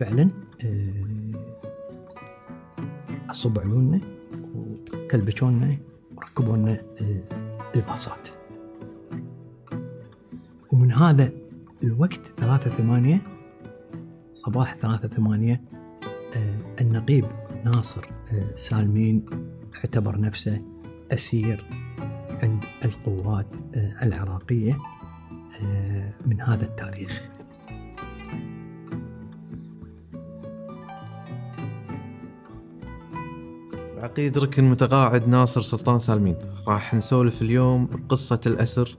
فعلا آه، عصبوا عيوننا وكلبشونا وركبوا لنا آه، الباصات ومن هذا الوقت ثلاثة ثمانية صباح ثلاثة ثمانية آه، النقيب ناصر آه، سالمين اعتبر نفسه أسير عند القوات آه، العراقية آه، من هذا التاريخ. عقيد ركن متقاعد ناصر سلطان سالمين. راح نسولف اليوم قصة الأسر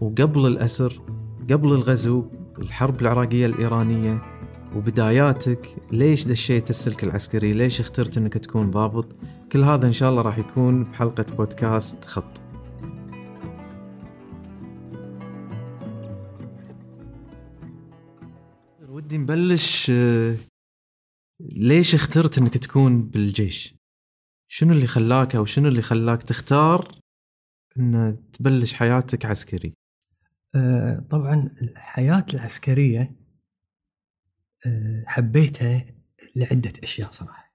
وقبل الأسر قبل الغزو الحرب العراقية الإيرانية وبداياتك ليش دشيت السلك العسكري؟ ليش اخترت إنك تكون ضابط؟ كل هذا إن شاء الله راح يكون بحلقة بودكاست خط. ودي نبلش آه، ليش اخترت إنك تكون بالجيش؟ شنو اللي خلاك أو شنو اللي خلاك تختار إن تبلش حياتك عسكري؟ آه، طبعا الحياة العسكرية آه، حبيتها لعدة أشياء صراحة.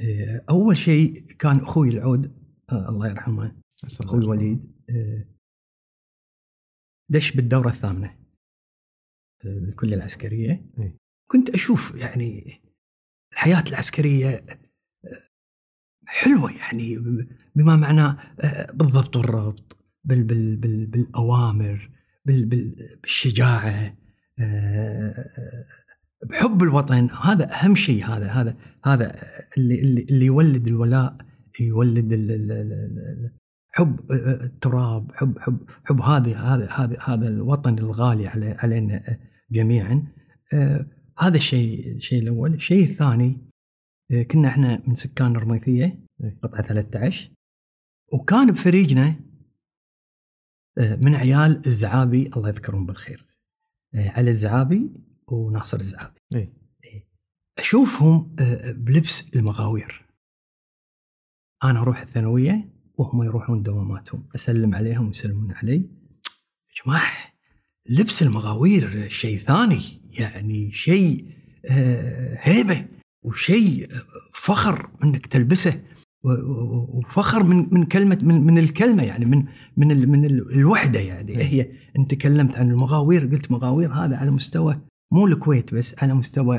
آه، أول شيء كان أخوي العود الله يرحمه الله الوليد دش بالدورة الثامنة آه، بالكلية العسكرية. إيه. كنت أشوف يعني الحياة العسكرية آه، حلوة يعني بما معناه آه، بالضبط والربط بال بال بال بالأوامر بال بال بالشجاعة آه، بحب الوطن. هذا أهم شيء هذا هذا هذا اللي اللي, يولد الولاء يولد حب التراب حب حب حب هذه هذا هذا هذا الوطن الغالي علي علينا جميعا. آه، هذا الشيء الشيء الأول. الشيء الثاني آه، كنا إحنا من سكان الرميثية إيه. قطعة 13 وكان بفريقنا آه، من عيال الزعابي الله يذكرهم بالخير علي الزعابي وناصر الزعابي. إيه. أشوفهم بلبس المغاوير. أنا أروح الثانوية وهم يروحون دواماتهم أسلم عليهم ويسلمون علي. يا جماعة لبس المغاوير شيء ثاني يعني شيء هيبة. وشيء فخر إنك تلبسه وفخر من من كلمة من من الكلمة يعني من من ال- من ال- الوحدة يعني. هي أنت تكلمت عن المغاوير قلت مغاوير هذا على مستوى مو الكويت بس على مستوى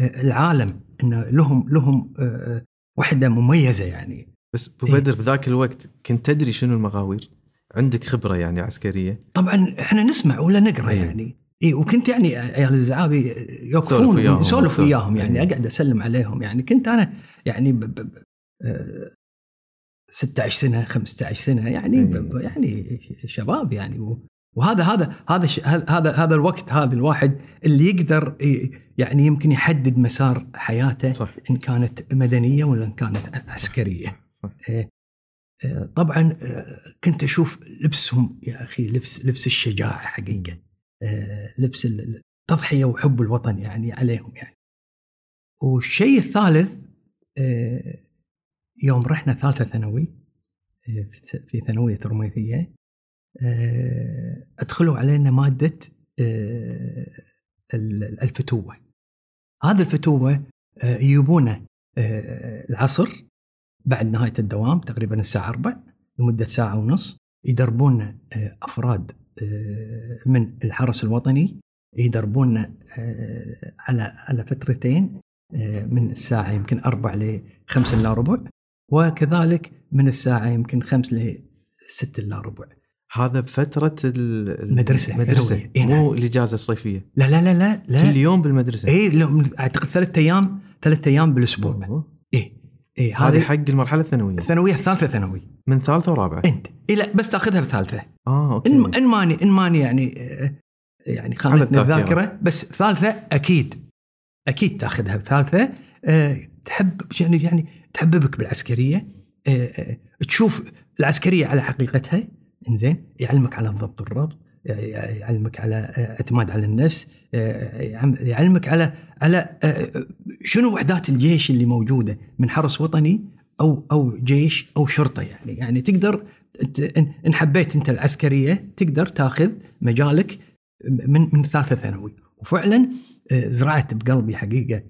آه، العالم إن لهم لهم آه، آه، وحدة مميزة يعني. بس أبو بدر بذاك الوقت كنت تدري شنو المغاوير؟ عندك خبرة يعني عسكرية؟ طبعا إحنا نسمع ولا نقرأ إيه. يعني. اي وكنت يعني عيال الزعابي تسولف يوقفون تسولف. وياهم يعني إيه. أقعد أسلم عليهم يعني كنت أنا يعني ب ب ب آه، 16 سنة 15 سنة يعني ب ب- يعني شباب يعني وهذا هذا هذا هذا هذا الوقت هذا الواحد اللي يقدر ي- يعني يمكن يحدد مسار حياته صح إن كانت مدنية ولا إن كانت عسكرية. صح. إيه. آه، طبعا آه، كنت أشوف لبسهم يا أخي لبس لبس الشجاعة حقيقة آه، لبس ال- التضحيه وحب الوطن يعني عليهم يعني. والشيء الثالث آه، يوم رحنا ثالثة ثانوي آه، في- ثانوية الرميثيه آه، أدخلوا علينا مادة آه، ال- الفتوه. هذه الفتوه آه، يجيبونه آه، العصر بعد نهاية الدوام تقريبا الساعة 4 لمدة ساعة ونص يدربون آه، أفراد آه، من الحرس الوطني يدربون آه، على على فترتين آه، من الساعة يمكن 4 ل 5 إلا ربع وكذلك من الساعة يمكن 5 ل 6 إلا ربع. هذا بفترة ال- المدرسة، المدرسة مو الإجازة الصيفية. لا لا لا لا لا. كل يوم بالمدرسة. إي لو- أعتقد ثلاث أيام ثلاث أيام بالأسبوع. أوه. اي هذه حق المرحلة الثانوية. الثانوية الثالثة ثانوي. من ثالثة ورابعة. أنت. اي لا بس تأخذها بثالثة. آه okay. إن إن ماني إن ماني يعني آه، يعني خانتني. الذاكره بس ثالثة أكيد أكيد تأخذها بثالثة. آه، تحب يعني يعني تحببك بالعسكرية. آه، آه، تشوف العسكرية على حقيقتها. إنزين يعلمك على الضبط. والربط يعلمك على اعتماد على النفس يعلمك على على شنو وحدات الجيش اللي موجودة من حرس وطني أو أو جيش أو شرطة يعني. يعني تقدر إن حبيت أنت العسكرية تقدر تاخذ مجالك من من ثالثة ثانوي. وفعلا زرعت بقلبي حقيقة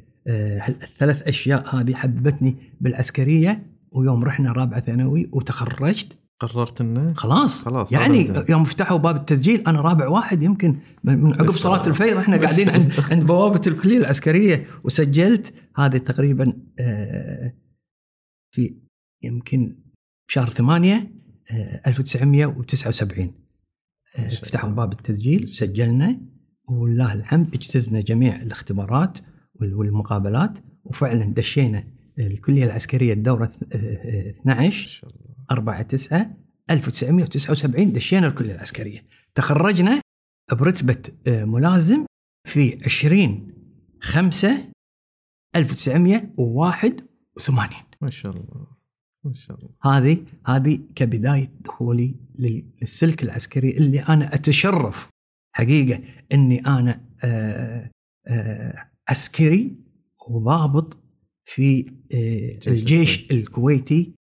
الثلاث أشياء هذه حببتني بالعسكرية. ويوم رحنا رابعة ثانوي وتخرجت قررت إنه خلاص. خلاص يعني يوم فتحوا باب التسجيل أنا رابع واحد يمكن من عقب صلاة. الفجر إحنا قاعدين عند عند بوابة الكلية العسكرية وسجلت هذه تقريبا آه، في يمكن شهر 8 آه، 1979 آه، شاء فتحوا. باب التسجيل سجلنا ولله الحمد اجتزنا جميع الاختبارات وال- والمقابلات وفعلا دشينا الكلية العسكرية الدورة آه، آه، 12 ما شاء الله. 4 9 1979 دشينا الكليه العسكرية. تخرجنا برتبة آه، ملازم في 20 5 1981 ما شاء الله ما شاء الله. هذه هذه كبداية دخولي لل- للسلك العسكري اللي أنا أتشرف حقيقة إني أنا آه، آه، عسكري وضابط في الجيش الكويتي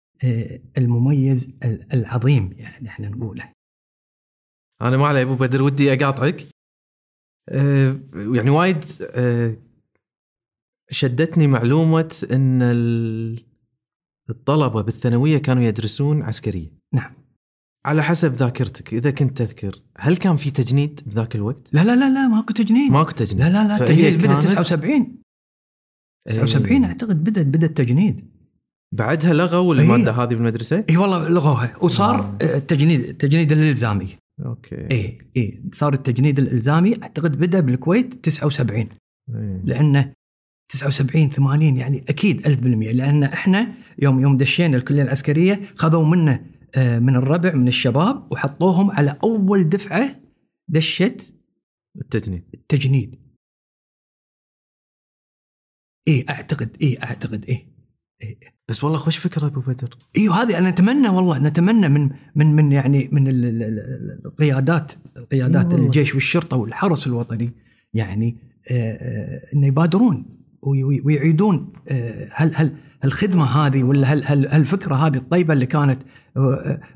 المميز ال- العظيم يعني إحنا نقوله. أنا ما علي أبو بدر ودي أقاطعك. أه يعني وايد أه شدتني معلومة إن ال- الطلبة بالثانوية كانوا يدرسون عسكرية. نعم. على حسب ذاكرتك إذا كنت تذكر هل كان في تجنيد بذاك الوقت؟ لا لا لا لا ماكو تجنيد. ماكو تجنيد. لا لا لا التجنيد بدأ كانت 79 79 إيه. أعتقد بدأ بدأ التجنيد. بعدها لغوا إيه. المادة هذه بالمدرسة؟ اي والله لغوها. وصار آه، التجنيد التجنيد الإلزامي. okay. اي اي صار التجنيد الإلزامي. أعتقد بدأ بالكويت 79 إيه. لأنه 79 80 يعني أكيد 1000% لأن إحنا يوم يوم دشينا الكلية العسكرية خذوا منا آه، من الربع من الشباب وحطوهم على أول دفعة دشت التجنيد. التجنيد. اي أعتقد اي أعتقد اي بس والله خوش فكرة أبو بدر إيوه هذه أنا أتمنى والله نتمنى من من من يعني من ال- ال- ال- القيادات قيادات إي والله. الجيش والشرطة والحرس الوطني يعني آه، آه، إنه يبادرون وي- وي- ويعيدون آه، هل هل الخدمه هذه ولا هل هل هالفكرة هذه الطيبة اللي كانت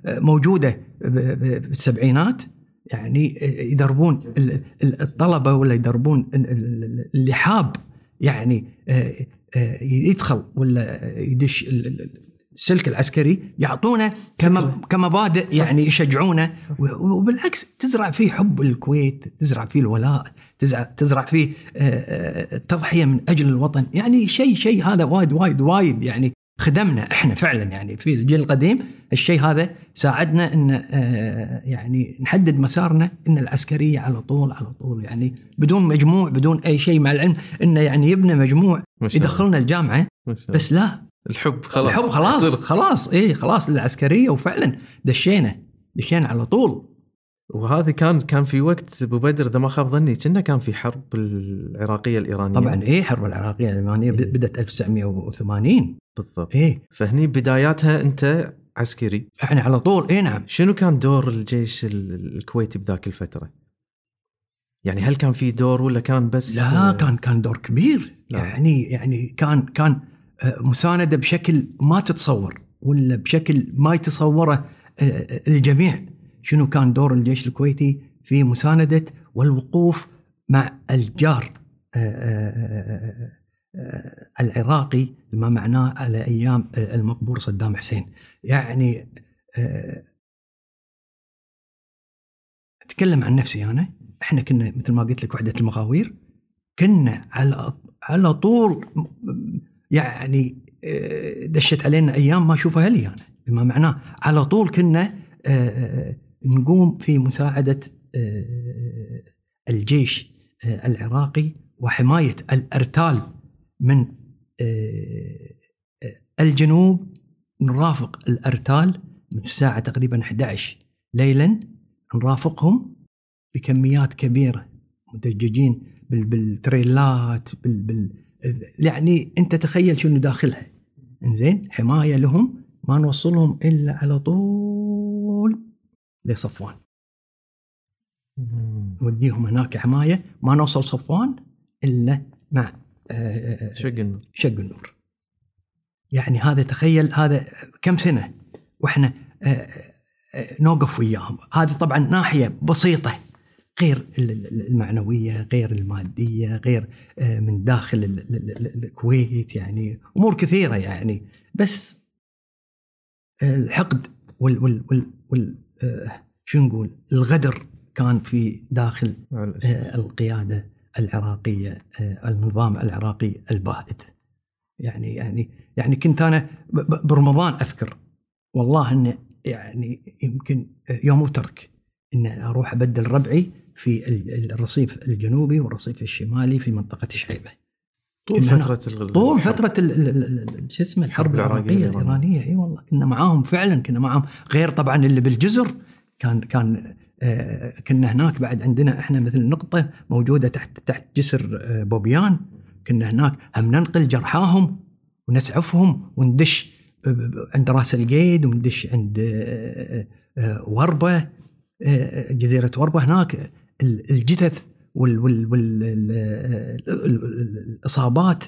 موجودة بالسبعينات يعني يدربون ال- ال- الطلبة ولا يدربون ال- ال- ال- اللي حاب يعني يدخل ولا يدش ال- ال- السلك العسكري يعطونه كم- كمبادئ يعني يشجعونه. وبالعكس تزرع فيه حب الكويت تزرع فيه الولاء تزرع تزرع فيه آه، آه، التضحيه من أجل الوطن. يعني شيء شيء هذا وايد وايد وايد يعني خدمنا إحنا فعلا يعني في الجيل القديم. الشيء هذا ساعدنا إن آه، يعني نحدد مسارنا إن العسكرية على طول على طول يعني بدون مجموع بدون أي شيء مع العلم انه يعني يبنى مجموع يدخلنا الجامعة. بس لا. الحب خلاص. الحب خلاص اخترق. خلاص إيه خلاص العسكرية وفعلا دشينا دشينا على طول. وهذه كان كان في وقت أبو بدر إذا ما خاب ظني كنا كان في حرب العراقية الإيرانية. طبعا إيه الحرب العراقية الالمانيه إيه. بدأت 1980 بالضبط. إيه. فهني بداياتها أنت عسكري. إحنا على طول إيه نعم. شنو كان دور الجيش ال- الكويتي بذاك الفترة؟ يعني هل كان في دور ولا كان بس لا كان كان دور كبير. لا. يعني يعني كان كان آه، مساندة بشكل ما تتصور ولا بشكل ما يتصوره آه، آه، الجميع. شنو كان دور الجيش الكويتي في مساندة والوقوف مع الجار؟ آه، آه، آه، العراقي بما معناه على أيام آه، المقبور صدام حسين. يعني آه، أتكلم عن نفسي أنا. إحنا كنا مثل ما قلت لك وحدة المغاوير كنا على على طول يعني آه، دشت علينا أيام ما أشوفها لي أنا. بما معناه على طول كنا آه، آه، نقوم في مساعدة آه، الجيش آه، العراقي وحماية الأرتال. من آه، آه، الجنوب نرافق الأرتال من الساعة تقريبا 11 ليلا. نرافقهم بكميات كبيرة مدججين بال- بالتريلات بال بال يعني أنت تخيل شنو داخلها. إنزين حماية لهم ما نوصلهم إلا على طول لصفوان. نوديهم هناك حماية ما نوصل صفوان إلا مع شق النور. شق النور. يعني هذا تخيل هذا كم سنة وإحنا آه، آه، نوقف وياهم. هذه طبعا ناحية بسيطة غير المعنوية غير المادية غير من داخل الكويت يعني. أمور كثيرة يعني. بس الحقد وال وال وال, وال شو نقول؟ الغدر كان في داخل القيادة. العراقية النظام العراقي البائد. يعني يعني يعني كنت أنا برمضان أذكر والله انه يعني يمكن يوم وترك إن أروح أبدل ربعي في الرصيف الجنوبي والرصيف الشمالي في منطقة شعيبة. طول فترة طول فترة شو اسمه الحرب العراقية الإيرانية. إي والله كنا معاهم فعلا كنا معاهم. غير طبعا اللي بالجزر كان كان آه كنا هناك بعد عندنا إحنا مثل نقطة موجودة تحت تحت جسر آه بوبيان. كنا هناك هم ننقل جرحاهم ونسعفهم وندش عند راس القيد وندش عند وربة جزيرة وربة. هناك الجثث والاصابات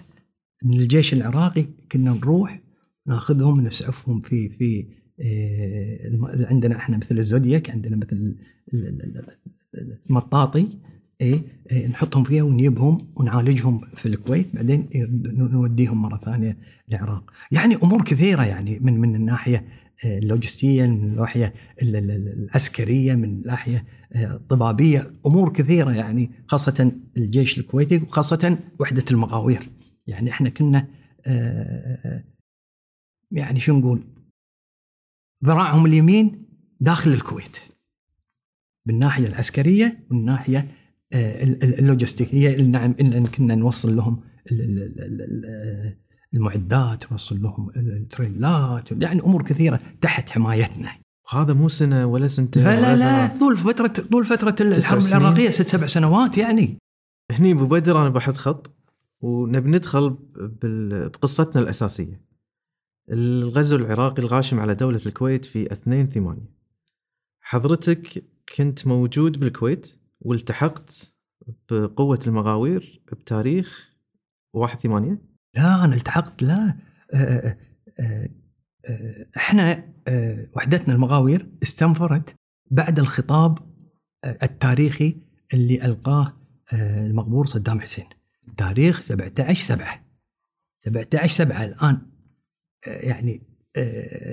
من الجيش العراقي. كنا نروح ناخذهم نسعفهم في في عندنا إحنا مثل الزودياك عندنا مثل المطاطي إيه, إيه نحطهم فيها ونجيبهم ونعالجهم في الكويت بعدين نوديهم مرة ثانية العراق يعني أمور كثيرة يعني من من الناحية آه، اللوجستية من الناحية العسكرية من الناحية آه، الطبابية أمور كثيرة يعني خاصة الجيش الكويتي وخاصة وحدة المغاوير. يعني إحنا كنا آه، يعني شو نقول؟ ذراعهم اليمين داخل الكويت. بالناحيه العسكرية والناحيه اللوجستيكيه نعم ان كنا نوصل لهم المعدات نوصل لهم التريلات يعني أمور كثيرة تحت حمايتنا. وهذا مو سنة ولا سنتين لا لا لا طول فترة طول فترة الحرب العراقية ست سبع سنوات يعني. هني أبو بدر أنا بحط خط ونبي ندخل بقصتنا الأساسية. الغزو العراقي الغاشم على دولة الكويت في 2 8 حضرتك كنت موجود بالكويت والتحقت بقوة المغاوير بتاريخ 1 8 لا أنا التحقت لا. آه، آه، آه، إحنا وحدتنا المغاوير استنفرت بعد الخطاب التاريخي اللي ألقاه المغبور صدام حسين. تاريخ 17 7 17 7 الآن يعني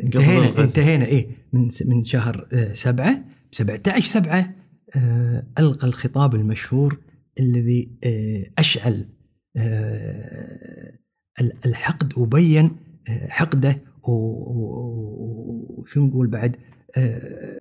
انتهينا انتهينا إيه من من شهر 7 17 7 آه، ألقى الخطاب المشهور الذي آه، آه، الحقد وبين حقده وشو نقول بعد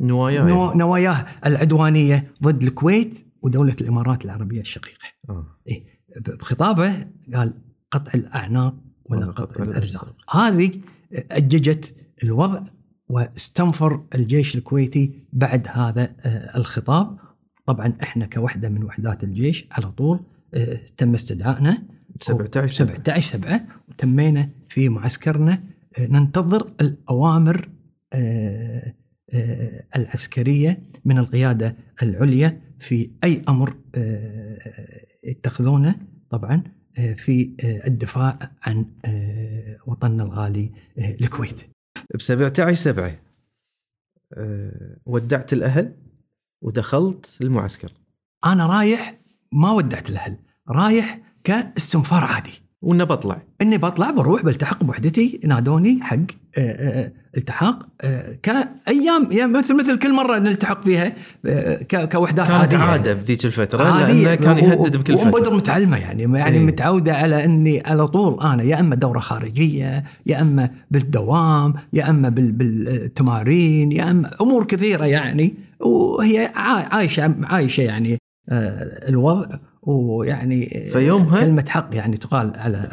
نواياه نواياه العدوانية ضد الكويت ودولة الإمارات العربية الشقيقة. آه. إيه بخطابه قال قطع الأعناق ولا قطع الأرزاق. هذه أججت الوضع واستنفر الجيش الكويتي بعد هذا آه، الخطاب. طبعا إحنا كوحدة من وحدات الجيش على طول آه، تم استدعائنا. 17 17 7 وتمينا في معسكرنا. آه، ننتظر الأوامر العسكرية من القيادة العليا في أي أمر يتخذونه. طبعا في الدفاع عن وطننا الغالي الكويت. ب 17 7 أه ودعت الأهل ودخلت المعسكر. أنا رايح ما ودعت الأهل رايح كاستنفار عادي. وإنه بطلع. إني بطلع بروح بلتحق بوحدتي نادوني حق آه، آه، آه، التحاق كأيام يعني مثل مثل كل مرة نلتحق فيها كوحدات كانت عادية. عادة بذيك الفترة لأنه كان يهدد بكل فتره بدر متعلمة يعني يعني إيه؟ متعودة على إني على طول أنا يا أما دورة خارجية يا أما بالدوام يا أما بالتمارين يا أما أمور كثيرة يعني. وهي عايشة عايشة يعني الوضع. ويعني فيومها كلمة حق يعني تقال على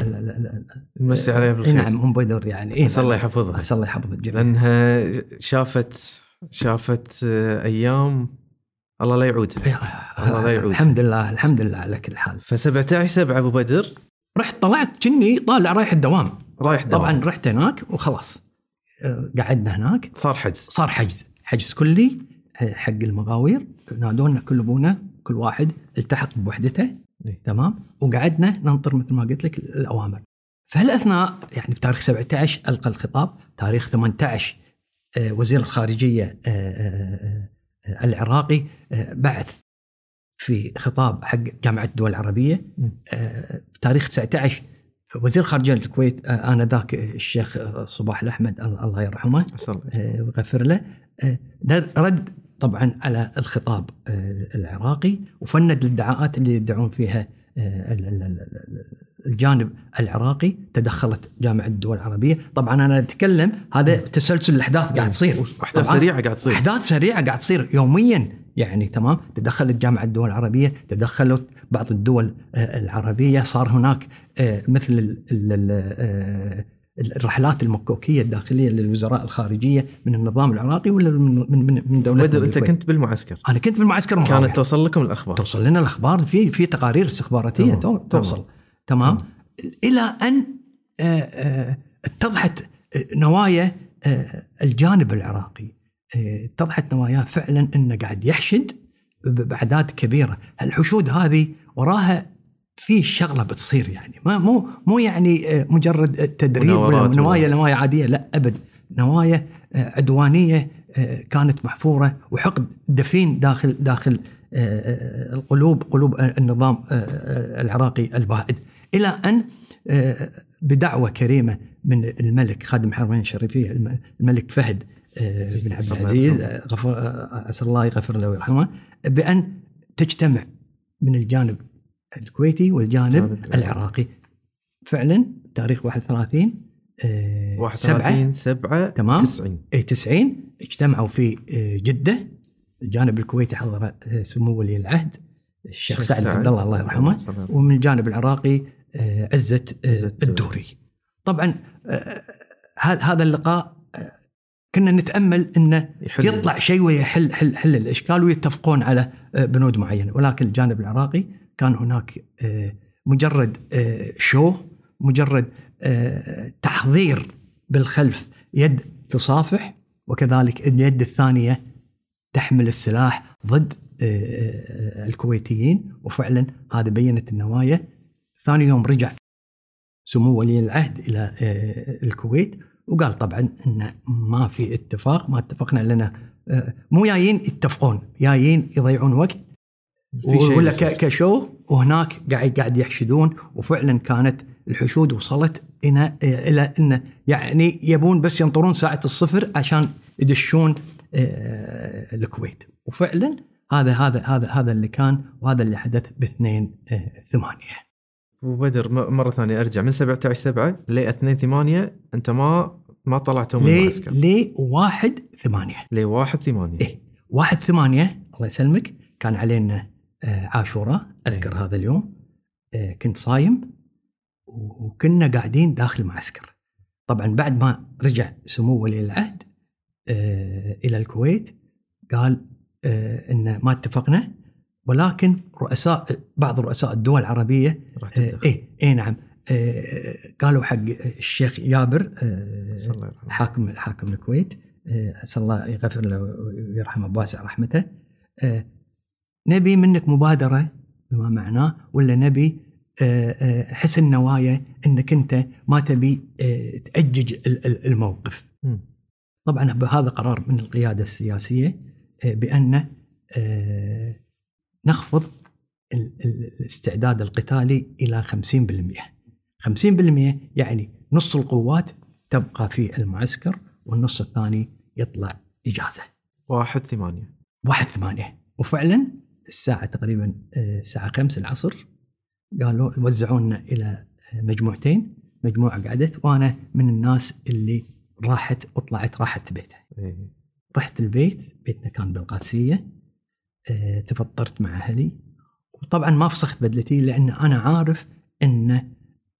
نمسي عليها بالخير. نعم أم بدر يعني. إيه الله نعم. يحفظها. الله يحفظ الجميع لأنها شافت شافت أيام الله لا يعودها. الله لا يعودها الحمد لله الحمد لله على كل حال. ف 17 7 أبو بدر. رحت طلعت كني طالع رايح الدوام. رايح دوام طبعا رحت هناك وخلاص. آه، قعدنا هناك. صار حجز. صار حجز. حجز كلي آه، حق المغاوير. نادونا كل أبونا. كل واحد التحق بوحدته. إيه؟ تمام؟ وقعدنا ننطر مثل ما قلت لك الأوامر. فهالأثناء يعني بتاريخ 17 ألقى الخطاب. تاريخ 18 آه، وزير الخارجية آه، آه، العراقي بعث في خطاب حق جامعة الدول العربية. بتاريخ 19 وزير خارجيه الكويت آنذاك الشيخ صباح الأحمد الله يرحمه ويغفر له. رد طبعا على الخطاب آه، العراقي وفند الادعاءات اللي يدعون فيها آه، ال- ال- ال- ال- الجانب العراقي. تدخلت جامعة الدول العربية. طبعا أنا أتكلم هذا تسلسل الأحداث قاعد تصير. أحداث سريعة قاعد تصير. أحداث سريعة قاعد تصير يوميا. يعني تمام؟ تدخلت جامعة الدول العربية تدخلت بعض الدول آه، العربية. صار هناك مثل الرحلات المكوكية الداخلية للوزراء الخارجية من النظام العراقي ولا من من من, دولتنا بدر أنت. كنت بالمعسكر. أنا كنت بالمعسكر مراوح. كانت توصل لكم الأخبار. توصل لنا الأخبار. في في تقارير استخباراتية تمام، تو- تمام. توصل. تمام؟ إلى أن آه، آه، اتضحت آه، نوايا الجانب العراقي. اتضحت نواياه فعلا إنه قاعد يحشد بأعداد كبيرة، الحشود هذه وراها في شغلة بتصير يعني. ما مو مو يعني آه، مجرد تدريب ولا نوايا نوايا عادية لا أبد. نوايا آه، عدوانية آه، كانت محفورة وحقد دفين داخل داخل القلوب قلوب النظام العراقي البائد. إلى أن بدعوة كريمة من الملك خادم الحرمين الشريفية الم- الملك فهد بن عبد العزيز غفر أسأل الله يغفر له ويرحمه بأن تجتمع من الجانب الكويتي والجانب الجانب العراقي. فعلا تاريخ 31 آه، 31 7 تمام. 90 اي 90 اجتمعوا في آه، جدة. الجانب الكويتي حضر آه، سمو ولي العهد الشيخ سعد. عبد الله الله يرحمه. ومن الجانب العراقي آه، عزه الدوري. طبعا هذا اللقاء كنا نتأمل إنه يحل. يطلع شيء ويحل حل حل الإشكال ويتفقون على بنود معينة. ولكن الجانب العراقي كان هناك آه، مجرد آه، شو مجرد آه، تحضير بالخلف يد تصافح وكذلك اليد الثانية تحمل السلاح ضد الكويتيين وفعلا هذا بينت النوايا. ثاني يوم رجع سمو ولي العهد إلى الكويت وقال طبعا إن ما في اتفاق ما اتفقنا لنا مو جايين يتفقون جايين يضيعون وقت ولا كشو وهناك قاعد قاعد يحشدون وفعلا كانت الحشود وصلت إلى إلى انه يعني يبون بس ينطرون ساعة الصفر عشان يدشون آه، الكويت. وفعلا هذا هذا هذا هذا اللي كان وهذا اللي حدث ب 2 8 وبدر مرة ثانية أرجع. من 17 7 ل 2 8 أنت ما ما طلعتوا من ليه المعسكر. ليه 1 8 ل 1 8 إيه. 1 8 الله يسلمك كان علينا عاشوراء أذكر هذا اليوم. آه، كنت صايم وكنا قاعدين داخل المعسكر طبعا بعد ما رجع سمو ولي العهد آه، إلى الكويت قال آه، إن ما اتفقنا ولكن رؤساء بعض رؤساء الدول العربية آه، إيه اي نعم. آه، قالوا حق الشيخ جابر آه، صلى. حاكم حاكم الكويت آه، اسال الله يغفر له ويرحمه بواسع رحمته آه، نبي منك مبادرة بما معناه ولا نبي آه، آه، حسن نوايا إنك أنت ما تبي آه، ال- الموقف. طبعا هذا قرار من القيادة السياسية بأن نخفض ال- ال- الاستعداد القتالي إلى 50% 50% يعني نص القوات تبقى في المعسكر والنص الثاني يطلع إجازة. 1 8 واحد ثمانية. وفعلا الساعة تقريبا آه، الساعة خمس العصر قالوا وزعونا إلى آه، مجموعتين مجموعة قعدت وأنا من الناس اللي راحت وطلعت راحت بيتها. إيه. رحت البيت بيتنا كان بالقادسية آه، تفطرت مع أهلي. وطبعا ما فسخت بدلتي لأن أنا عارف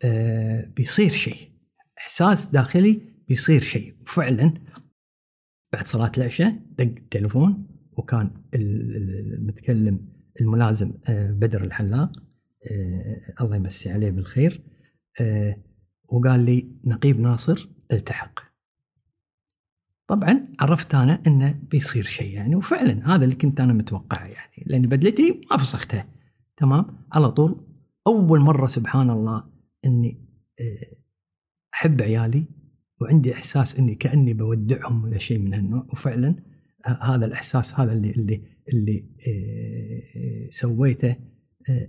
آه، بيصير شيء. إحساس داخلي بيصير شيء. وفعلا بعد صلاة العشاء دق التليفون وكان ال- ال- المتكلم الملازم آه، بدر الحلاق آه، الله يمسي عليه بالخير آه، وقال لي نقيب ناصر التحق. طبعا عرفت أنا إنه بيصير شيء يعني وفعلا هذا اللي كنت أنا متوقعه يعني لأن بدلتي ما فسختها تمام؟ على طول أول مرة سبحان الله إني أحب عيالي وعندي إحساس إني كأني بودعهم ولا شيء من هالنوع وفعلا هذا الإحساس هذا اللي اللي اللي سويته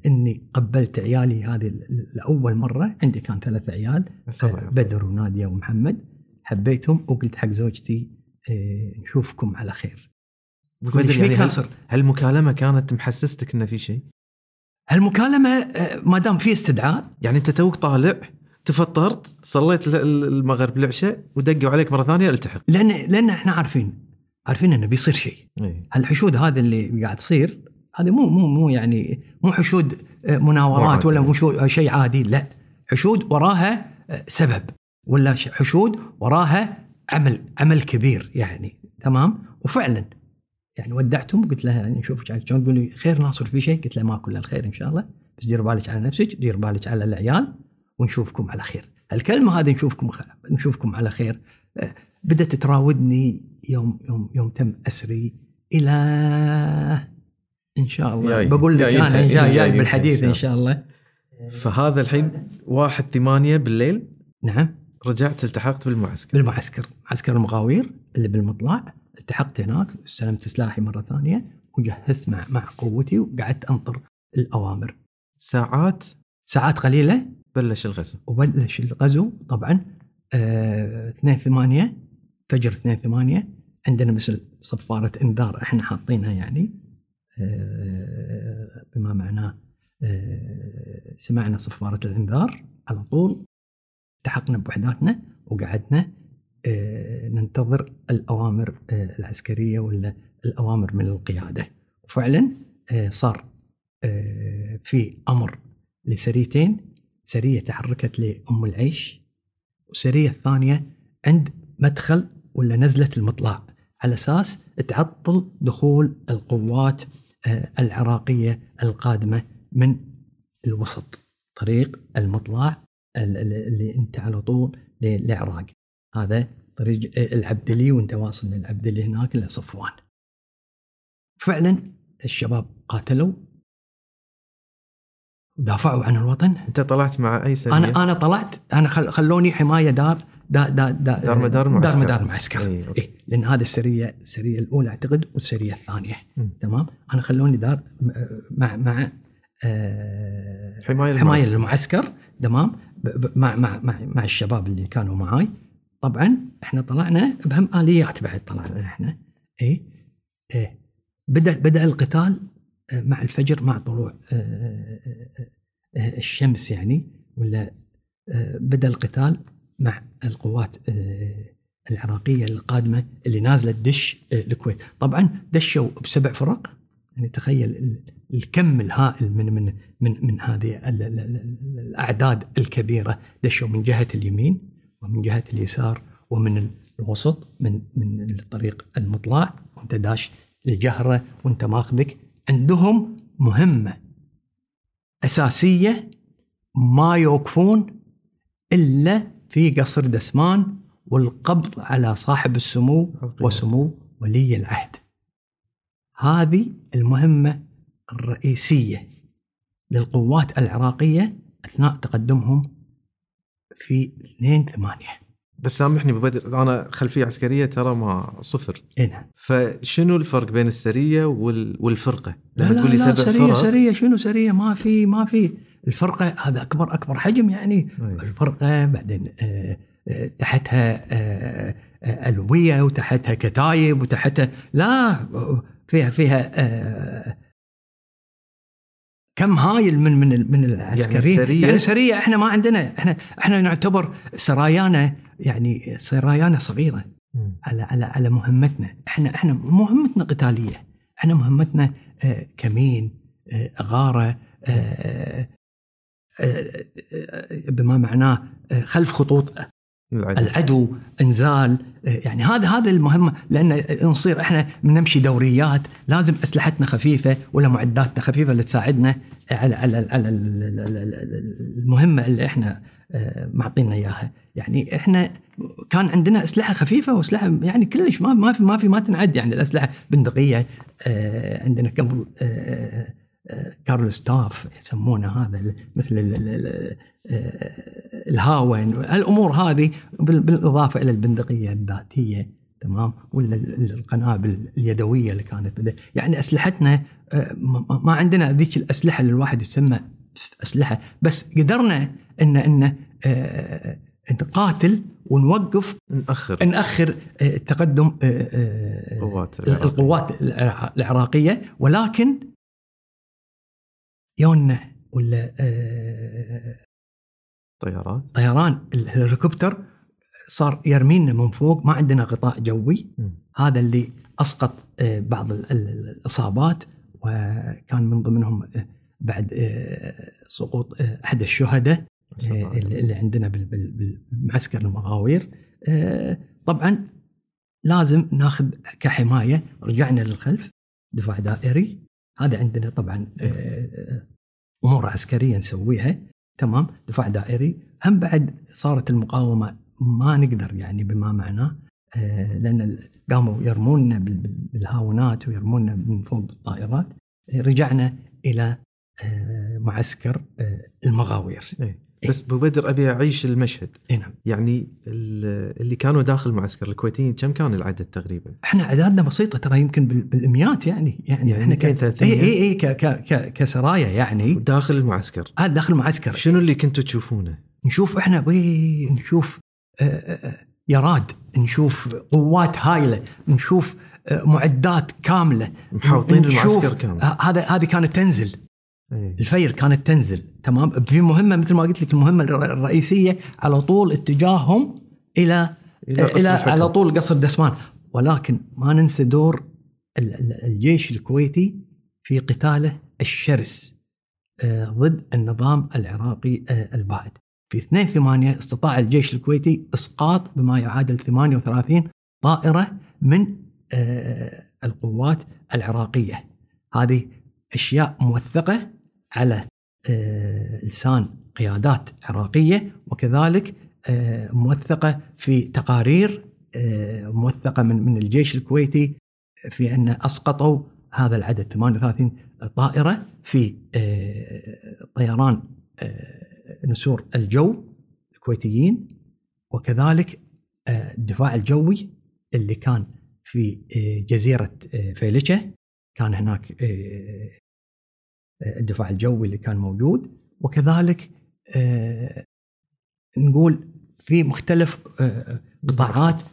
إني قبلت عيالي هذه لأول مرة عندي كان ثلاث عيال. بدر ونادية ومحمد حبيتهم وقلت حق زوجتي نشوفكم على خير بدر يعني هل؟ هالمكالمة كانت محسستك إنه في شيء؟ هالمكالمة ما دام في استدعاء يعني أنت توك طالع تفطرت صليت ال- ال- المغرب العشاء ودقوا عليك مرة ثانية التحق لأن لأن إحنا عارفين عارفين إنه بيصير شيء. إيه. هالحشود هذا اللي قاعد تصير هذا مو مو مو يعني مو حشود آه، مناورات. ولا مو آه، شيء عادي لا. حشود وراها آه، سبب ولا حشود وراها عمل عمل كبير يعني تمام؟ وفعلا. يعني ودعتهم قلت لها نشوفك على شلون؟ تقول لي خير ناصر في شيء قلت لها ما كل الخير إن شاء الله بس دير بالك على نفسك دير بالك على العيال ونشوفكم على خير. الكلمة هذه نشوفكم خ... نشوفكم على خير. بدأت تراودني يوم يوم يوم تم أسري إلى إن شاء الله. جاي. بقول لك أنا جاي جاي بالحديث إن شاء الله. فهذا الحين واحد ثمانية بالليل. نعم. رجعت التحقت بالمعسكر. بالمعسكر. معسكر المغاوير اللي بالمطلع. التحقت هناك. استلمت سلاحي مرة ثانية. وجهزت مع مع قوتي وقعدت أنطر الأوامر. ساعات ساعات قليلة. بلش الغزو. وبلش الغزو طبعا آه 2 8 فجر 2 8 عندنا مثل صفارة إنذار إحنا حاطينها يعني آه بما معناه آه سمعنا صفارة الإنذار على طول التحقنا بوحداتنا وقعدنا آه ننتظر الأوامر العسكرية ولا الأوامر من القيادة. وفعلا صار في أمر لسريتين سرية تحركت لأم العيش والسريه الثانية عند مدخل ولا نزلة المطلع. على أساس تعطل دخول القوات آه، العراقية القادمة من الوسط طريق المطلع ال- ال- اللي أنت على طول للعراق هذا طريق آه، العبدلي وأنت واصل للعبدلي هناك لصفوان فعلا الشباب قاتلوا. ودافعوا عن الوطن. أنت طلعت مع أي سرية؟ أنا أنا طلعت. أنا خل خلوني حماية دار دا دا دا دار مدار المعسكر. دار مدار المعسكر أوكي. إيه لأن هذه السريه السريه الأولى أعتقد والسرية الثانية. مم. تمام؟ أنا خلوني دار م- مع مع آه، حماية حماية المعسكر. للمعسكر. تمام؟ مع مع مع مع الشباب اللي كانوا معاي. طبعا إحنا طلعنا بهم آليات بعد طلعنا إحنا. اي إيه. بدا بدأ القتال آه، مع الفجر مع طلوع آه، آه، الشمس يعني ولا بدأ القتال. مع القوات آه، العراقية القادمة اللي نازلة تدش آه، الكويت، طبعا دشوا بسبع فرق. يعني تخيل ال- الكم الهائل من من من من هذه ال- ال- ال- الأعداد الكبيرة دشوا من جهة اليمين ومن جهة اليسار ومن الوسط من من الطريق المطلع. وأنت داش الجهره وأنت ماخذك. عندهم مهمة أساسية ما يوقفون إلا في قصر دسمان والقبض على صاحب السمو وسمو ولي العهد. هذه المهمة الرئيسية للقوات العراقية أثناء تقدمهم في 2 8 بس سامحني أبو بدر أنا خلفية عسكرية ترى ما صفر. اي نعم. فشنو الفرق بين السرية وال... والفرقة؟ لا لا لا سرية فرق. سرية شنو سرية؟ ما في ما في. الفرقة هذا أكبر أكبر حجم يعني. أي. الفرقة بعدين آه، آه، تحتها آه، ألوية وتحتها كتايب وتحتها لا فيها فيها كم هايل من من من العسكريين السرية- يعني سريه إحنا ما عندنا إحنا إحنا نعتبر سرايانا يعني سرايانا صغيرة مم. على على على مهمتنا. إحنا إحنا مهمتنا قتالية. إحنا مهمتنا كمين غارة بما معناه آه، خلف خطوط العدل العدو. انزال آه، يعني هذا هذا المهمه لأن نصير إحنا نمشي دوريات لازم أسلحتنا خفيفة ولا معداتنا خفيفة اللي تساعدنا على على على المهمة اللي إحنا آه، معطينا إياها. يعني إحنا كان عندنا أسلحة خفيفة وأسلحة يعني كلش ما ما في ما في ما تنعد يعني الأسلحة بندقية آه، عندنا قبل كارل ستاف يسمونه هذا مثل آه، الهاون الأمور هذه بال- بالإضافة إلى البندقية الذاتية تمام؟ ولا ال- القنابل اليدوية اللي كانت يعني أسلحتنا آه، ما عندنا ذيك الأسلحة اللي الواحد يسمى أسلحة. بس قدرنا ان إن آه، نقاتل ونوقف نأخر. نأخر آه، تقدم. القوات الع- العراقية. ولكن يونا ولا آه، طيارات طيران الهليكوبتر صار يرمينا من فوق ما عندنا غطاء جوي. هذا اللي أسقط آه، بعض ال- ال- الإصابات وكان من ضمنهم آه، بعد سقوط أحد الشهداء. اللي عندنا بال- بال- بالمعسكر المغاوير. طبعا لازم ناخذ كحماية. رجعنا للخلف دفاع دائري. هذا عندنا طبعا آه، أمور عسكرية نسويها تمام؟ دفاع دائري. هم بعد صارت المقاومة ما نقدر يعني بما معناه آه، لأن قاموا يرمونا بال- بالهاونات ويرمونا من فوق بالطائرات. آه، رجعنا إلى آه، معسكر آه، المغاوير. إيه. بس ابو بدر أبي أعيش المشهد إي نعم يعني ال- اللي كانوا داخل المعسكر الكويتيين كم كان العدد تقريبا؟ إحنا أعدادنا بسيطة ترى يمكن بال- بالاميات يعني يعني, يعني إحنا 200 300 اي اي إي ك- ك- ك- كسرايا يعني داخل المعسكر هذا داخل المعسكر شنو اللي كنتوا تشوفونه؟ نشوف إحنا وي نشوف آه، آه، آه، يراد نشوف قوات هائله نشوف معدات كاملة محاوطين المعسكر كامل. هذا هذه كانت تنزل. الفير كانت تنزل. تمام؟ في مهمة مثل ما قلت لك المهمة الر- الرئيسية على طول اتجاههم إلى إلى قصر إلى الحكم. على طول قصر دسمان. ولكن ما ننسى دور ال- ال- الجيش الكويتي في قتاله الشرس آه، ضد النظام العراقي آه، البائد. في 2 8 استطاع الجيش الكويتي إسقاط بما يعادل 38 طائرة من آه، القوات العراقية. هذه أشياء موثقة على آه، لسان قيادات عراقية وكذلك آه، موثقة في تقارير آه، موثقة من من الجيش الكويتي في أن أسقطوا هذا العدد 38 طائرة في طيران نسور الجو الكويتيين وكذلك الدفاع الجوي اللي كان في جزيرة فيليشة. كان هناك الدفاع الجوي اللي كان موجود. وكذلك آه، نقول في مختلف آه، قطاعات آه،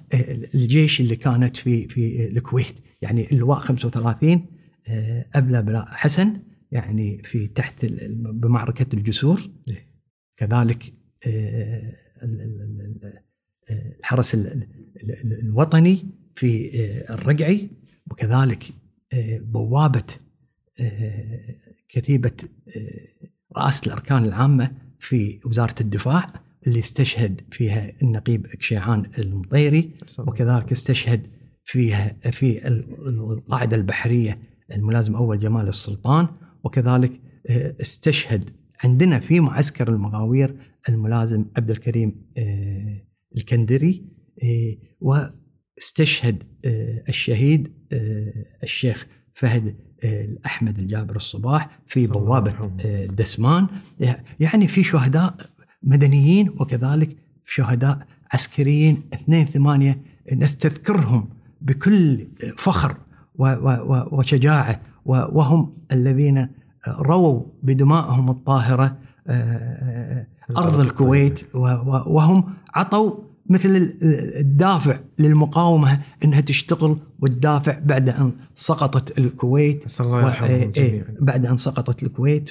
الجيش اللي كانت في في الكويت. يعني اللواء 35 آه، أبلة بلا حسن يعني في تحت بمعركة الجسور. إيه. كذلك ال- ال- ال- الحرس ال- ال- ال- الوطني في الرقعي. وكذلك بوابة كتيبة آه، رئاسه الأركان العامة في وزارة الدفاع اللي استشهد فيها النقيب كشيعان المطيري وكذلك استشهد فيها في ال- القاعدة البحرية الملازم أول جمال السلطان وكذلك آه، استشهد عندنا في معسكر المغاوير الملازم عبد الكريم آه، الكندري واستشهد الشهيد الشيخ فهد احمد الجابر الصباح في بوابة. آه، دسمان يعني في شهداء مدنيين وكذلك شهداء عسكريين 2 8 نستذكرهم بكل فخر وشجاعة وهم الذين رووا بدمائهم الطاهرة آه، أرض الكويت وهم عطوا مثل ال- الدافع للمقاومة إنها تشتغل وتدافع بعد أن سقطت الكويت نسأل الله يرحمهم و- إيه- إيه، جميعا بعد أن سقطت الكويت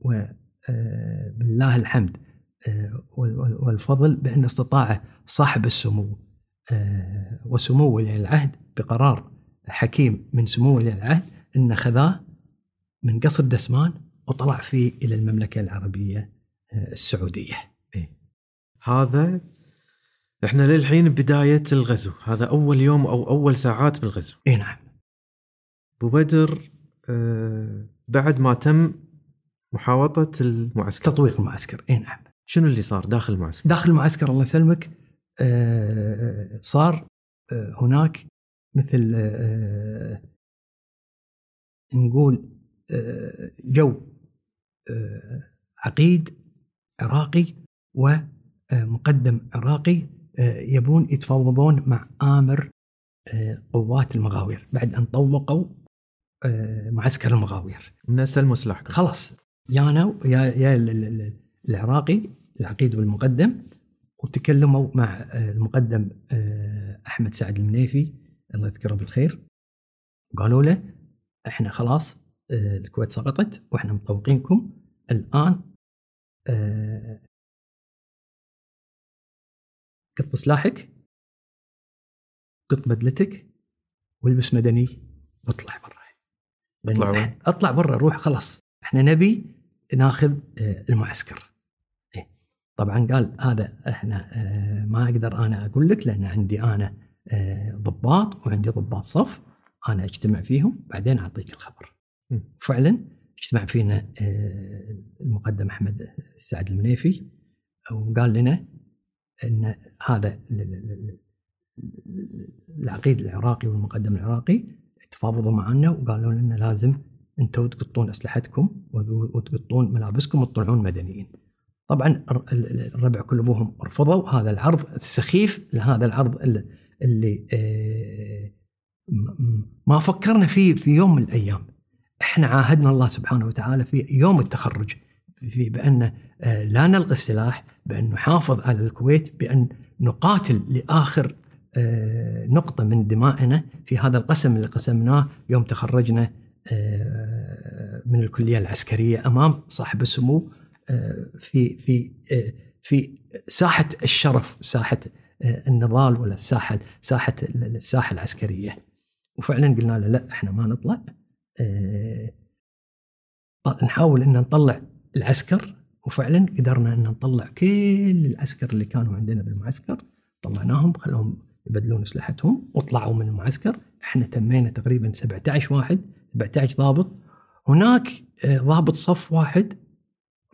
وبالله الحمد آه، وال- وال- والفضل بأن استطاع صاحب السمو آه، وسمو ولي العهد بقرار حكيم من سمو ولي العهد إن خذاه من قصر دسمان وطلع فيه إلى المملكة العربية آه، السعودية. هذا إحنا للحين بداية الغزو هذا أول يوم أو أول ساعات بالغزو إي نعم. أبو بدر آه بعد ما تم محاوطة المعسكر تطويق المعسكر إي نعم. شنو اللي صار داخل المعسكر؟ داخل المعسكر الله يسلمك آه، صار آه، هناك مثل آه، نقول آه، جو آه، عقيد عراقي ومقدم عراقي آه، يبون يتفاوضون مع آمر آه، قوات المغاوير. بعد أن طوقوا آه، معسكر المغاوير. سلموا سلاحكم خلاص. يا أنا يا يا ال- ال- ال- العراقي العقيد والمقدم وتكلموا مع آه، المقدم آه، أحمد سعد المنيفي الله يذكره بالخير. قالوا له إحنا خلاص آه، الكويت سقطت وإحنا مطوقينكم. الآن آه، قط سلاحك قط بدلتك والبس مدني واطلع برا اطلع؟ إحنا- اطلع برا روح خلاص إحنا نبي ناخذ آه، المعسكر إيه. طبعا قال هذا إحنا آه، ما أقدر أنا أقول لك لأن عندي أنا آه، ضباط وعندي ضباط صف أنا أجتمع فيهم بعدين أعطيك الخبر م. فعلا اجتمع فينا المقدم أحمد سعد المنيفي وقال لنا إن هذا ال- ال- ال- العقيد العراقي والمقدم العراقي تفاوضوا معنا وقالوا لنا لازم أنتم تقطون أسلحتكم وتقطون ملابسكم وتطلعون مدنيين. طبعا الر- ال- ال- الربع كل أبوهم رفضوا هذا العرض السخيف لهذا العرض اللي, آه، ما فكرنا فيه في يوم من الأيام. إحنا عاهدنا الله سبحانه وتعالى في يوم التخرج في بأن آه، لا نلقي السلاح بأن نحافظ على الكويت بأن نقاتل لآخر آه، نقطة من دمائنا في هذا القسم اللي قسمناه يوم تخرجنا آه، من الكلية العسكرية أمام صاحب السمو في في في ساحة الشرف ساحة آه، النضال ولا الساحه ساحة الساحة العسكرية. وفعلا قلنا له لا إحنا ما نطلع نحاول إن نطلع العسكر وفعلا قدرنا إن نطلع كل العسكر اللي كانوا عندنا بالمعسكر طلعناهم خلوهم يبدلون أسلحتهم وطلعوا من المعسكر. إحنا تمينا تقريبا 17 واحد 17 ضابط. هناك آه، ضابط صف واحد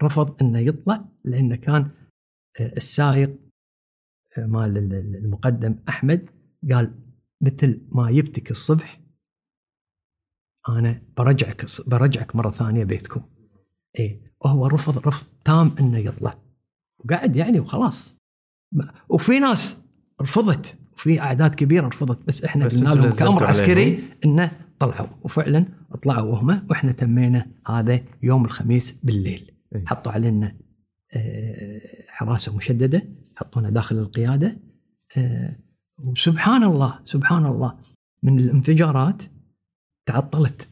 رفض إنه يطلع لأنه كان آه، السائق آه، مال ال- ال- المقدم أحمد قال مثل ما جبتك الصبح أنا برجعك برجعك مرة ثانية بيتكم. إيه. وهو رفض رفض تام إنه يطلع. وقعد يعني وخلاص. وفي ناس رفضت وفي أعداد كبيرة رفضت بس إحنا قلنا لهم كأمر عسكري. إنه طلعوا. وفعلا طلعوا هم وإحنا تمينا هذا يوم الخميس بالليل. إيه. حطوا علينا آه، حراسة مشددة حطونا داخل القيادة. آه، وسبحان الله سبحان الله من الانفجارات تعطلت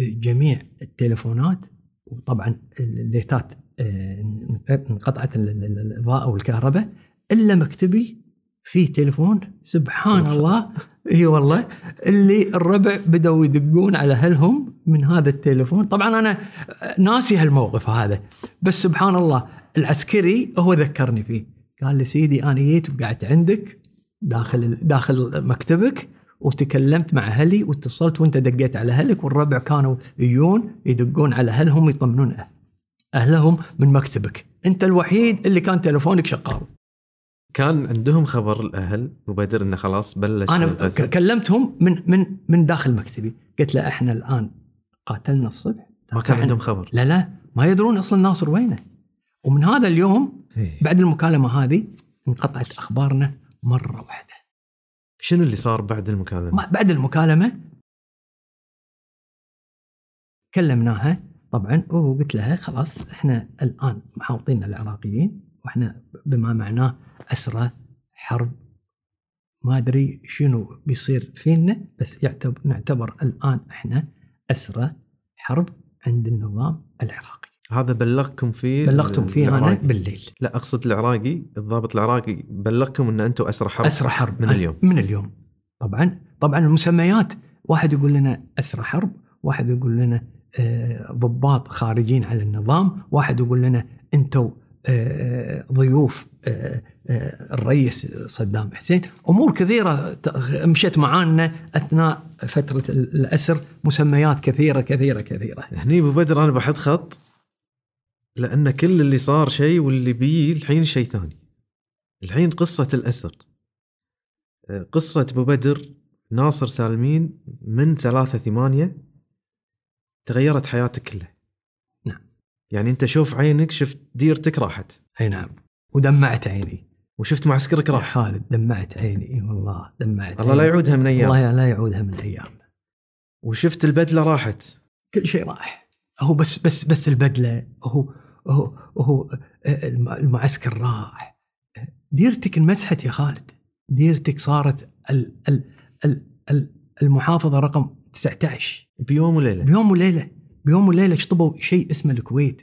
جميع التليفونات. وطبعا الليتات آه، انقطعت ال- ال- ال- الإضاءة والكهرباء إلا مكتبي فيه تليفون. سبحان سبحان الله. إي والله. اللي الربع بدأوا يدقون على أهلهم من هذا التليفون. طبعا أنا ناسي هالموقف هذا بس سبحان الله العسكري هو ذكرني فيه. قال لي سيدي أنا جيت وقعدت عندك داخل داخل مكتبك وتكلمت مع أهلي واتصلت وانت دقيت على أهلك والربع كانوا يجون يدقون على أهلهم يطمنون أهلهم من مكتبك. أنت الوحيد اللي كان تليفونك شغال. كان عندهم خبر الأهل وبدر إنه خلاص بلش أنا كلمتهم من من من داخل مكتبي. قلت له إحنا الآن قاتلنا الصبح. ما كان عندهم خبر. لا لا ما يدرون أصلا ناصر وينه. ومن هذا اليوم إيه. بعد المكالمة هذه انقطعت أخبارنا مرة واحدة. شنو اللي صار بعد المكالمة؟ بعد المكالمة كلمناها طبعا وقلت لها خلاص إحنا الآن محاوطين العراقيين وإحنا بما معناه أسرى حرب ما أدري شنو بيصير فينا بس يعتبر نعتبر الآن إحنا أسرى حرب عند النظام العراقي هذا بلغكم فيه بلغتم فيه أنا العراقي. بالليل. لا أقصد العراقي الضابط العراقي. بلغكم أن أنتم أسرى حرب. أسرى حرب. من اليوم. من اليوم. طبعا. طبعا المسميات واحد يقول لنا أسرى حرب واحد يقول لنا آه، ضباط خارجين على النظام واحد يقول لنا أنتم آه، ضيوف آه، آه، الرئيس صدام حسين. أمور كثيرة مشت معانا أثناء فترة ال- الأسر. مسميات كثيرة كثيرة كثيرة. هني أبو بدر أنا بحط خط. لأن كل اللي صار شيء واللي بيه الحين شيء ثاني. الحين قصة الاسر قصة أبو بدر ناصر سالمين من ثلاثة ثمانية تغيرت حياتك كلها. نعم. يعني أنت شوف عينك شفت ديرتك راحت. أي نعم. ودمعت عيني. وشفت معسكرك راح. خالد دمعت عيني. اي والله دمعت الله لا. يعودها من أيام. الله لا يعودها من أيام. وشفت البدلة راحت. كل شيء راح. هو بس بس بس البدلة هو هو هو الم- المعسكر راح. ديرتك انمسحت يا خالد. ديرتك صارت ال ال ال ال المحافظة رقم 19 بيوم وليلة. بيوم وليلة. بيوم وليلة شطبوا شيء اسمه الكويت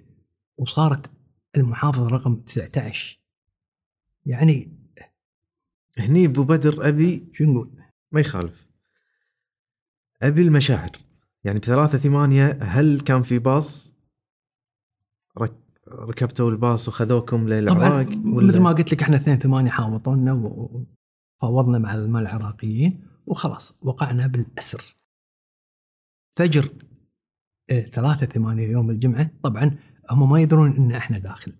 وصارت المحافظة رقم 19 يعني هني أبو بدر أبي شو نقول؟ ما يخالف. أبي المشاعر. يعني بثلاثة ثمانية هل كان في باص. ركبتوا الباص وخذوكم للعراق مثل ما قلت لك إحنا 2 8 حاوطونا وفاوضنا مع العراقيين وخلاص وقعنا بالأسر. فجر آه، 3 8 يوم الجمعة طبعا هم ما يدرون إن إحنا داخل.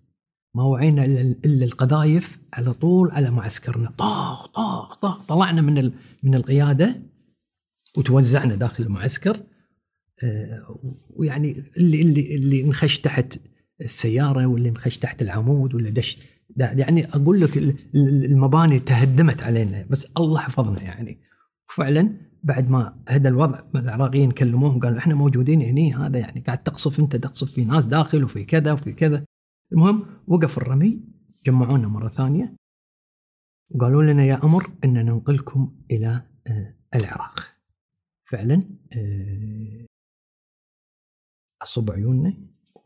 ما وعينا إلا القذايف على طول على معسكرنا طاخ طاخ طاخ طلعنا من من القيادة وتوزعنا داخل المعسكر. آه، ويعني اللي اللي اللي انخش تحت السيارة واللي انخش تحت العمود ولا دش. يعني أقول لك ال- ال- المباني تهدمت علينا بس الله حفظنا يعني. وفعلا بعد ما هذا الوضع العراقيين كلموهم قالوا إحنا موجودين هني هذا يعني قاعد تقصف أنت تقصف في ناس داخل وفي كذا وفي كذا. المهم وقف الرمي جمعونا مرة ثانية. وقالوا لنا يا أمر إن ننقلكم إلى آه، العراق. فعلا آه، عصبوا عيوننا.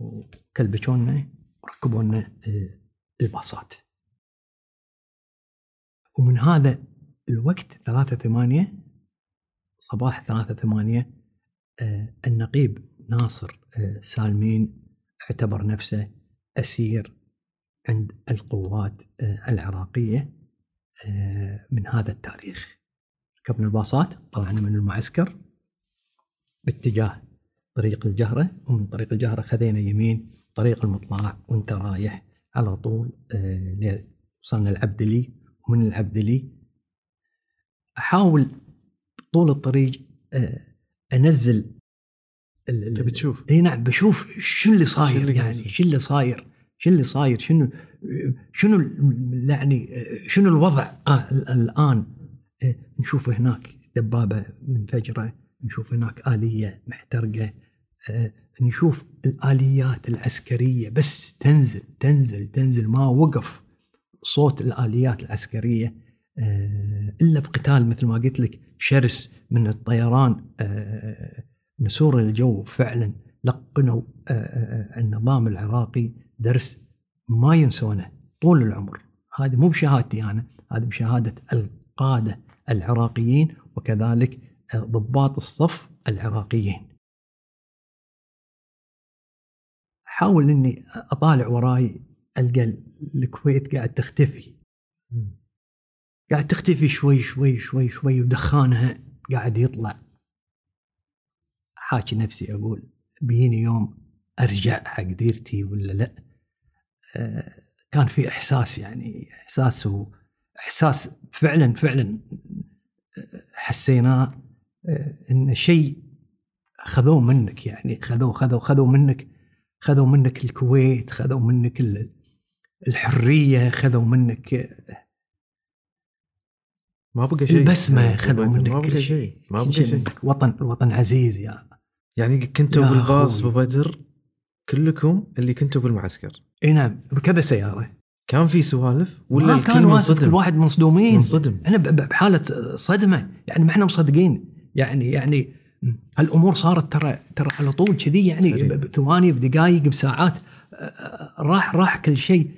وكلبشونا وركبوا لنا آه، الباصات. ومن هذا الوقت ثلاثة ثمانية صباح ثلاثة ثمانية آه، النقيب ناصر آه، سالمين اعتبر نفسه أسير عند القوات العراقية آه، من هذا التاريخ. ركبنا الباصات طلعنا من المعسكر باتجاه طريق الجهرة ومن طريق الجهرة خذينا يمين طريق المطلع وانت رايح على طول آه، وصلنا العبدلي ومن العبدلي أحاول طول الطريق آه، أنزل ال- ال- تبي تشوف؟ إي نعم بشوف شو اللي صاير يعني. شو اللي صاير؟ شو اللي صاير؟ شنو شنو يعني شنو الوضع؟ آه ال- الآن آه، نشوف هناك دبابة منفجره نشوف هناك آلية محترقة آه، نشوف الآليات العسكرية بس تنزل تنزل تنزل ما وقف صوت الآليات العسكرية آه، إلا بقتال مثل ما قلت لك شرس من الطيران آه، نسور الجو فعلا لقنوا النظام العراقي درس ما ينسونه طول العمر. هذه مو بشهادتي أنا هذه بشهادة القادة العراقيين وكذلك ضباط الصف العراقيين. حاول إني أطالع وراي القى الكويت قاعد تختفي. قاعد تختفي شوي شوي شوي شوي ودخانها قاعد يطلع. حاكي نفسي أقول بيني يوم أرجع حق ديرتي ولا لا؟ آه، كان في إحساس يعني إحساس هو إحساس فعلا فعلا آه، حسيناه. إن شيء خذوه منك يعني خذوه خذوا خذوا منك خذوا منك الكويت خذوا منك ال- الحرية خذوا منك ما بقى شيء. البسمة خذوا منك ما بقى شيء. ما بقى شيء. وطن الوطن عزيز يا يعني كنتوا بالباص أخوي. أبو بدر كلكم اللي كنتوا بالمعسكر إي نعم بكذا سيارة. كان في سوالف ولا ما كان واقف كل واحد مصدومين منصدم أنا بحالة صدمة. يعني ما إحنا مصدقين. يعني يعني هالامور صارت ترى ترى على طول كذي يعني بثواني بدقائق بساعات. راح راح كل شيء.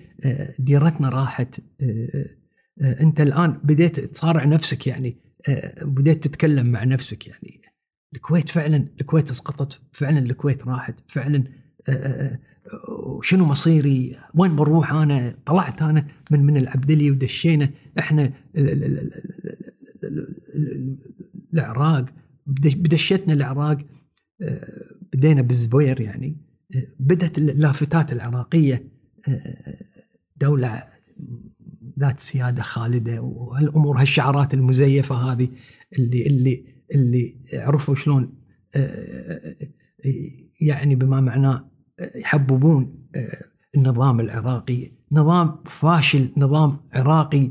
ديرتنا راحت. أنت الآن بديت تصارع نفسك يعني. بديت تتكلم مع نفسك يعني. الكويت فعلا الكويت اسقطت. فعلا الكويت راحت. فعلا شنو مصيري؟ وين بروح أنا؟ طلعت أنا من من العبدلي ودشينا. إحنا ال- ال- ال- ال- ال- ال- العراق بدش- بدشتنا العراق آه، بدينا بالزبير يعني آه، بدأت اللافتات العراقية آه، دولة ذات سيادة خالدة وهالأمور هالشعارات المزيفة هذه اللي اللي اللي عرفوا شلون يعني بما معناه يحببون النظام العراقي نظام فاشل نظام عراقي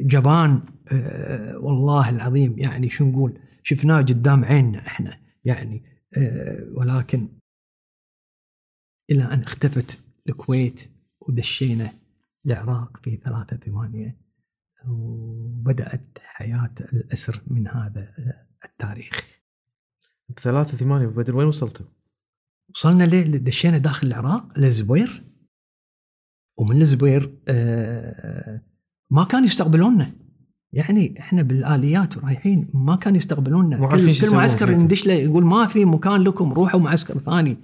جبان. آه، والله العظيم يعني شو نقول شفناه قدام عيننا إحنا يعني ولكن إلى أن اختفت الكويت ودشينا العراق في ثلاثة ثمانية وبدأت حياة الأسر من هذا التاريخ ثلاثة ثمانية بدر وين وصلتوا؟ وصلنا ليه دشينا داخل العراق للزبير ومن الزبير آه، ما كانوا يستقبلوننا يعني إحنا بالآليات ورايحين ما كانوا يستقبلوننا. كل, كل معسكر ندش له يقول ما في مكان لكم روحوا معسكر ثاني.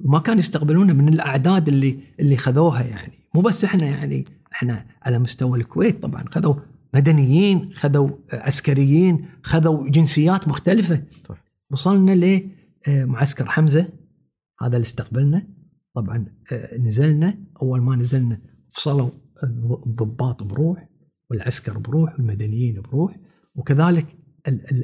ما كانوا يستقبلونا من الأعداد اللي اللي خذوها يعني. مو بس إحنا يعني إحنا على مستوى الكويت طبعا خذوا مدنيين خذوا عسكريين خذوا جنسيات مختلفة. صح. وصلنا لمعسكر حمزة. هذا اللي استقبلنا. طبعا آه، نزلنا. أول ما نزلنا فصلوا الضباط بروح. والعسكر بروح والمدنيين بروح وكذلك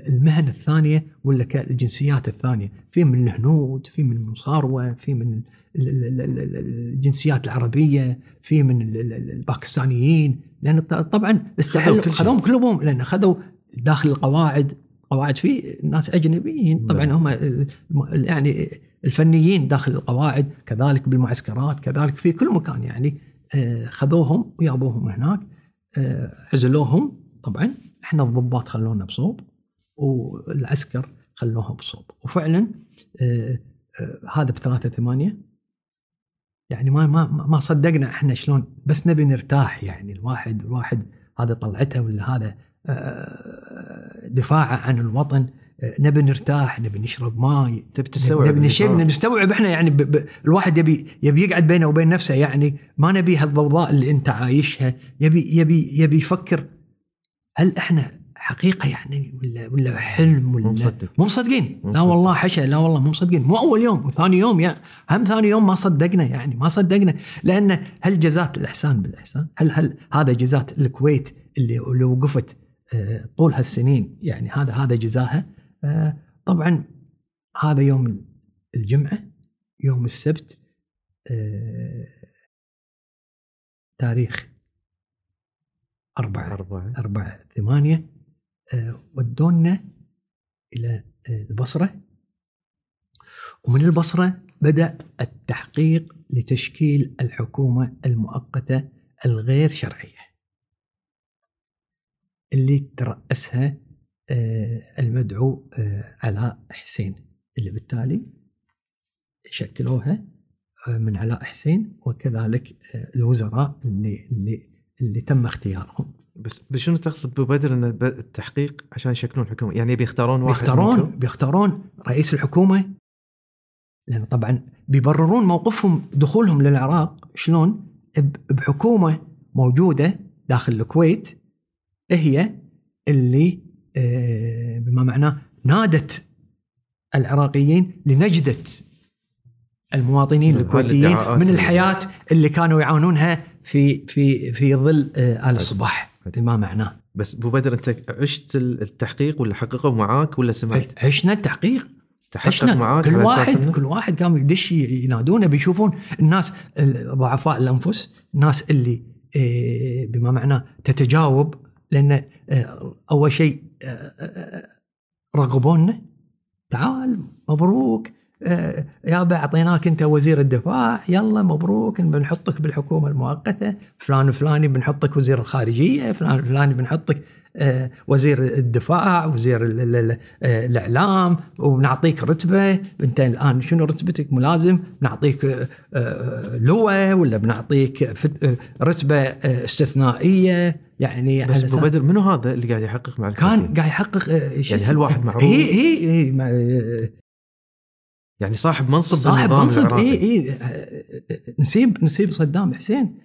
المهن الثانية ولا الجنسيات الثانية. في من الهنود في من المصاروة في من الجنسيات العربية في من الباكستانيين. لأن طبعا استحلوا خذوهم كلهم. لأن اخذوا داخل القواعد. قواعد في ناس أجنبيين. طبعا نعم. هم يعني الفنيين داخل القواعد. كذلك بالمعسكرات. كذلك في كل مكان يعني آه، خذوهم ويابوهم هناك. عزلوهم. طبعا إحنا الضباط خلونا بصوب والعسكر خلوها بصوب. وفعلا آه، هذا بثلاثة ثمانية. يعني ما ما ما صدقنا إحنا شلون بس نبي نرتاح يعني الواحد الواحد هذا طلعته ولا هذا دفاعه عن الوطن. نبي نرتاح نبي نشرب ماي. تبي تستوعب نبي نشم نستوعب إحنا يعني ب... ب... الواحد يبي يبي يقعد بينه وبين نفسه يعني ما نبي هالضوضاء اللي أنت عايشها. يبي يبي يبي يفكر هل إحنا حقيقة يعني ولا ولا حلم ولا مو مصدق. مو مصدقين؟ لا والله حشا لا والله مو مصدقين. مو أول يوم وثاني يوم يا هم ثاني يوم ما صدقنا يعني ما صدقنا. لأن هل جزات الإحسان بالإحسان؟ هل هل هذا جزات الكويت اللي اللي وقفت آه، طول هالسنين يعني هذا هذا جزاها آه، طبعا هذا يوم الجمعة يوم السبت آه، تاريخ أربعة أربعة, أربعة ثمانية آه، ودونا إلى البصرة. ومن البصرة بدأ التحقيق لتشكيل الحكومة المؤقتة الغير شرعية اللي ترأسها آه، المدعو آه، علاء حسين اللي بالتالي شكلوها آه، من علاء حسين وكذلك الوزراء اللي اللي اللي تم اختيارهم. بس بشنو تقصد أبو بدر أن التحقيق عشان يشكلون الحكومة؟ يعني بيختارون واحد بيختارون؟ بيختارون رئيس الحكومة. لأن طبعا بيبررون موقفهم دخولهم للعراق شلون؟ بحكومة موجودة داخل الكويت هي اللي آه، بما معناه نادت العراقيين لنجدة المواطنين الكويتيين من الحياة اللي كانوا يعانونها في في في ظل آه، آل الصباح بما معناه. بس أبو بدر أنت عشت التحقيق ولا حققوا معاك ولا سمعت؟ عشنا التحقيق. عشنا معاك كل واحد كل واحد قام يدش ينادونه بيشوفون الناس ضعفاء الأنفس الناس اللي آه، بما معناه تتجاوب لأن أول شيء رغبونا. تعال مبروك. آه، يابا أعطيناك أنت وزير الدفاع. يلا مبروك. بنحطك بالحكومة المؤقتة. فلان فلاني بنحطك وزير الخارجية. فلان فلاني بنحطك. آه، وزير الدفاع وزير آه، الإعلام وبنعطيك رتبة. أنت الآن شنو رتبتك؟ ملازم. بنعطيك لواء ولا بنعطيك رتبة استثنائية؟ يعني بس أبو بدر منو هذا اللي قاعد يحقق مع الكويتين؟ كان قاعد يحقق آه، يعني هل واحد معروف؟ اي اي اي يعني صاحب منصب صاحب منصب إي إي نسيب نسيب صدام حسين.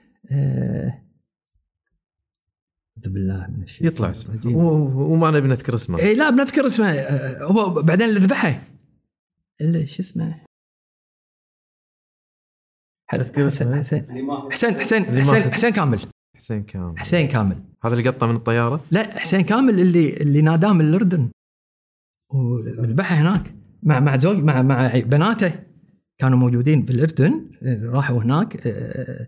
أه بالله من الشيء يطلع اسمه. وما نبي نذكر اسمه. اي لا بنذكر اسمه. آه، هو بعدين اللي ذبحه اللي شو اسمه؟ تذكر اسمه. حسين حسين حسين حسين حسين كامل. حسين كامل. حسين كامل. هذا اللي قطه من الطياره؟ لا حسين كامل اللي اللي ناداه من الأردن. وذبحه هناك. مع مع زوج مع مع بناته كانوا موجودين بالأردن. راحوا هناك آه،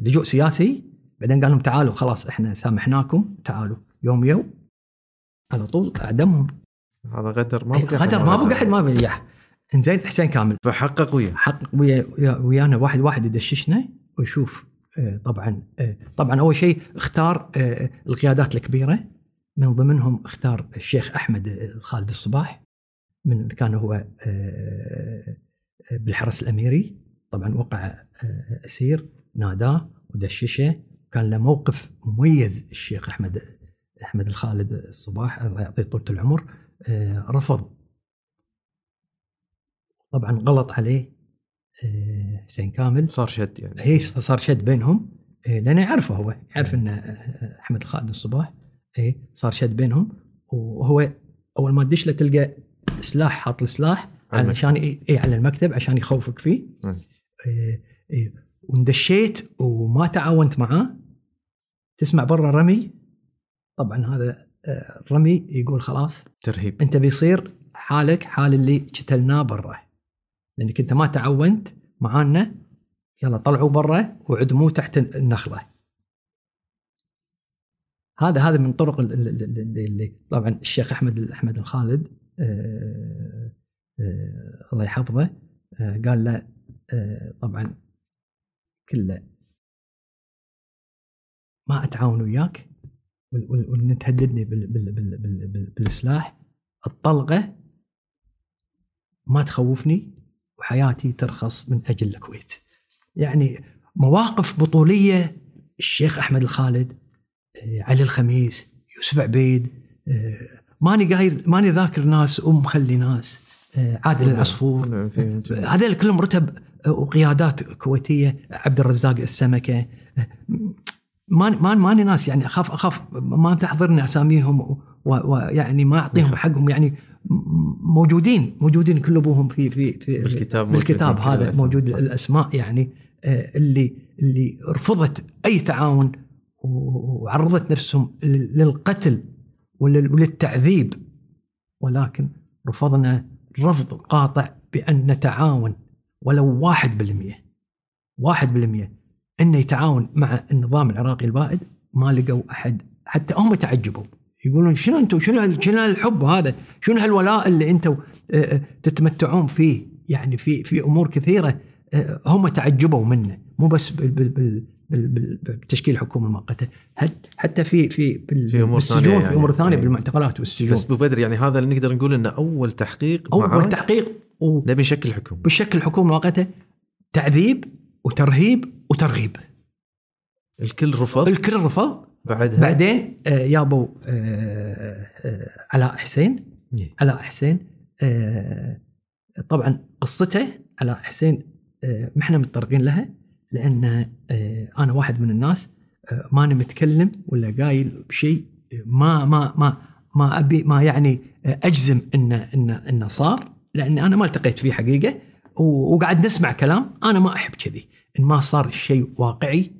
لجوء سياسي. بعدين قال لهم تعالوا خلاص إحنا سامحناكم تعالوا. يوم يوم على طول أعدمهم. هذا غدر ما إيه، بقى غدر ما بقى احد ما بيح إنزين حسين كامل. فحقق وياه. حقق ويا ويا- ويانا واحد واحد يدششنا ويشوف آه، طبعا آه، طبعا أول شيء اختار آه، القيادات الكبيرة. من ضمنهم اختار الشيخ أحمد الخالد الصباح. من كان هو بالحرس الأميري. طبعا وقع أسير ناداه ودششه. كان له موقف مميز الشيخ أحمد أحمد الخالد الصباح الله يعطيه طولة العمر آه، رفض. طبعا غلط عليه آه، حسين كامل. صار شد يعني. هي صار شد بينهم إيه، لأنه يعرفه هو يعرف إن آه، أحمد الخالد الصباح اي صار شد بينهم. وهو أول ما تدش له تلقى سلاح حاط السلاح. علشان اي إيه على المكتب عشان يخوفك فيه. مم. إيه إيه. وندشيت وما تعاونت معاه تسمع برا رمي؟ طبعا هذا آه، رمي يقول خلاص ترهيب. انت بيصير حالك حال اللي قتلناه برا. لأنك انت ما تعاونت معانا يلا طلعوا برا وعدموه تحت النخلة. هذا هذا من طرق ال- ال- ال- اللي, طبعا الشيخ أحمد أحمد الخالد آه، آه، الله يحفظه آه، قال له آه، طبعا كله. ما أتعاون وياك. وان تهددني بال بال بال بال بال بالسلاح الطلقة ما تخوفني وحياتي ترخص من أجل الكويت. يعني مواقف بطولية الشيخ أحمد الخالد آه، علي الخميس يوسف عبيد آه، ماني قايل ماني ذاكر ناس ومخلي ناس آه، عادل العصفور. نعم، في- في- هذول كلهم رتب وقيادات كويتية عبد الرزاق السمكة. ما ما ماني ناس يعني اخاف أخاف ما تحضرني أساميهم ويعني ما أعطيهم حقهم. يعني موجودين موجودين كل أبوهم في في في بالكتاب بالكتاب هذا. موجود. الأسماء يعني آه، اللي اللي رفضت أي تعاون وعرضت نفسهم لل- للقتل ولل- وللتعذيب. ولكن رفضنا رفض قاطع بأن نتعاون. ولو واحد بالمية واحد بالمية أنه يتعاون مع النظام العراقي البائد ما لقوا أحد. حتى هم تعجبوا. يقولون شنو أنتم شنو شنو هالحب هذا؟ شنو هالولاء اللي أنتم آه، آه، تتمتعون فيه؟ يعني في في أمور كثيرة آه، هم تعجبوا منه. مو بس بال- بال- بال- بال- بال- بتشكيل الحكومة المؤقته حت- حتى في في بال- في أمور ثانية بالسجون في يعني. أمور ثانية إيه. بالمعتقلات والسجون. بس ابو بدر يعني هذا اللي نقدر نقول إنه أول تحقيق أول تحقيق و- نبي نشكل حكومة. بالشكل الحكومة المؤقته تعذيب وترهيب وترغيب. الكل رفض. الكل رفض. بعدها؟ بعدين آه، يابوا آه، آه، علاء حسين إيه. علاء حسين آه، طبعا قصته علاء حسين آه، ما إحنا متطرقين لها لأن آه، أنا واحد من الناس ماني متكلم ولا قايل بشيء ما ما ما ما أبي ما يعني أجزم إنه إنه إنه صار. لأني أنا ما التقيت فيه حقيقة وقاعد نسمع كلام أنا ما أحب كذي. إن ما صار الشيء واقعي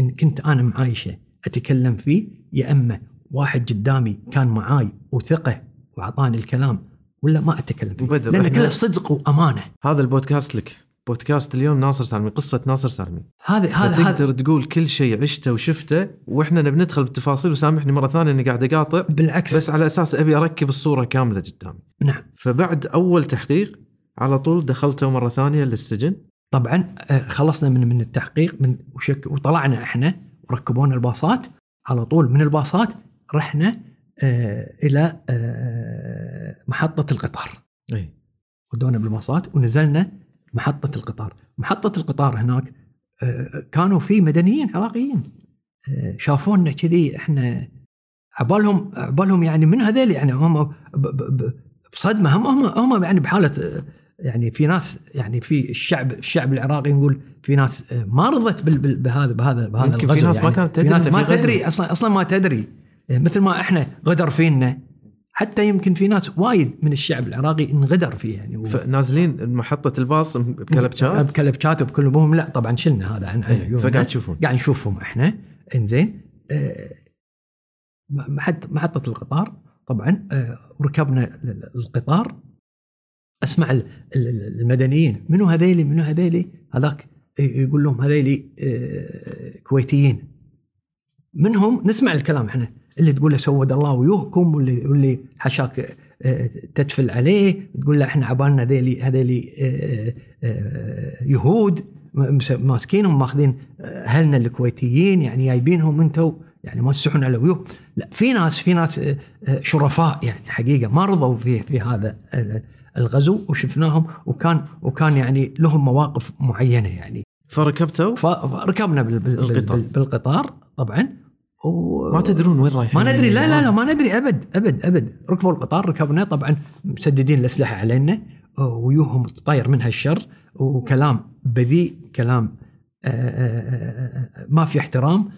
إن كنت أنا معايشة أتكلم فيه يا أما واحد قدامي كان معاي وثقة وأعطاني الكلام ولا ما أتكلم فيه. لأن كله صدق وأمانة. هذا البودكاست لك. بودكاست اليوم ناصر سالمي قصة ناصر سالمي. هذا هذا فتقدر تقول كل شيء عشته وشفته وإحنا نبي ندخل بالتفاصيل وسامحني مرة ثانية إني قاعد أقاطع بالعكس. بس على أساس أبي أركب الصورة كاملة قدامي. نعم. فبعد أول تحقيق على طول دخلته مرة ثانية للسجن. طبعا آه، خلصنا من من التحقيق من وشك وطلعنا إحنا وركبونا الباصات. على طول من الباصات رحنا آه، إلى آه، محطة القطار. اي ودونا بالباصات ونزلنا محطة القطار. محطة القطار هناك آه، كانوا في مدنيين عراقيين. آه، شافونا كذي إحنا عبالهم عبالهم يعني من هذيل يعني هم بصدمة. هم هم هم يعني بحالة آه، يعني في ناس يعني في الشعب الشعب العراقي نقول في ناس ما رضت بهذا بهذا بهذا يمكن في ناس ما يعني. كانت في تدري ما. تدري أصلا أصلا ما تدري. مثل ما إحنا غدر فينا حتى يمكن في ناس وايد من الشعب العراقي انغدر فيه يعني و- فنازلين محطة الباص بكلبشات بكلبشات وبكل ابوهم لا طبعا شلنا هذا عن إيه، عيوننا. فقاعد تشوفون. قاعد نشوفهم إحنا. إنزين. محط- محطة القطار. طبعا آه، ركبنا ال- ال- القطار. أسمع ال- ال- ال- المدنيين منو هذيلي؟ منو هذيلي؟ هذاك يقول لهم هذيلي آه، كويتيين. منهم نسمع الكلام إحنا. اللي تقول له سود الله ويوهكم واللي واللي حشاك آه، تدفل عليه تقول له إحنا عبالنا هذيلي هذيلي آه، آه، يهود ماسكينهم ماخذين أهلنا الكويتيين يعني جايبينهم أنتم يعني موسعون على ويوه لا في ناس في ناس شرفاء يعني حقيقة ما رضوا في في هذا ال- الغزو وشفناهم وكان وكان يعني لهم مواقف معينة يعني. فركبتوا؟ فركبنا بال- بال- القطار. بال- بالقطار طبعا. و... ما تدرون وين رايحين. ما ندري. لا لا لا ما ندري. أبد أبد أبد. ركبوا القطار ركبنا طبعا مسددين الأسلحة علينا ويوهم طاير منها الشر وكلام بذيء كلام آه، آه، آه، ما في احترام.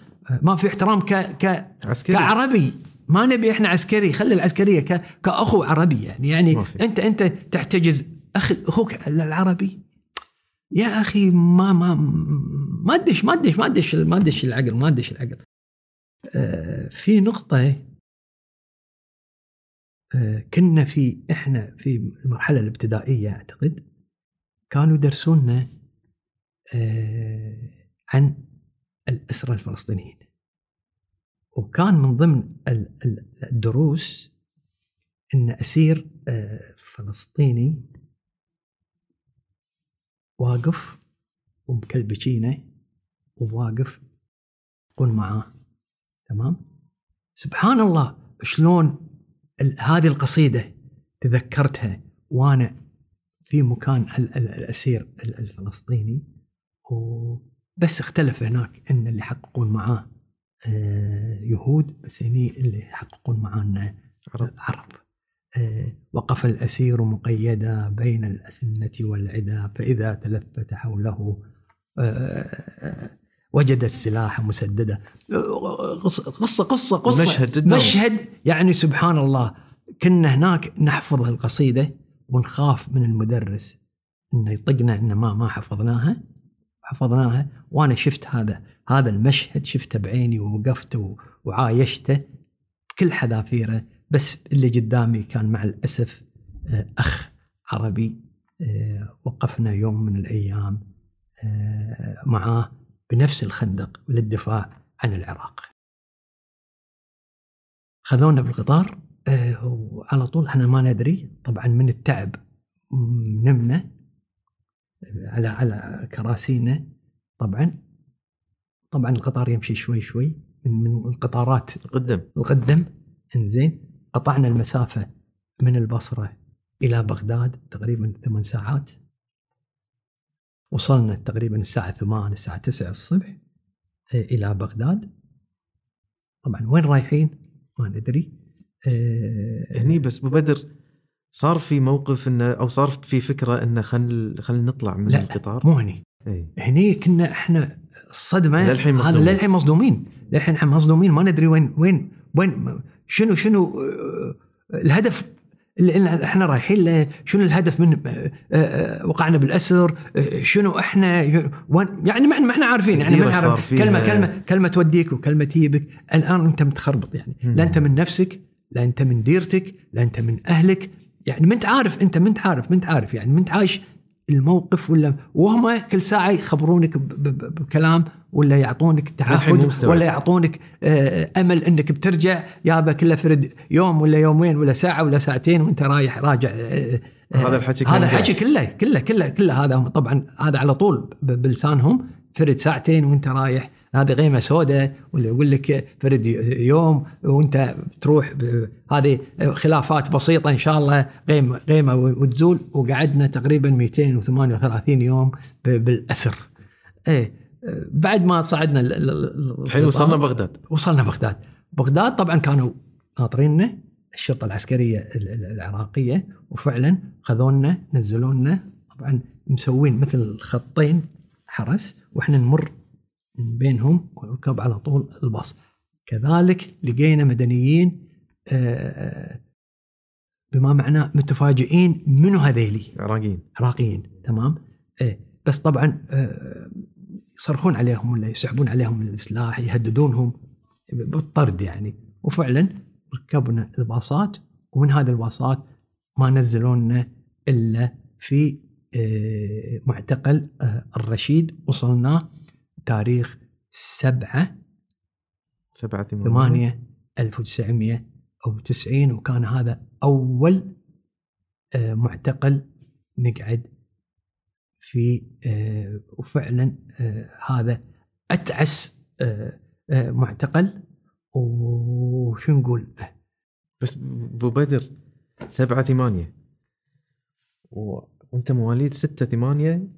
ما في احترام ك ك عسكري. كعربي. ما نبي إحنا عسكري. خلي العسكرية ك... كأخو عربي يعني. يعني. أنت أنت تحتجز أخي أخوك العربي. يا أخي ما ما ما ادش ما ادش ما ادش ما ادش العقل ما ادش العقل. في نقطة آه، كنا في إحنا في المرحلة الابتدائية أعتقد كانوا يدرسونا آه، عن الاسرى الفلسطينيين. وكان من ضمن ال- ال- الدروس إن أسير آه، فلسطيني واقف ومكلبشينه وواقف يقول معاه. تمام سبحان الله شلون هذه القصيدة تذكرتها وأنا في مكان ال- ال- الأسير ال- الفلسطيني وبس اختلف هناك إن اللي يحققون معاه آه، يهود بس هني اللي يحققون معانا عرب. عرب آه، وقف الأسير مقيدا بين الأسنة والعدا فإذا تلفت حوله آه، وجد السلاح مسددا. قصة قصة قصة, قصة. مشهد جداً. مشهد يعني سبحان الله كنا هناك نحفظ القصيدة ونخاف من المدرس. انه يطقنا إن ما ما حفظناها. حفظناها. وأنا شفت هذا هذا المشهد شفته بعيني ووقفت وعايشته بكل حذافيره. بس اللي قدامي كان مع الأسف آه، أخ عربي آه، وقفنا يوم من الأيام آه، معاه. بنفس الخندق للدفاع عن العراق. خذونا بالقطار. آه، وعلى طول إحنا ما ندري. طبعا من التعب نمنا على على كراسينا طبعا. طبعا القطار يمشي شوي شوي من من القطارات قدم القدم. إنزين. قطعنا المسافة من البصرة إلى بغداد تقريبا ثمان ساعات. وصلنا تقريبا الساعة 8 الساعة 9 الصبح آه، إلى بغداد. طبعا وين رايحين؟ ما ندري. آه، هني بس ابو بدر صار في موقف إنه أو صار في فكرة إنه خل خل نطلع من لا، لا. القطار. مو هني. إي. هني كنا إحنا الصدمه للحين هذا مصدومين. للحين مصدومين. للحين إحنا مصدومين. ما ندري وين وين وين شنو شنو آه، الهدف اللي إحنا رايحين له شنو الهدف من آه، آه، وقعنا بالأسر آه، شنو إحنا يعني ما إحنا عارفين يعني ما فيها- كلمة كلمة كلمة توديك وكلمة تجيبك الآن أنت متخربط يعني. لا أنت من نفسك لا أنت من ديرتك لا أنت من أهلك. يعني ما أنت عارف أنت ما أنت عارف ما أنت عارف يعني. ما أنت عايش الموقف ولا وهم كل ساعة يخبرونك بكلام ولا يعطونك تعهد. ولا يعطونك آه، أمل إنك بترجع يابا كله فرد يوم ولا يومين ولا ساعة ولا ساعتين وأنت رايح راجع آه، آه، هذا الحكي هذا. الحكي كله كله كله كله هذا هم طبعا هذا على طول بلسانهم فرد ساعتين وأنت رايح هذه غيمة سوداء ولا يقول لك فرد يوم وانت تروح هذه خلافات بسيطة إن شاء الله غيمة غيمه وتزول. وقعدنا تقريبا 238 يوم ب- بالاسر. إيه بعد ما صعدنا ال- ال- ال- الحين وصلنا بغداد. وصلنا بغداد. بغداد طبعا كانوا ناطريننا الشرطة العسكرية ال- ال- العراقية وفعلا خذونا نزلونا طبعا مسوين مثل خطين حرس وإحنا نمر بينهم ونركب على طول الباص. كذلك لقينا مدنيين آه، بما معناه متفاجئين منو هذيلي؟ عراقيين. عراقيين تمام؟ إيه بس طبعا آه، يصرخون عليهم ولا يسحبون عليهم السلاح يهددونهم بالطرد يعني. وفعلا ركبنا الباصات ومن هذه الباصات ما نزلونا إلا في آه، معتقل آه، الرشيد وصلنا تاريخ 7 7 8 1990 وكان هذا أول آه، معتقل نقعد في وفعلا هذا أتعس معتقل. وشو نقول؟ بس أبو بدر 7 8 وأنت مواليد 6 8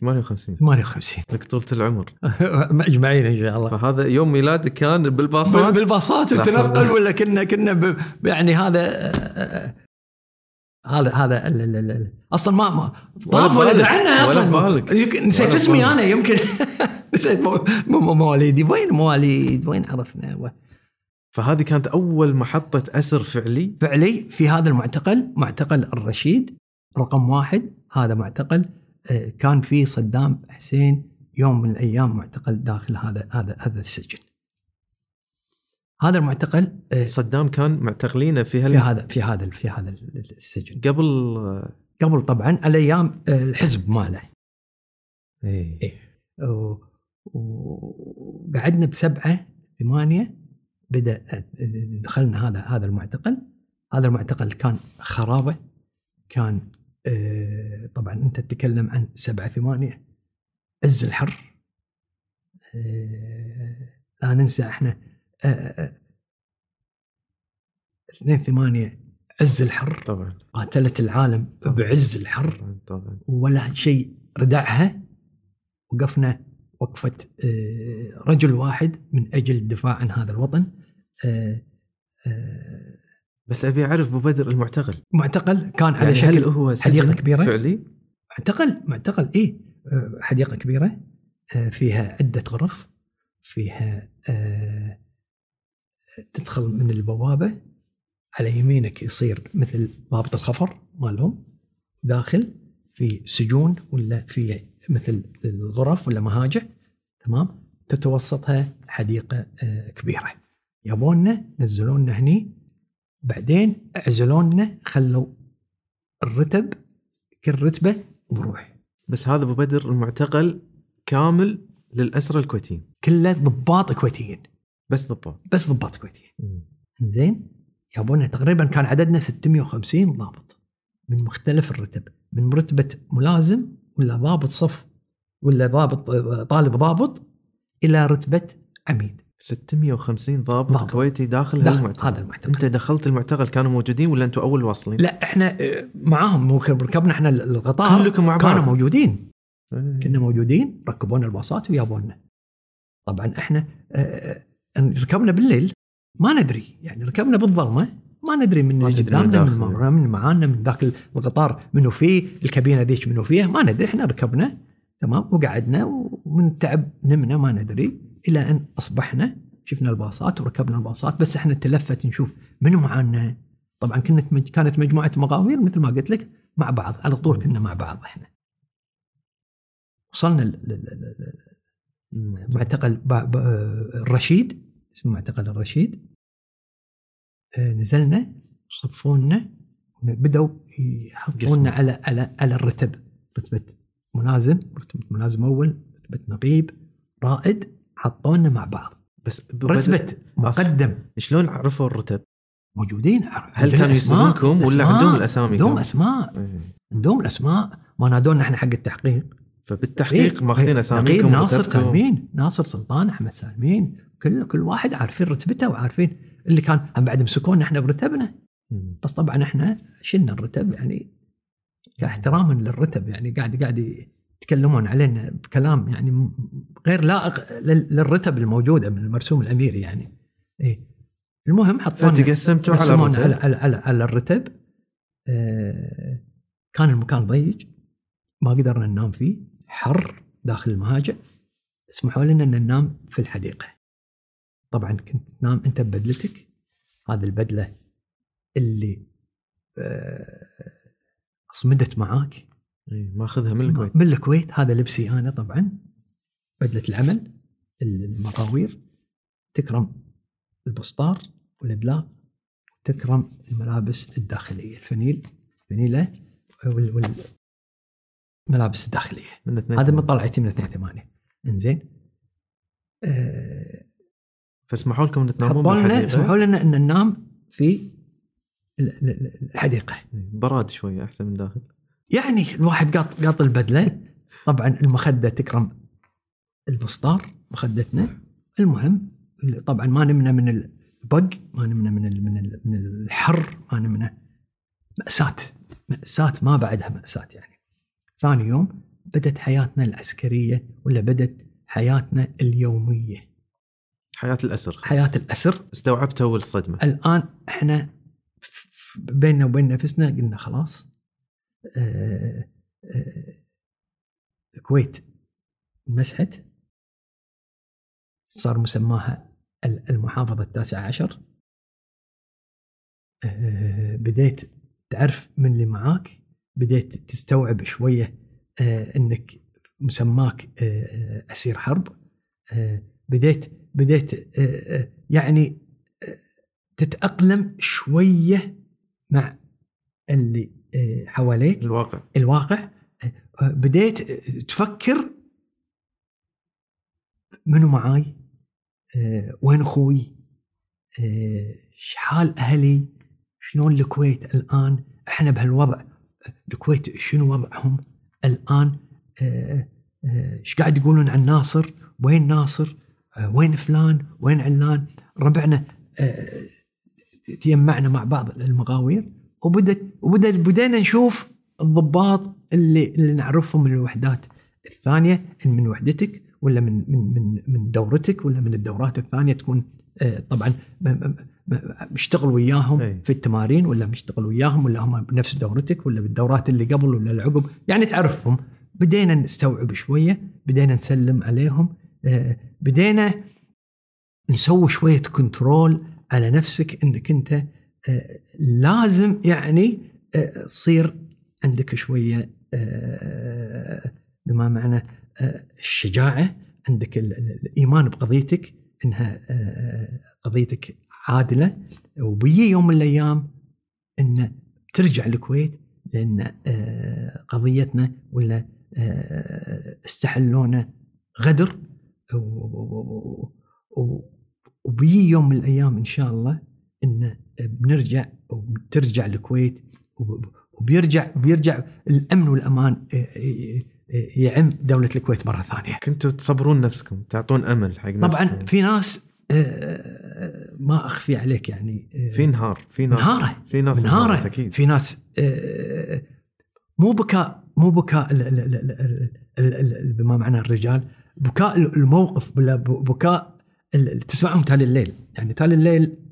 58 58 لك طولة العمر. مجمعين إن شاء الله. فهذا يوم ميلادك كان بالباصات. بالباصات وتنقل ولا كنا كنا ب... يعني هذا هذا هذا أصلا ما ما طاف ولا عنه أصلا. نسيت اسمي أنا يمكن. نسيت مواليدي وين مواليد؟ وين عرفنا؟ فهذه كانت أول محطة أسر فعلي. فعلي في هذا المعتقل معتقل الرشيد رقم واحد. هذا معتقل. كان فيه صدام حسين يوم من الأيام معتقل داخل هذا هذا هذا السجن. هذا المعتقل آه، صدام كان معتقلينه في, في هذا في هذا في هذا السجن قبل قبل طبعا على أيام آه، الحزب ماله. إيه, إيه. وقعدنا بسبعة ثمانية بدأ دخلنا هذا هذا المعتقل هذا المعتقل كان خرابة كان آه، طبعا أنت تتكلم عن سبعة ثمانية عز الحر آه، لا ننسى إحنا آه، اثنين ثمانية عز الحر طبعا. قاتلت العالم طبعًا. بعز الحر طبعا. ولا شيء ردعها. وقفنا وقفة رجل واحد من أجل الدفاع عن هذا الوطن. بس أبي أعرف أبو بدر المعتقل. معتقل؟ كان على يعني شكل هل هو حديقة كبيرة؟ فعلي؟ معتقل معتقل اي آه، حديقة كبيرة آه، فيها عدة غرف فيها آه، تدخل من البوابة على يمينك يصير مثل بابة الخفر مالهم داخل في سجون ولا في مثل الغرف ولا مهاجع تمام؟ تتوسطها حديقة كبيرة. يبوننا نزلونا هني بعدين أعزلونا خلوا الرتب كل رتبة بروح بس هذا أبو بدر المعتقل كامل للاسرى الكويتيين. كله ضباط كويتيين. بس ضباط. بس ضباط كويتيين. زين؟ يابونا تقريبا كان عددنا 650 ضابط. من مختلف الرتب. من رتبة ملازم ولا ضابط صف ولا ضابط طالب ضابط إلى رتبة عميد. 650 ضابط, ضابط. كويتي داخل, داخل المعتقل هذا المعتقل. أنت دخلت المعتقل كانوا موجودين ولا أنتم أول واصلين؟ لا إحنا آه، معاهم. ركبنا إحنا القطار كلكم مع بعض. كانوا موجودين. إيه. كنا موجودين ركبونا الباصات ويابونا. طبعا إحنا آه، آه، ركبنا بالليل. ما ندري يعني ركبنا بالظلمة. ما ندري من قدامنا من, من, من معانا من ذاك القطار منو فيه الكابينة ذيك منو فيها. ما ندري إحنا ركبنا. تمام وقعدنا ومن التعب نمنا ما ندري. إلى أن أصبحنا شفنا الباصات وركبنا الباصات بس إحنا تلفت نشوف منو معانا. طبعا كانت كانت مجموعة مغامير مثل ما قلت لك مع بعض على طول كنا مع بعض إحنا. وصلنا معتقل الرشيد اسمه معتقل الرشيد. آه، نزلنا صفونا بدأوا يحطونا على على على الرتب. رتبة ملازم رتبة ملازم اول رتبة نقيب رائد. حطونا مع بعض. بس رتبة مقدم. شلون عرفوا الرتب؟ موجودين. هل كانوا يسمونكم ولا عندهم الأسامي؟ عندهم أسماء. إيه. عندهم الأسماء. ما نادونا إحنا حق التحقيق. فبالتحقيق. ماخذين أساميكم ناصر سالمين. ناصر سلطان أحمد سالمين. كل كل واحد عارفين رتبته وعارفين اللي كان هم بعد مسكونا إحنا برتبنا. بس طبعا إحنا شلنا الرتب يعني كاحتراما للرتب يعني قاعد قاعد يتكلمون علينا بكلام يعني غير لائق للرتب الموجوده من المرسوم الاميري يعني. إيه. المهم حطونا فتقسمتوا على الرتب على, على, على, على الرتب. آه كان المكان ضيق. ما قدرنا ننام فيه. حر داخل المهاجع اسمحوا لنا إن ننام في الحديقة. طبعا كنت تنام أنت ببدلتك. هذه البدلة اللي آه أصمدت معاك. اي ماخذها من الكويت. من الكويت. هذا لبسي أنا طبعا. بدلة العمل المقاوير تكرم البسطار والادلاق وتكرم الملابس الداخلية الفنيل فنيله ملابس الداخلية. من هذا من طلعتي من 82 إنزين. آه، فاسمحوا لكم أن تنامون حطوا لنا بالحديقة. سمحوا لنا أن ننام في ال- ال- الحديقة. براد شوية أحسن من داخل. يعني الواحد قاط قاط البدلة. طبعا المخدة تكرم البسطار مخدتنا. المهم طبعا ما نمنا من البق ما نمنا من ال- من ال- من الحر ما نمنا. مأساة مأساة ما بعدها مأساة يعني. ثاني يوم بدت حياتنا العسكرية ولا بدت حياتنا اليومية؟ حياة الأسر. حياة الأسر. استوعبت اول صدمه الآن إحنا بيننا وبين نفسنا قلنا خلاص الكويت مسحت. صار مسماها ال- المحافظة التاسعة عشر. آه، بديت تعرف من اللي معاك. بديت تستوعب شوية آه، إنك مسماك آه، آه، أسير حرب. آه، بديت بديت آه، آه، يعني آه، تتأقلم شوية مع اللي آه، حواليك. الواقع. الواقع. آه، بديت آه، تفكر منو معاي؟ آه، وين أخوي؟ آه، شحال أهلي؟ شلون الكويت الآن؟ إحنا بهالوضع الكويت شنو وضعهم الآن؟ آه، آه، إيش قاعد يقولون عن ناصر؟ وين ناصر؟ آه، وين فلان؟ وين علان؟ ربعنا آه، تجمعنا مع بعض المغاوير وبدت وبدأ بدينا نشوف الضباط اللي اللي نعرفهم من الوحدات الثانية إن من وحدتك ولا من من من من دورتك ولا من الدورات الثانية تكون آه، طبعا مشتغل وياهم أي. في التمارين ولا مشتغل وياهم ولا هم بنفس دورتك ولا بالدورات اللي قبل ولا العقب يعني تعرفهم بدينا نستوعب شوية بدينا نسلم عليهم آه، بدينا نسوي شوية كنترول على نفسك إنك أنت آه، لازم يعني آه، تصير عندك شوية آه، بما معنى آه، الشجاعة عندك ال- ال- الإيمان بقضيتك إنها قضيتك عادلة. وبيجي يوم من الأيام إن ترجع الكويت لأن قضيتنا ولا استحلونا غدر. و- و- وبيجي يوم من الأيام إن شاء الله إن بنرجع وبترجع الكويت وب- وبيرجع بيرجع الأمن والأمان يعم دولة الكويت مرة ثانية. كنتوا تصبرون نفسكم تعطون أمل حق نفسكم طبعا في ناس آه، ما أخفي عليك يعني آه، في نهار في ناس منهارة. في ناس انهارت أكيد في ناس آه، مو بكاء مو بكاء بما معنى الرجال بكاء الموقف بكاء تسمعهم تالي الليل يعني تالي الليل آه،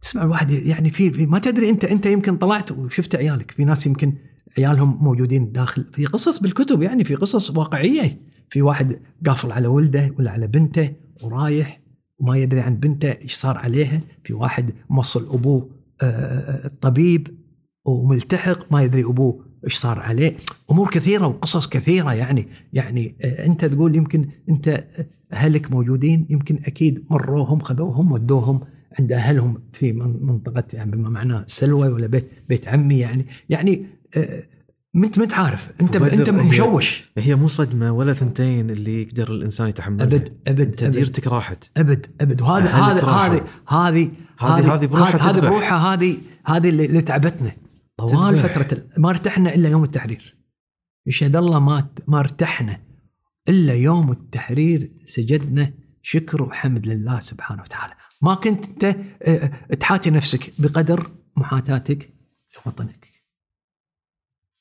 تسمع الواحد يعني في, في ما تدري انت انت يمكن طلعت وشفت عيالك. في ناس يمكن عيالهم موجودين داخل في قصص بالكتب يعني في قصص واقعية. في واحد قافل على ولده ولا على بنته ورايح وما يدري عن بنته إيش صار عليها. في واحد موصل أبوه آه، الطبيب وملتحق ما يدري أبوه إيش صار عليه؟ أمور كثيرة وقصص كثيرة يعني. يعني آه، أنت تقول يمكن أنت أهلك موجودين يمكن أكيد مروهم خذوهم ودوهم عند أهلهم في من- منطقة يعني بما معناه سلوى ولا بيت بيت عمي يعني. يعني آه، انت ما عارف. أنت وبدر أنت هي- مشوش. هي مو صدمة ولا ثنتين اللي يقدر الإنسان يتحملها. أبد أبد أنت أبد. ديرتك راحت. أبد أبد. وهذا هذا. هذه هذه هذه- هذه بروحها هذه هذه اللي تعبتنا. طوال ال- ما ارتحنا إلا يوم التحرير. يشهد الله ما ما ارتحنا إلا يوم التحرير. سجدنا شكر وحمد لله سبحانه وتعالى. ما كنت أنت آه، تحاتي نفسك بقدر محاتاتك لوطنك.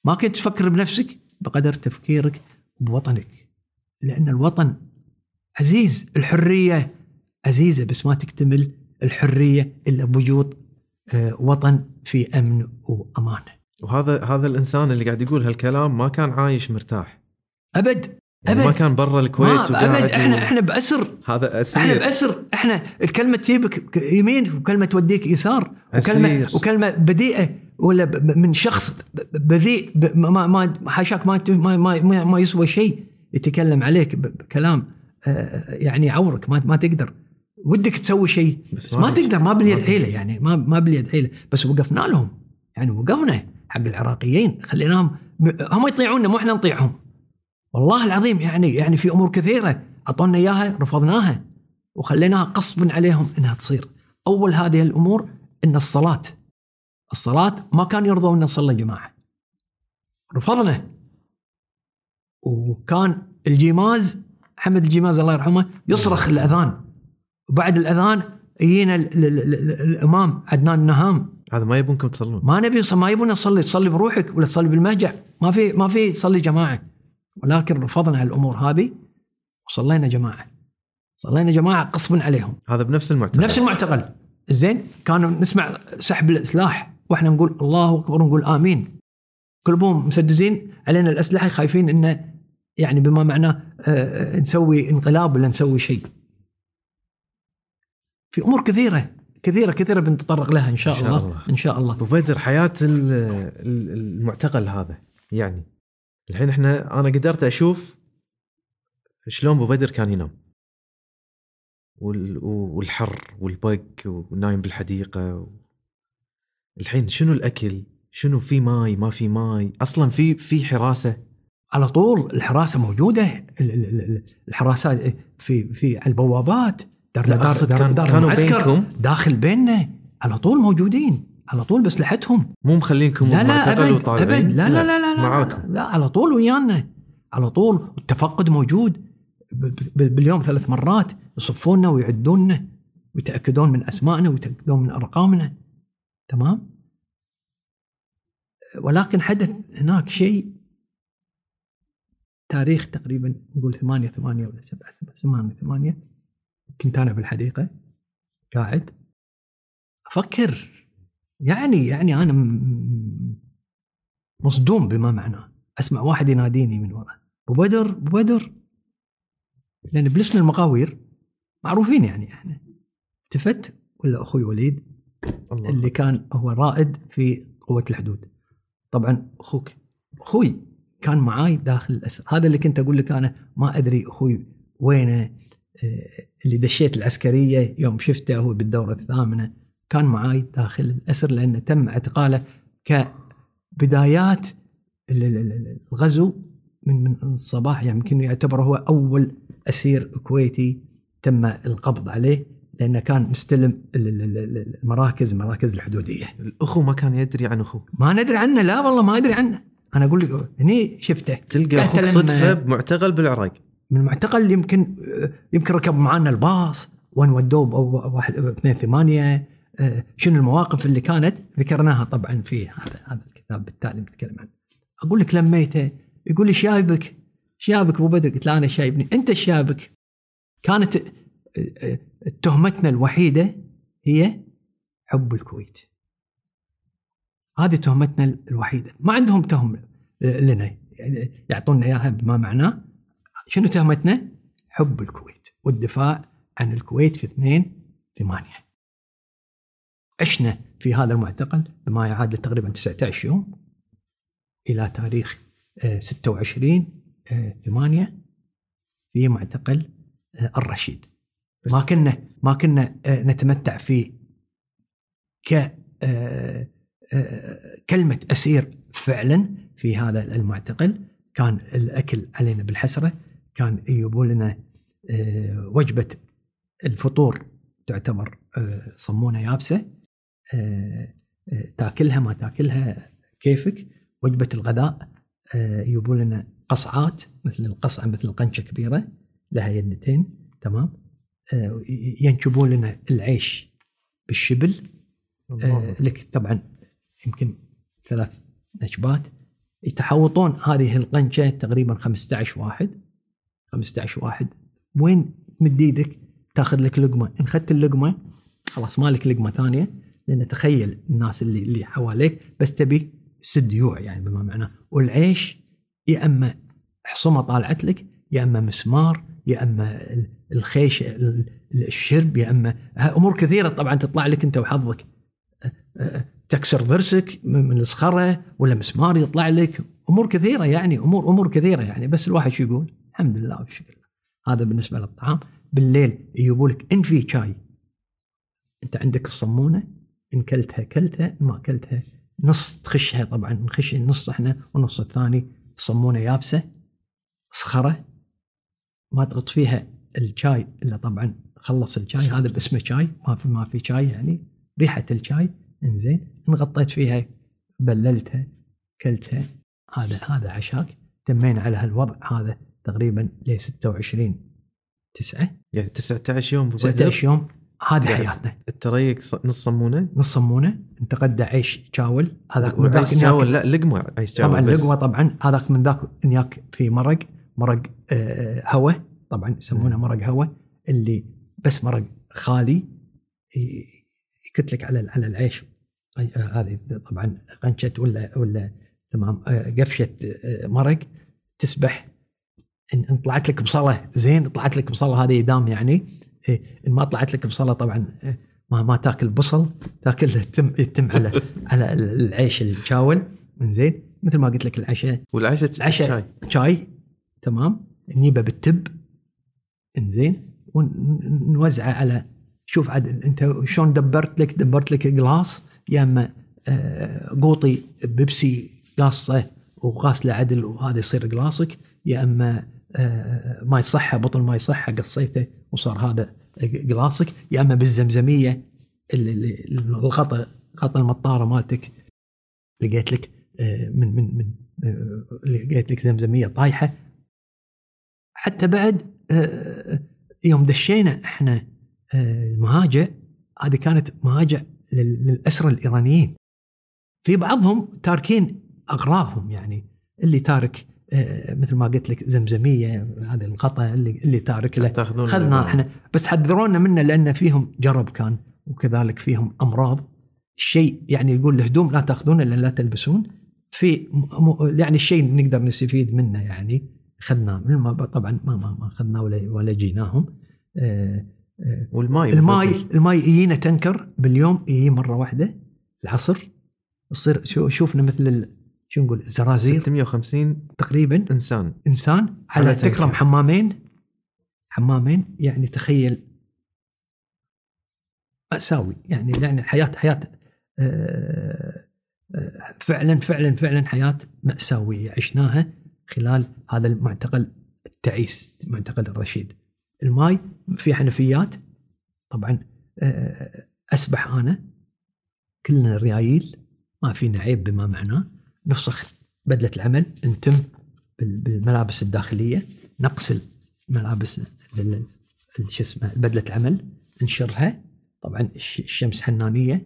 ما كنت تفكر بنفسك بقدر تفكيرك بوطنك. لأن الوطن عزيز الحرية عزيزة بس ما تكتمل الحرية إلا بوجود آه، وطن في أمن وأمان. وهذا هذا الإنسان اللي قاعد يقول هالكلام ما كان عايش مرتاح. أبد يعني أبد. ما كان برا الكويت ما أبد. إحنا و- إحنا بأسر. هذا أسير. إحنا بأسر. إحنا الكلمة تجيبك يمين وكلمة توديك يسار. وكلمة أسير. وكلمة بديئة. ولا من شخص بذيء. ما ما حاشاك ما ما ما, ما, يسوى شيء. يتكلم عليك بكلام آه، يعني يعورك ما ما تقدر. ودك تسوي شيء بس بس ما تقدر. ما باليد حيله يعني ما ما باليد حيله بس وقفنا لهم. يعني وقفنا حق العراقيين خليناهم هم يطيعونا مو إحنا نطيعهم. والله العظيم يعني يعني في أمور كثيرة أعطونا إياها رفضناها وخليناها غصبا عليهم إنها تصير. أول هذه الأمور إن الصلاة الصلاة ما كان يرضوا أن نصلي جماعة. رفضنا. وكان الجيماز حمد الجيماز الله يرحمه يصرخ الأذان. وبعد الأذان يجينا الإمام عدنان النهام. هذا ما يبونكم تصلون. ما نبي ما يبون نصلي تصلي بروحك ولا تصلي بالمهجع. ما في ما في تصلي جماعة. ولكن رفضنا هالامور هذه وصلينا جماعة. صلينا جماعة قصبا عليهم. هذا بنفس المعتقل. نفس المعتقل. زين كانوا نسمع سحب السلاح وإحنا نقول الله أكبر ونقول آمين. قلبهم مسدسين علينا الأسلحة خايفين إنه يعني بما معناه آه، نسوي انقلاب ولا نسوي شيء. في أمور كثيرة كثيرة كثيرة بنتطرق لها إن شاء, إن شاء الله. الله. إن شاء الله. أبو بدر حياة المعتقل هذا يعني. الحين إحنا أنا قدرت أشوف شلون أبو بدر كان ينام. والحر والبق ونايم بالحديقة الحين شنو الأكل؟ شنو في ماي؟ ما في ماي؟ أصلا في في حراسة. على طول الحراسة موجودة الحراسات في في على البوابات. دار دار, دار, دار كانوا بينكم. داخل بيننا. على طول موجودين. على طول باسلحتهم مو مخلينكم لا لا أبد, أبد. لا, لا لا لا لا معاكم. لا على طول ويانا. على طول. التفقد موجود باليوم ثلاث مرات. يصفونا ويعدوننا ويتأكدون من أسمائنا ويتأكدون من أرقامنا. تمام؟ ولكن حدث هناك شيء. تاريخ تقريبا نقول ثمانية ثمانية ولا سبعة ثمانية ثمانية. كنت أنا بالحديقة قاعد. أفكر يعني يعني أنا مصدوم بما معناه. أسمع واحد يناديني من ورا أبو بدر أبو بدر. لأن بلسنا المقاوير معروفين يعني إحنا. التفت ولا أخوي وليد؟ الله. اللي كان هو رائد في قوة الحدود. طبعا أخوك أخوي كان معاي داخل الأسر هذا اللي كنت أقول لك أنا ما أدري أخوي وينه. اللي دشيت العسكرية يوم شفته هو بالدورة الثامنة. كان معاي داخل الأسر لأنه تم اعتقاله كبدايات الغزو من من الصباح يعني يمكن يعتبر هو أول أسير كويتي تم القبض عليه لأنه كان مستلم المراكز المراكز الحدودية. الأخو ما كان يدري عن أخوه. ما ندري عنه لا والله ما أدري عنه. أنا أقول لك هني شفته. تلقى أخوك صدفة بمعتقل بالعراق. من المعتقل يمكن يمكن ركب معنا الباص وين ودوه واحد اثنين ثمانية. آه، شنو المواقف اللي كانت؟ ذكرناها طبعا في هذا هذا الكتاب بالتالي بنتكلم عنه. أقول لك لميته يقول لي شايبك شايبك أبو بدر؟ قلت له أنا شايبني. أنت شايبك. كانت آه، آه، تهمتنا الوحيدة هي حب الكويت. هذه تهمتنا الوحيدة. ما عندهم تهم لنا. يعني يعطونا إياها بما معناه. شنو تهمتنا؟ حب الكويت والدفاع عن الكويت في 2 8 عشنا في هذا المعتقل بما يعادل تقريبا 19 يوم إلى تاريخ 26 8 في معتقل آه، الرشيد. ما كنا ما كنا آه، نتمتع في ك آه، كلمة أسير فعلا في هذا المعتقل. كان الأكل علينا بالحسرة. كان يجيبوا لنا وجبة الفطور تعتبر صمونة يابسة. تاكلها ما تاكلها كيفك. وجبة الغداء يجيبوا لنا قصعات مثل القصعة مثل قنشة كبيرة لها يدتين تمام؟ ينشبون لنا العيش بالشبل. لك طبعا يمكن ثلاث نشبات. يتحوطون هذه القنشة تقريبا 15 واحد. 15 واحد. وين تمد إيدك تاخذ لك لقمة؟ إن اخذت اللقمة خلاص مالك لقمة ثانية لأن تخيل الناس اللي اللي حواليك بس تبي سد يوع يعني بما معناه. والعيش يا أما حصمه طالعت لك يا أما مسمار يا أما الخيش الشرب يا أما أمور كثيرة طبعا تطلع لك أنت وحظك. تكسر ضرسك من الصخرة ولا مسمار يطلع لك. أمور كثيرة يعني امور أمور كثيرة يعني بس الواحد شو يقول؟ الحمد لله والشكر هذا بالنسبة للطعام. بالليل يجيبوا لك إن في شاي. أنت عندك الصمونة إن كلتها كلتها ما كلتها نص تخشها طبعا نخش النص إحنا والنص الثاني. صمونه يابسة صخرة ما تغط فيها الشاي إلا طبعا خلص الشاي. هذا باسمه شاي. ما في ما في شاي يعني. ريحة الشاي. إنزين. إن غطيت فيها بللتها كلتها. هذا هذا عشاك. تمينا على هالوضع. هذا تقريبا ل 26 9 يعني 19 يوم 19 يوم؟ هذه حياتنا. التريق نص صمونه؟ نص صمونه. نتغدى عيش شاول هذاك من ذاك جاول؟ لا لقمة عيش جاول طبعا بس. لقوه طبعا. هذاك من ذاك نياك في مرق. مرق آه، هواء طبعا يسمونه. مرق هواء اللي بس مرق خالي. يكتلك على على العيش. آه، هذه طبعا غنشة ولا ولا تمام. آه، قفشه آه، مرق. تسبح. ان طلعت لك بصله زين طلعت لك بصله هذه يدام يعني. إيه، إن ما طلعت لك بصله طبعا إيه، ما ما تاكل بصل تاكل يتم يتم على على العيش الشاول زين مثل ما قلت لك العشاء. والعشاء العشاء شاي شاي تمام. نجيبه بالتب. إنزين ونوزعه على شوف عاد أنت شلون دبرت لك؟ دبرت لك جلاس يا إما آه، قوطي بيبسي قاصة وغاسله عدل وهذا يصير glass ك يا إما ماي صحة بطل ماي صحة قصيته وصار هذا glass ك يا أما بالزمزمية الغطا غطا المطارة مالتك لقيت لك آه، من من من آه، لقيت لك زمزمية طايحة. حتى بعد آه، يوم دشينا إحنا آه، المهاجع هذه كانت مهاجع لل- للأسرى الإيرانيين. في بعضهم تاركين أغراضهم يعني اللي تارك آه، مثل ما قلت لك زمزمية هذا الغطا اللي اللي تارك له. تأخذون اخذنا إحنا. بس حذرونا منه لأن فيهم جرب كان وكذلك فيهم أمراض. الشيء يعني يقول الهدوم لا تأخذونه الا لا تلبسون. في يعني الشيء نقدر نستفيد منه يعني. اخذناه من ما طبعا ما ما ما اخذناه ولا ولا جيناهم. آه، آه، والماي الماي. الماي يجينا tanker باليوم يجي مرة واحدة العصر. يصير شو- شوفنا مثل شو نقول الزرازير 650 تقريبا. إنسان. إنسان؟ على. تكرم حمامين؟ حمامين يعني تخيل مأساوي. يعني يعني حياة حياة آه، آه، فعلا فعلا فعلا حياة مأساوية عشناها خلال هذا المعتقل التعيس معتقل الرشيد. الماي في حنفيات طبعا آه، أسبح أنا كلنا ريايل ما فينا عيب بما معناه. نفسخ بدلة العمل نتم بال- بالملابس الداخلية نغسل ملابس شو اسمه بدلة العمل ننشرها طبعا الش- الشمس حنانية.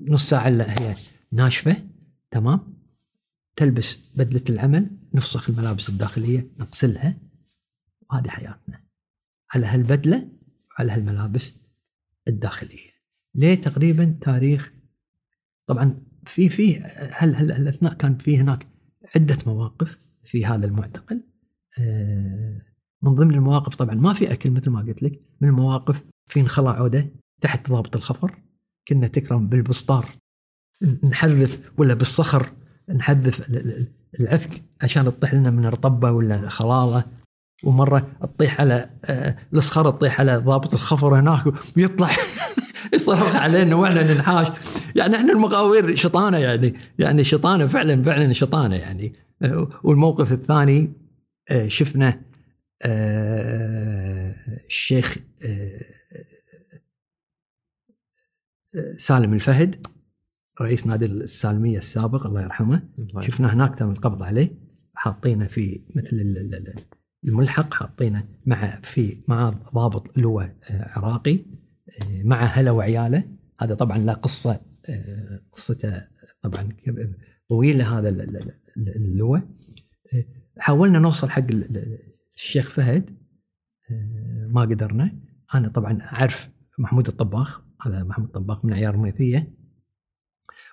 نص ساعة إلا هي ناشفة. تمام. تلبس بدلة العمل نفسخ الملابس الداخلية نغسلها وهذه حياتنا. على هالبدلة وعلى هالملابس الداخلية. ليه تقريبا تاريخ؟ طبعا في في هل هل الأثناء كان في هناك عدة مواقف في هذا المعتقل؟ آه، من ضمن المواقف طبعا ما في أكل مثل ما قلت لك من المواقف في انخلع عودة تحت ضابط الخفر. كنا تكرم بالبسطار نحذف ولا بالصخر نحذف ال- ال- العفك عشان تطيح لنا من رطبه ولا خلاله ومرة تطيح على آه، الصخره تطيح على ضابط الخفر هناك ويطلع يصرخ علينا وإحنا ننحاش. يعني إحنا المغاوير شطانة يعني يعني شطانة فعلا فعلا شطانة يعني. والموقف الثاني آه، شفنا آه، الشيخ آه، سالم الفهد رئيس نادي السالمية السابق الله يرحمه. الله شفنا هناك تم القبض عليه حاطينه في مثل ال- ال- ال- الملحق حاطينه مع في مع ضابط لواء آه، عراقي مع هلا وعياله. هذا طبعا له قصة قصته طبعا طويله هذا ال- ال- ال- اللواء. حاولنا نوصل حق ال- ال- الشيخ فهد. ما قدرنا. أنا طبعا أعرف محمود الطباخ. هذا محمود الطباخ من عيار ميثيه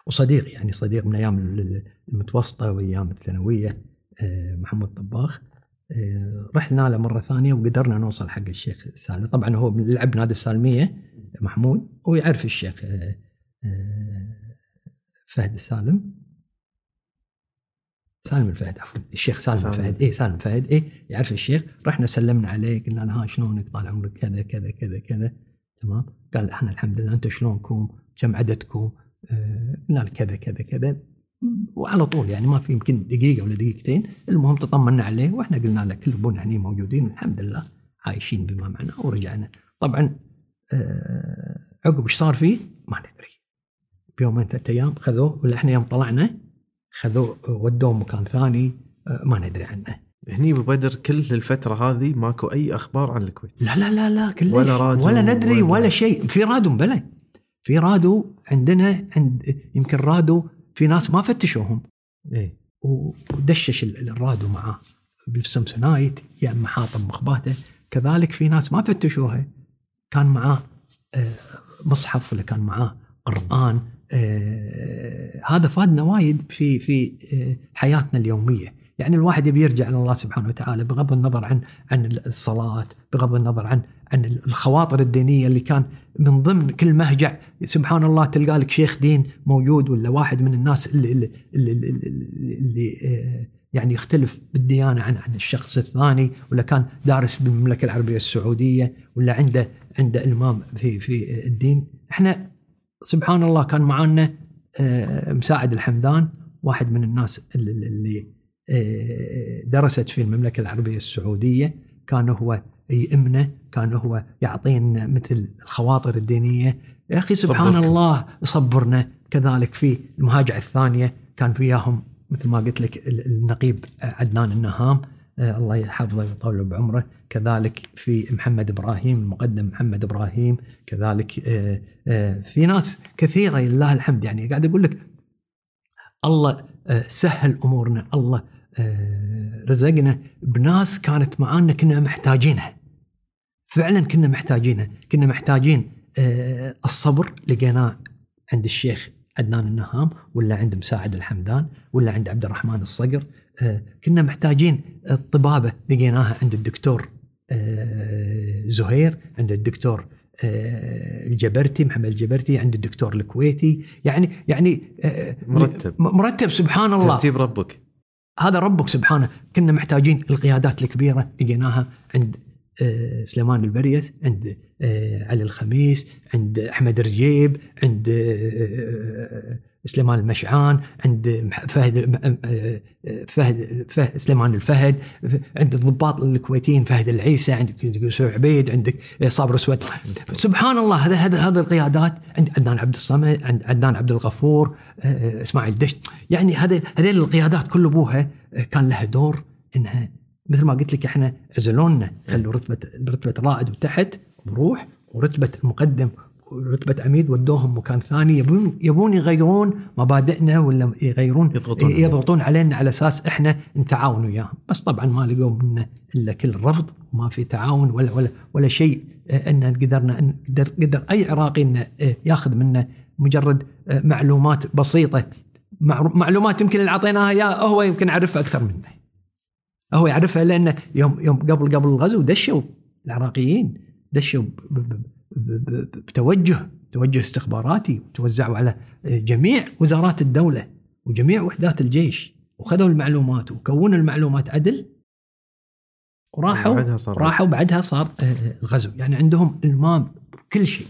وصديق يعني صديق من أيام ال- المتوسطة وأيام الثانوية محمود طباخ رحنا له مرة ثانية وقدرنا نوصل حق الشيخ سالم. طبعا هو لعب نادي السالمية محمود. ويعرف الشيخ فهد السالم. سالم الفهد عفوا. الشيخ سالم سالم. الفهد. اي سالم الفهد. اي يعرف الشيخ؟ رحنا سلمنا عليه قلنا له ها شلونك؟ طال عمرك كذا كذا كذا كذا. تمام. قال إحنا الحمد لله أنتم شلونكم؟ كم عددكم؟ آه، قلنا له كذا كذا كذا. وعلى طول يعني ما في يمكن دقيقة ولا دقيقتين. المهم تطمنا عليه وإحنا قلنا له كل ابونا هني موجودين الحمد لله عايشين بما معناه ورجعنا. طبعا آه، عقب إيش صار فيه؟ بيومين ثلاث أيام خذوه ولا إحنا يوم طلعنا خذوه ودوه مكان ثاني آه، ما ندري عنه. هني ببدر كل الفترة هذه ماكو أي أخبار عن الكويت. لا لا لا لا كلش. ولا راديو ولا ندري ولا- ولا, شيء. في رادو بلى في رادو عندنا عند يمكن رادو في ناس ما فتشوهم. إيه. ودشش ال- الرادو معاه. بالسمسونايت يا اما حاطب مخباته. كذلك في ناس ما فتشوها. كان معاه آه، مصحف ولا كان معاه قرآن. آه، هذا فادنا وايد في في آه، حياتنا اليومية. يعني الواحد يبي يرجع لله سبحانه وتعالى بغض النظر عن عن الصلاة بغض النظر عن عن الخواطر الدينية اللي كان من ضمن كل مهجع. سبحان الله تلقى لك شيخ دين موجود ولا واحد من الناس اللي اللي, اللي, اللي, آه، يعني يختلف بالديانة عن عن الشخص الثاني ولا كان دارس بالمملكة العربية السعودية ولا عنده عنده إلمام في في الدين. إحنا سبحان الله كان معانا آه، مساعد الحمدان واحد من الناس اللي, آه، درست في المملكة العربية السعودية. كان هو يئمنا كان هو يعطينا مثل الخواطر الدينية. يا أخي سبحان صبركم. الله يصبرنا كذلك في المهاجع الثانية كان وياهم مثل ما قلت لك ال- النقيب عدنان النهام. الله يحفظه ويطول بعمره. كذلك في محمد إبراهيم المقدم محمد إبراهيم. كذلك آه، آه، في ناس كثيرة لله الحمد. يعني قاعد أقول لك الله آه، سهل أمورنا. الله آه، رزقنا بناس كانت معانا كنا محتاجينها. فعلا كنا محتاجينها. كنا محتاجين آه، الصبر. لقيناه عند الشيخ عدنان النهام ولا عند مساعد الحمدان ولا عند عبد الرحمن الصقر. آه، كنا محتاجين الطبابة لقيناها عند الدكتور آه، زهير عند الدكتور آه، الجبرتي محمد الجبرتي عند الدكتور الكويتي. يعني يعني آه، مرتب. مرتب سبحان الله. ترتيب ربك. هذا ربك سبحانه. كنا محتاجين القيادات الكبيرة لقيناها عند آه، سليمان البريس عند آه، علي الخميس عند أحمد رجيب عند آه، سليمان المشعان عند فهد آه، فهد فهد سليمان الفهد عند الضباط الكويتيين فهد العيسى عندك يوسف عبيد عندك صابر اسود سبحان الله هذا هذا هذه القيادات عند عدنان عبد الصمد عند عدنان عبد الغفور آه، إسماعيل دشت. يعني هذه هذيل القيادات كل أبوها آه، كان لها دور إنها مثل ما قلت لك إحنا عزلونا خلوا رتبه رتبة رائد وتحت وروح ورتبة المقدم ورتبه عميد ودوهم مكان ثاني. يبون يبون يغيرون مبادئنا ولا يغيرون يضغطون. يضغطون علينا على أساس إحنا نتعاون وياهم. بس طبعا ما لقوا منا إلا كل الرفض وما في تعاون ولا ولا ولا شيء آه، إن قدرنا إن قدر, قدر أي عراقي انه آه، ياخذ منا مجرد آه، معلومات بسيطة. معلومات يمكن اللي أعطيناها اياه هو يمكن يعرفها أكثر منه. هو يعرفها لأنه يوم يوم قبل قبل الغزو دشوا العراقيين دشوا بتوجه توجه استخباراتي وتوزعوا على جميع وزارات الدولة وجميع وحدات الجيش وخذوا المعلومات وكونوا المعلومات عدل وراحوا بعدها صار راحوا بعدها صار آه، الغزو. يعني عندهم المام كل شيء.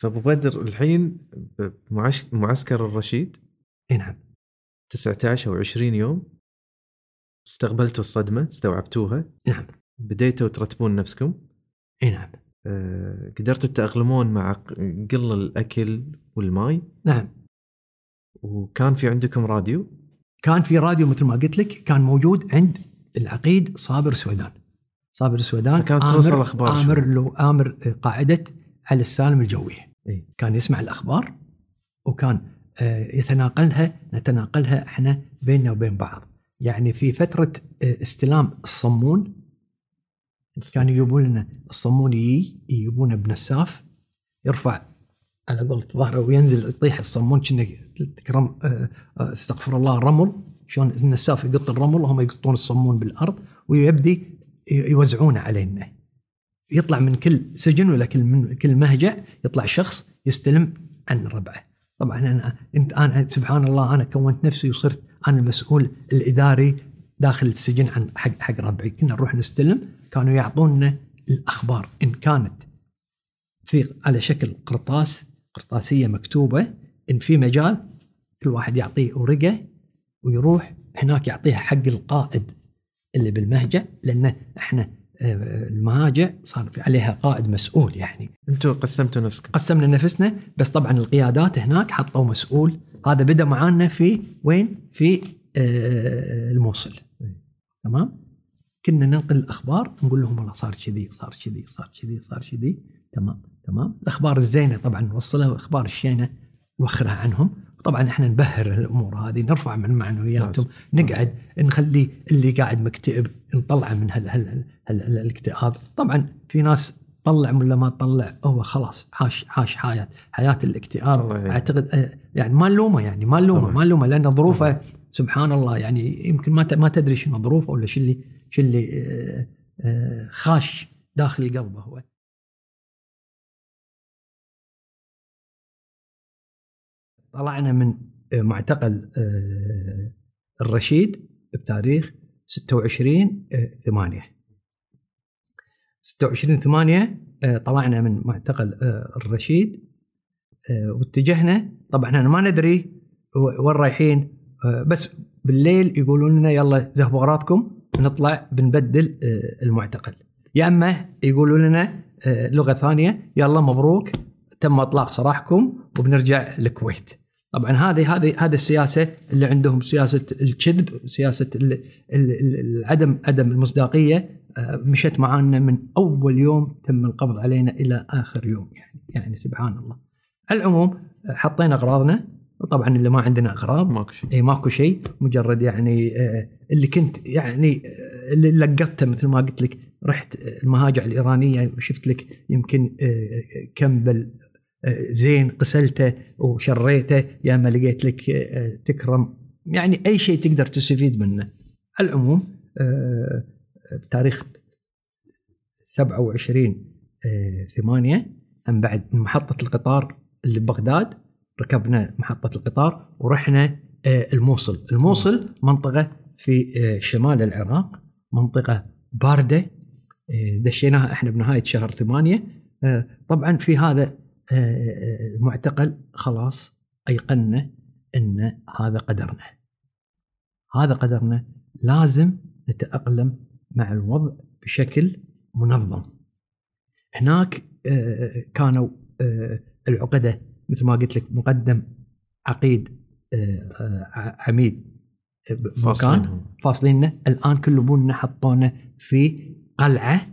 فأبو بدر الحين معسكر الرشيد؟ إي نعم. 19 أو 20 يوم؟ استقبلتوا الصدمة؟ استوعبتوها؟ نعم. بديتوا ترتبون نفسكم؟ إي نعم. آه، قدرتوا تتأقلمون مع قل الأكل والماء نعم. وكان في عندكم راديو؟ كان في راديو مثل ما قلت لك كان موجود عند العقيد صابر سويدان. صابر سويدان فكانت توصل أخبار شو؟ أمر لو آمر قاعدة علي السالم الجويه إيه. كان يسمع الأخبار وكان آه، يتناقلها نتناقلها إحنا بيننا وبين بعض. يعني في فترة آه، استلام الصمون كانوا يجيبون لنا الصمون يجي يجيبونه بنساف يرفع على قولة ظهره وينزل يطيح الصمون كنا تكرم استغفر الله رمل. شلون النساف يقط الرمل وهم يقطون الصمون بالأرض ويبدي يوزعونه علينا يطلع من كل سجن ولا كل من كل مهجع يطلع شخص يستلم عن ربعه. طبعا أنا أنت أنا سبحان الله أنا كونت نفسي وصرت أنا المسؤول الإداري داخل السجن عن حق حق ربعي. كنا نروح نستلم كانوا يعطونا الأخبار إن كانت في على شكل قرطاس قرطاسية مكتوبة إن في مجال كل واحد يعطيه ورقة ويروح هناك يعطيها حق القائد اللي بالمهجع لأن إحنا آه، المهاجع صار في عليها قائد مسؤول يعني. أنتم قسمتوا نفسكم. قسمنا نفسنا بس طبعا القيادات هناك حطوا مسؤول. هذا بدأ معانا في وين؟ في آه، الموصل. تمام؟ كنا ننقل الأخبار نقول لهم والله صار كذي صار كذي صار كذي صار كذي. تمام تمام. الأخبار الزينة طبعا نوصلها والاخبار الشينة نوخرها عنهم. طبعا إحنا نبهر الأمور هذه نرفع من معنوياتهم نقعد نخلي اللي قاعد مكتئب نطلعه من هال هال هال الاكتئاب. طبعا في ناس طلع ولا ما طلع هو خلاص عاش عاش حياة حياة الاكتئاب. أعتقد آه، يعني ما نلومه يعني ما نلومه ما نلومه لأن ظروفه سبحان الله يعني يمكن ما ما تدري شنو ظروفه ولا شو اللي شو اللي آه، آه، خاش داخل قلبه هو. طلعنا من معتقل الرشيد بتاريخ 26 8 26 8 طلعنا من معتقل الرشيد واتجهنا. طبعا إحنا ما ندري وين رايحين بس بالليل يقولون لنا يلا ذهبوا اغراضكم نطلع بنبدل المعتقل. يا أما يقولوا لنا لغة ثانية يلا مبروك تم إطلاق سراحكم وبنرجع الكويت طبعا هذه هذه هذه السياسة اللي عندهم سياسة الكذب سياسة عدم عدم المصداقية مشت معانا من أول يوم تم القبض علينا إلى آخر يوم يعني. يعني سبحان الله. على العموم حطينا أغراضنا. وطبعا اللي ما عندنا أغراض. ماكو شيء. اي ماكو شيء. مجرد يعني اللي كنت يعني اللي لقطته مثل ما قلت لك. رحت المهاجع الإيرانية وشفت لك يمكن كمبل زين غسلته وشريته. يا ما لقيت لك تكرم. يعني أي شيء تقدر تستفيد منه. على العموم بتاريخ 27 8 هم بعد محطة القطار اللي ببغداد. ركبنا محطة القطار ورحنا الموصل. الموصل منطقة في شمال العراق منطقة باردة دشيناها إحنا بنهاية شهر ثمانية. طبعا في هذا المعتقل خلاص ايقنا إن هذا قدرنا. هذا قدرنا لازم نتأقلم مع الوضع بشكل منظم. هناك كانوا العقدة مثل ما قلت لك مقدم عقيد عميد مكان فاصليننا الآن كل ابونا حطونا في قلعة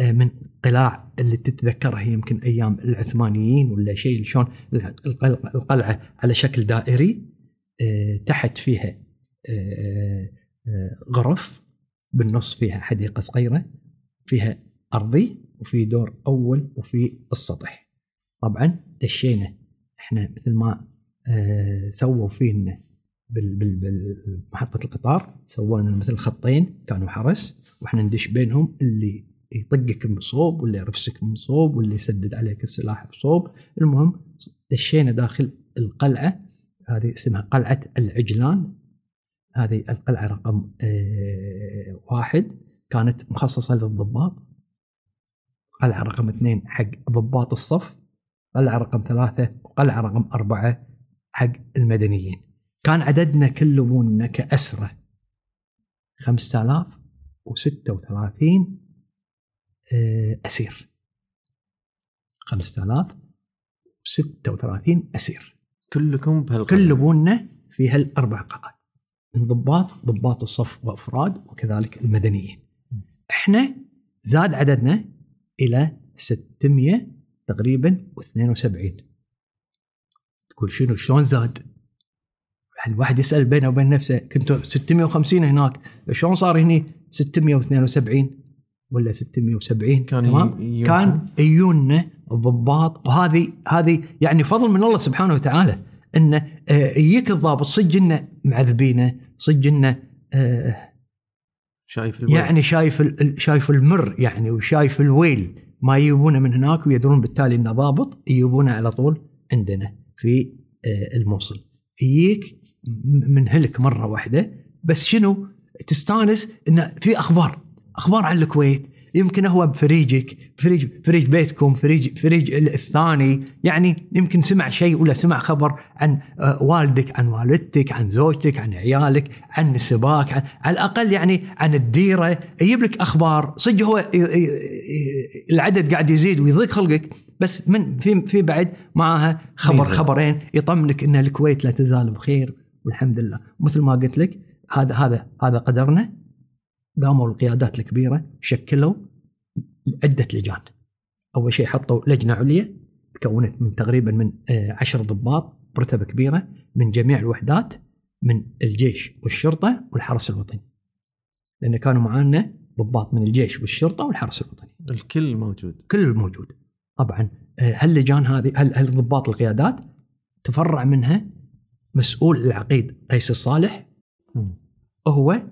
من قلاع اللي تتذكرها يمكن أيام العثمانيين ولا شيء شلون القلعة على شكل دائري تحت فيها غرف بالنص فيها حديقة صغيرة فيها أرضي وفي دور أول وفي السطح. طبعا دشينا. إحنا مثل ما سووا فينا بمحطه القطار سووا لنا مثل خطين كانوا حرس وإحنا ندش بينهم اللي يطقك من صوب ولا يرفسك من صوب ولا يسدد عليك السلاح بصوب. المهم دشينا داخل القلعة هذه اسمها قلعة العجلان. هذه القلعة رقم آه واحد كانت مخصصة للضباط. قلعة رقم اثنين حق ضباط الصف. قلعة رقم ثلاثة وقلعة رقم أربعة حق المدنيين. كان عددنا كل ابونا كأسرة 5036 أسير. 5036 أسير. كلكم بهالقلعة كل ابونا في هالأربع قاعات. من ضباط ضباط الصف وأفراد وكذلك المدنيين. إحنا زاد عددنا إلى 600 تقريبا و72 تقول شنو؟ شلون زاد؟ يعني الواحد يسأل بينه وبين نفسه كنتوا 650 هناك شلون صار هني 672 ولا 670 كان تمام؟ يجون. كان يجونا الضباط. وهذه هذه يعني فضل من الله سبحانه وتعالى إنه يجيك الضابط. صدق إنه معذبينه صدق إنه شايف الويل. يعني شايف شايف المر يعني وشايف الويل. ما يجيبونه من هناك ويدرون بالتالي إنه ضابط يجيبونه على طول عندنا في آه، الموصل. يجيك من هلك مرة واحدة بس شنو؟ تستانس انه في أخبار أخبار عن الكويت. يمكن هو بفريجك فريج فريج بيتكم فريج فريج الثاني. يعني يمكن سمع شيء ولا سمع خبر عن آه، والدك عن والدتك عن زوجتك عن عيالك عن السباك عن على الأقل يعني عن الديرة. يجيب لك أخبار. صدق هو العدد قاعد يزيد ويضيق خلقك بس من في في بعد معها خبر ميزة. خبرين يطمنك إن الكويت لا تزال بخير والحمد لله. مثل ما قلت لك هذا هذا هذا قدرنا. قاموا القيادات الكبيرة شكلوا عدة لجان. أول شيء حطوا لجنة عليا تكونت من تقريبا من آه، عشر ضباط برتبه كبيرة من جميع الوحدات من الجيش والشرطة والحرس الوطني. لأن كانوا معانا ضباط من الجيش والشرطة والحرس الوطني. الكل موجود. كل موجود. طبعا آه، هاللجان هذه هل هل ضباط القيادات تفرع منها؟ مسؤول العقيد قيس الصالح. هو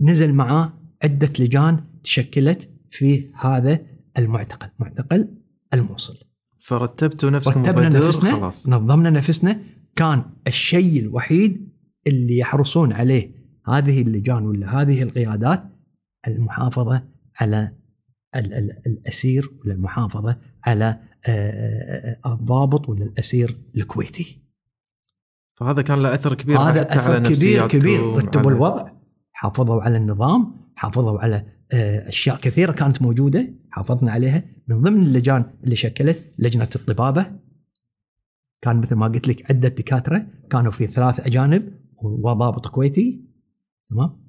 نزل معاه عدة لجان تشكلت في هذا المعتقل معتقل الموصل. فرتبتوا نفسكم رتبنا نفسنا خلاص. نظمنا نفسنا. كان الشيء الوحيد اللي يحرصون عليه هذه اللجان ولا هذه القيادات المحافظة على ال- ال- الأسير ولا المحافظة على آه، آه، الضابط ولا الأسير الكويتي. فهذا كان له أثر كبير هذا حتى على أثر كبير كبير. رتبوا الوضع حافظوا على النظام. حافظوا على آه، أشياء كثيرة كانت موجودة حافظنا عليها. من ضمن اللجان اللي شكلت لجنة الطبابة كان مثل ما قلت لك عدة دكاترة كانوا في ثلاث أجانب وضابط كويتي تمام؟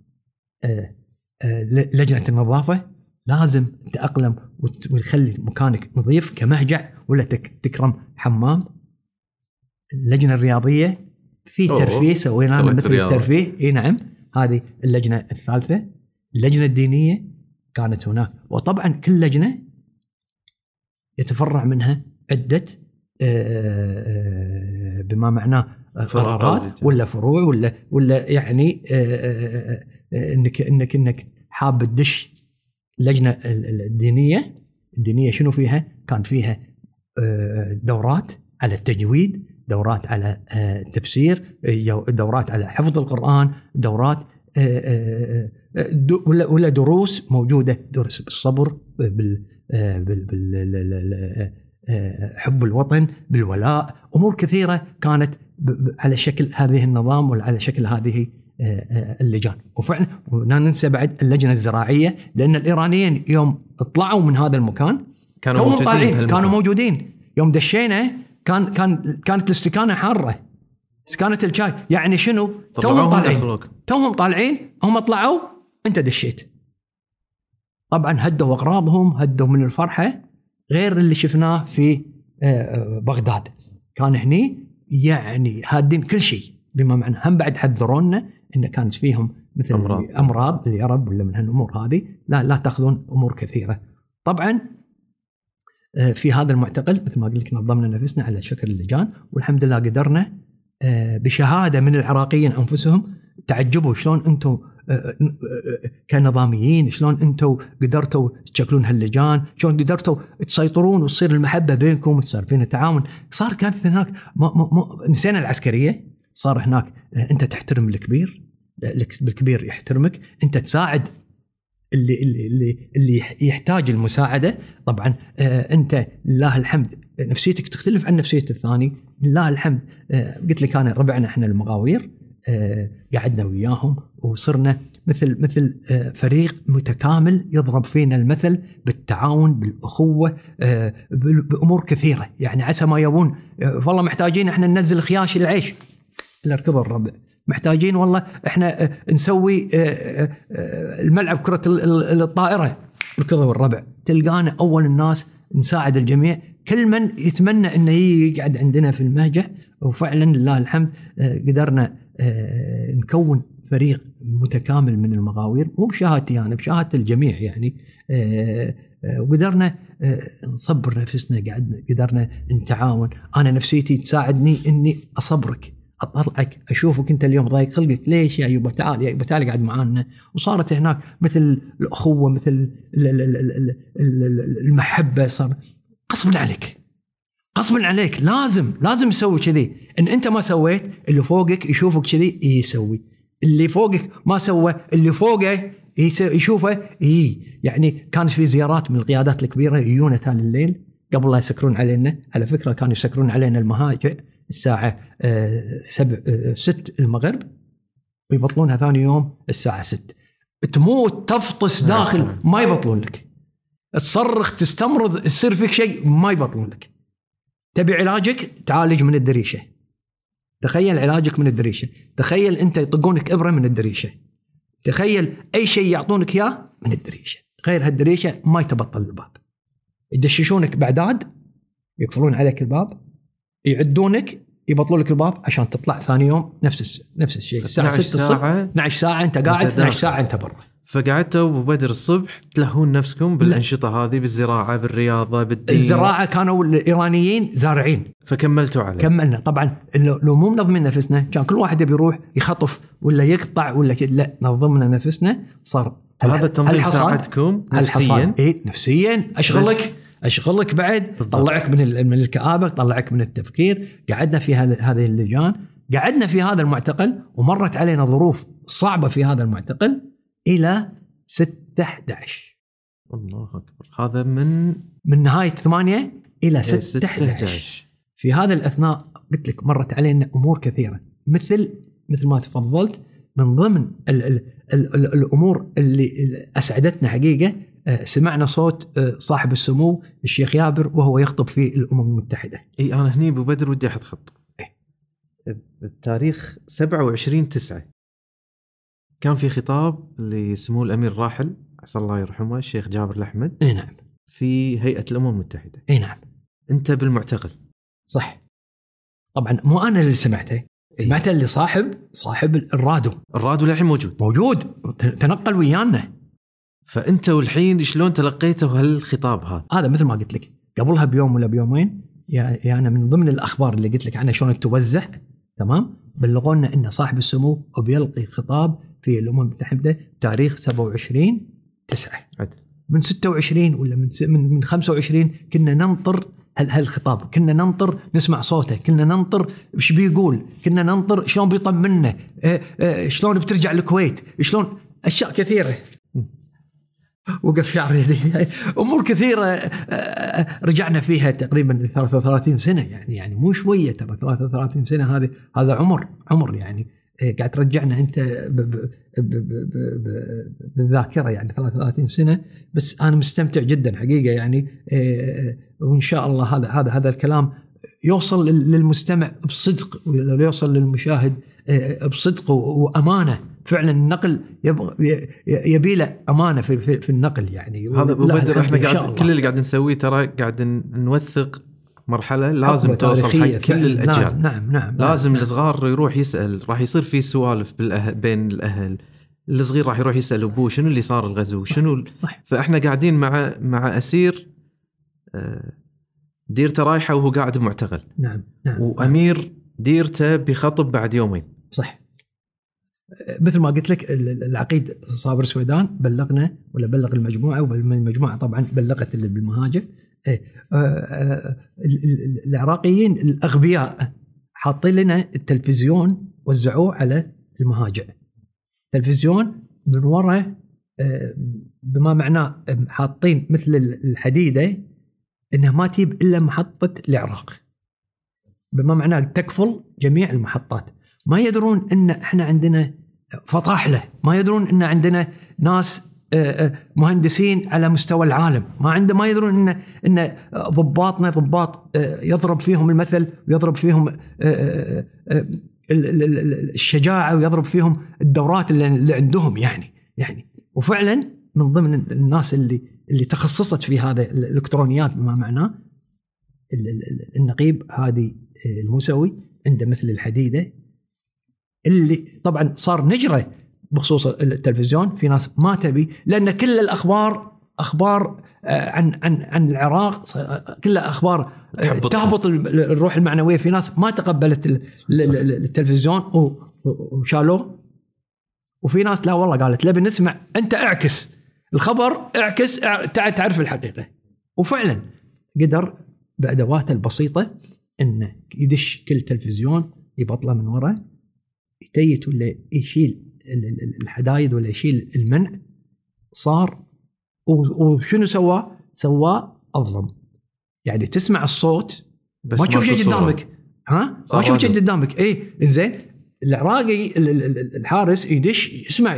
آه، آه، لجنة النظافة. لازم تتاقلم وت- وتخلي مكانك نظيف كمهجع ولا تك- تكرم حمام. اللجنة الرياضية في ترفيه سوينا مثل. الترفيه. إي نعم هذه اللجنة الثالثة. اللجنة الدينية كانت هناك وطبعا كل لجنة يتفرع منها عدة آه، آه، بما معناه قرارات. ولا فروع ولا ولا يعني آه، إنك إنك إنك حاب تدش اللجنة ال- ال- الدينية الدينية شنو فيها؟ كان فيها دورات على التجويد، دورات على التفسير، دورات على حفظ القرآن، دورات دو- ولا ولا دروس موجودة دروس بالصبر بال آه، بال- بال- ال- ال- ال- آه، حب الوطن بالولاء. أمور كثيرة كانت على شكل هذه النظام وعلى شكل هذه آه، آه، اللجان. وفعلا ولا ننسى بعد اللجنة الزراعية لأن الإيرانيين يوم طلعوا من هذا المكان كانوا موجودين. كانوا موجودين. يوم دشينا كان كان كانت الاستكانة حارة. استكانة الشاي. يعني شنو؟ توهم طالعين. توهم طالعين هم طلعوا انت دشيت. طبعا هدوا أغراضهم هدوا من الفرحة غير اللي شفناه في آه، آه، بغداد. كان هني يعني هادين كل شيء بما معنى هم بعد حذرونا إن كانت فيهم مثل. أمراض, أمراض اليرب ولا من هالأمور هذه. لا لا تأخذون أمور كثيرة. طبعا آه، في هذا المعتقل مثل ما قلت لك نظمنا نفسنا على شكل اللجان والحمد لله قدرنا بشهادة من العراقيين أنفسهم تعجبوا شلون أنتم كنظاميين شلون أنتم قدرتوا تشكلون هاللجان شلون قدرتوا تسيطرون وتصير المحبة بينكم وتصير فينا تعاون صار كانت هناك ما ما ما نسينا العسكرية صار هناك آه، انت تحترم الكبير الك- الكبير يحترمك انت تساعد اللي اللي اللي, يحتاج المساعدة. طبعا آه، انت لله الحمد نفسيتك تختلف عن نفسية الثاني. لله الحمد آه، قلت لك أنا ربعنا إحنا المغاوير قعدنا وياهم وصرنا مثل مثل آه، فريق متكامل يضرب فينا المثل بالتعاون بالأخوة آه، بأمور كثيرة. يعني عسى ما يبون آه، والله محتاجين إحنا ننزل خياش العيش. الا ركب الربع محتاجين والله إحنا نسوي الملعب كرة ال- ال- الطائرة. ركضوا الربع تلقانا أول الناس نساعد الجميع. كل من يتمنى إنه يقعد عندنا في المهجع وفعلا لله الحمد قدرنا نكون فريق متكامل من المغاوير مو بشهادتي أنا بشهادة الجميع يعني. آه، آه، وقدرنا آه، نصبر نفسنا قعدنا قدرنا نتعاون. أنا نفسيتي تساعدني إني أصبرك أطلعك أشوفك أنت اليوم ضايق خلقك. ليش يا يبا تعال يا يبا تعال قاعد معانا. وصارت هناك مثل الأخوة مثل ال- ال- ال- ال- ال- ال- المحبة صار. غصبا عليك غصبا عليك. لازم لازم تسوي كذي. إن أنت ما سويت اللي فوقك يشوفك كذي يسوي. اللي فوقك ما سوى اللي فوقه يشوفه إي يعني كانت في زيارات من القيادات الكبيرة يجونا تالي الليل قبل لا يسكرون علينا. على فكرة كانوا يسكرون علينا المهاجع الساعة آه، سبع آه، ست المغرب ويبطلونها ثاني يوم الساعة 6 تموت تفطس داخل ما يبطلون لك. تصرخ تستمرض يصير فيك شيء ما يبطلون لك. تبي علاجك؟ تعالج من الدريشة. تخيل علاجك من الدريشة. تخيل أنت يطقونك إبرة من الدريشة. تخيل أي شيء يعطونك إياه من الدريشة. غير هالدريشة ما يتبطل الباب. يدششونك بعداد يقفلون عليك الباب يعدونك يبطلوا لك الباب عشان تطلع ثاني يوم نفس الس- نفس الشيء. الساعة 12 6 الصبح ساعة. 12 ساعة أنت قاعد أنت 12 داخل. ساعة أنت برا. فقعدتوا أبو بدر الصبح تلهون نفسكم بالأنشطة هذه بالزراعة بالرياضة بالدين. الزراعة كانوا الإيرانيين زارعين. فكملتوا عليه. كملنا. طبعا لو مو منظمين نفسنا كان كل واحد يبي يروح يخطف ولا يقطع ولا لا نظمنا نفسنا. صار هذا التنظيم ساعدكم نفسيا؟ إي نفسيا. أشغلك أشغلك بعد. بالضبط. طلعك من من الكآبة طلعك من التفكير. قعدنا في هذه اللجان. قعدنا في هذا المعتقل ومرت علينا ظروف صعبة في هذا المعتقل. إلى 6 11 الله أكبر. هذا من من نهاية 8 إلى 6 6 11 11 في هذا الأثناء قلت لك مرت علينا أمور كثيرة مثل مثل ما تفضلت من ضمن ال ال ال ال الأمور اللي اللي أسعدتنا حقيقة آه، سمعنا صوت آه، صاحب السمو الشيخ يابر وهو يخطب في الأمم المتحدة. إي أنا هني ابو بدر ودي أحط خط إيه. بتاريخ 27 9 كان في خطاب لسمو الأمير الراحل عسى الله يرحمه الشيخ جابر الأحمد. إي نعم. في هيئة الأمم المتحدة. إي نعم. أنت بالمعتقل. صح. طبعا مو أنا اللي سمعته. سمعته اللي صاحب صاحب الرادو. الرادو للحين موجود. موجود. تنقل ويانا. فأنت والحين شلون تلقيتوا هالخطاب هذا؟ هذا مثل ما قلت لك. قبلها بيوم ولا بيومين يا أنا من ضمن الأخبار اللي قلت لك عنها شلون توزع تمام؟ بلغونا إن صاحب السمو بيلقي خطاب في الأمم المتحدة تاريخ 27 9 عدل. من 26 ولا من س- من من 25 كنا ننطر هال- هالخطاب كنا ننطر نسمع صوته كنا ننطر إيش بيقول كنا ننطر شلون بيطمنا آه، آه، شلون بترجع الكويت شلون أشياء كثيرة. وقف شعر يدي أمور كثيرة آه، رجعنا فيها تقريبا ل 33 سنة يعني يعني مو شوية ترى 33 سنة هذه هذا عمر عمر يعني. قاعد ترجعنا أنت بالذاكرة يعني 33 سنة بس أنا مستمتع جدا حقيقة يعني آه، وإن شاء الله هذا هذا هذا الكلام يوصل لل- للمستمع بصدق ويوصل للمشاهد آه، بصدق وأمانة فعلا النقل يبي له أمانة في, في, في النقل يعني هذا أبو بدر إحنا قاعد. كل اللي قاعد نسويه ترى قاعد نوثق مرحلة لازم توصل حق كل. الأجيال. نعم نعم لازم نعم. الصغار يروح يسأل راح يصير في سوالف بالأهل بين الأهل. الصغير راح يروح يسأل أبوه شنو اللي صار الغزو؟ صح. شنو صح. فإحنا قاعدين مع مع أسير آه، ديرته رايحة وهو قاعد بمعتقل نعم نعم وأمير ديرته بيخطب بعد يومين. صح. مثل ما قلت لك ال- ال- العقيد صابر سويدان بلغنا ولا بلغ المجموعة والمجموعه طبعا بلغت اللي بالمهاجر إيه. آه، آه، ال- ال- العراقيين الأغبياء حاطين لنا التلفزيون وزعوه على المهاجر. تلفزيون من وراء آه، بما معناه حاطين مثل الحديدة إنها ما تجيب إلا محطة العراق. بما معناه تكفل جميع المحطات. ما يدرون إن إحنا عندنا فطاحلة. ما يدرون إن عندنا ناس مهندسين على مستوى العالم. ما عنده ما يدرون ان إن ضباطنا ضباط آه، يضرب فيهم المثل ويضرب فيهم آه، آه، آه، ال- ال- ال- الشجاعة ويضرب فيهم الدورات اللي عندهم يعني يعني. وفعلا من ضمن الناس اللي اللي تخصصت في هذا الإلكترونيات بما معناه ال- ال- النقيب هادي الموسوي عنده مثل الحديدة اللي طبعا صار نجرة بخصوص التلفزيون في ناس ما تبي لأن كل الأخبار أخبار آه، عن عن عن العراق آه، كلها أخبار آه، تحبط. الروح المعنوية. في ناس ما تقبلت ال- ال- ال- التلفزيون وشالوه. وفي ناس لا والله قالت لبي نسمع أنت اعكس. الخبر اعكس اع- تع- تعرف الحقيقة. وفعلا قدر بأدواته البسيطة انه يدش كل تلفزيون يبطله من ورا يتيت ولا يشيل الحدايد ولا يشيل المنع صار وشنو سواه؟ سواه أظلم. يعني تسمع الصوت بس ما تشوف شيء. قدامك. ها؟ ما تشوف شيء. قدامك. اي زين العراقي ال- ال- ال- الحارس يدش يسمع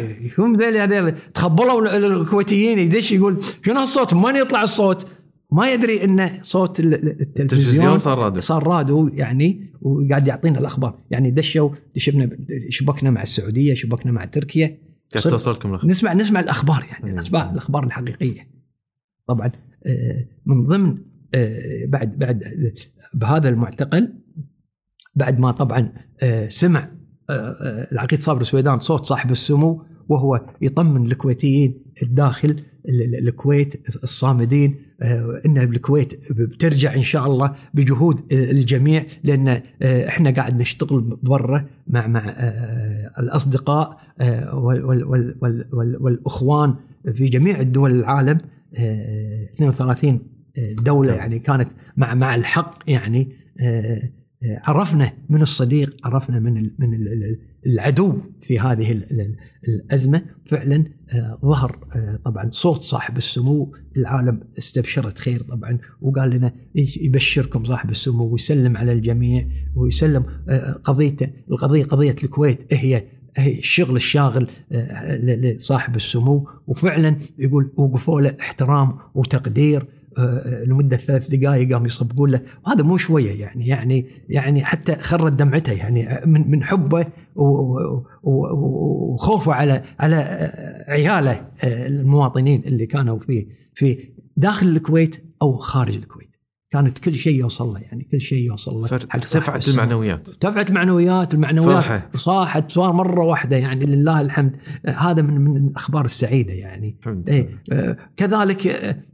ذيل هذيل؟ تخبلوا ال- ال- الكويتيين يدش يقول شنو هالصوت؟ من يطلع الصوت؟ ما يدري انه صوت ال- ال- التلفزيون التلفزيون صار راديو صار راديو يعني وقاعد يعطينا الأخبار يعني دشوا شفنا شبكنا مع السعودية شبكنا مع تركيا. توصلكم الأخبار. نسمع نسمع الأخبار يعني مم. نسمع الأخبار الحقيقية طبعا آه، من ضمن آه، بعد بعد بهذا المعتقل بعد ما طبعا آه، سمع العقيد صابر السويدان صوت صاحب السمو وهو يطمن الكويتيين الداخل ال- ال- الكويت الصامدين ان الكويت بترجع إن شاء الله بجهود آه، الجميع لأن آه، إحنا قاعد نشتغل برا مع مع آه، الأصدقاء آه، وال- وال- وال- وال- وال- والإخوان في جميع الدول العالم. آه، 32 دولة يعني كانت مع مع الحق يعني آه، آه، عرفنا من الصديق عرفنا من من ال- ال- العدو في هذه ال- ال- الأزمة. فعلا آه، ظهر آه، طبعا صوت صاحب السمو. العالم استبشرت خير طبعا وقال لنا يبشركم صاحب السمو ويسلم على الجميع ويسلم آه، قضيته القضية قضية الكويت هي الشغل الشاغل آه، لصاحب السمو. وفعلا يقول وقفوا له احترام وتقدير آه، لمدة ثلاث دقائق قام يصبقون له وهذا مو شوية يعني يعني يعني حتى خرت دمعته يعني من من حبه وخوفه على على آه، عياله آه، المواطنين اللي كانوا في في داخل الكويت أو خارج الكويت كانت كل شيء يوصل له يعني كل شيء يوصل له ارتفعت. المعنويات ارتفعت المعنويات المعنويات فرحة. صاحت صار مرة واحدة يعني لله الحمد آه، هذا من من الأخبار السعيدة يعني الحمد. آه، كذلك آه، آه،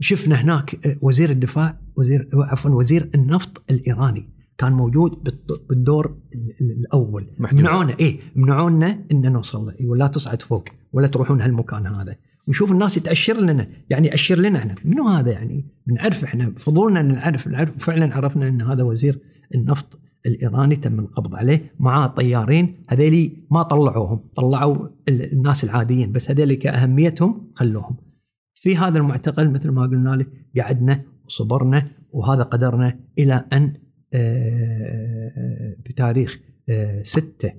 شفنا هناك آه، وزير الدفاع وزير عفوا وزير النفط الإيراني كان موجود بالد- بالدور ال- ال- الأول. منعونا إيه منعونا إن نوصل له يقول لا تصعد فوق ولا تروحون هالمكان هذا. ونشوف الناس يتأشر لنا يعني يأشر لنا إحنا. منو هذا يعني؟ بنعرف إحنا فضولنا إن نعرف نعرف فعلا عرفنا إن هذا وزير النفط الإيراني تم القبض عليه. معاه طيارين هذيلي ما طلعوهم طلعوا ال- الناس العاديين بس هذيلي كأهميتهم خلوهم. في هذا المعتقل مثل ما قلنا لك قعدنا وصبرنا وهذا قدرنا إلى أن آه، بتاريخ 6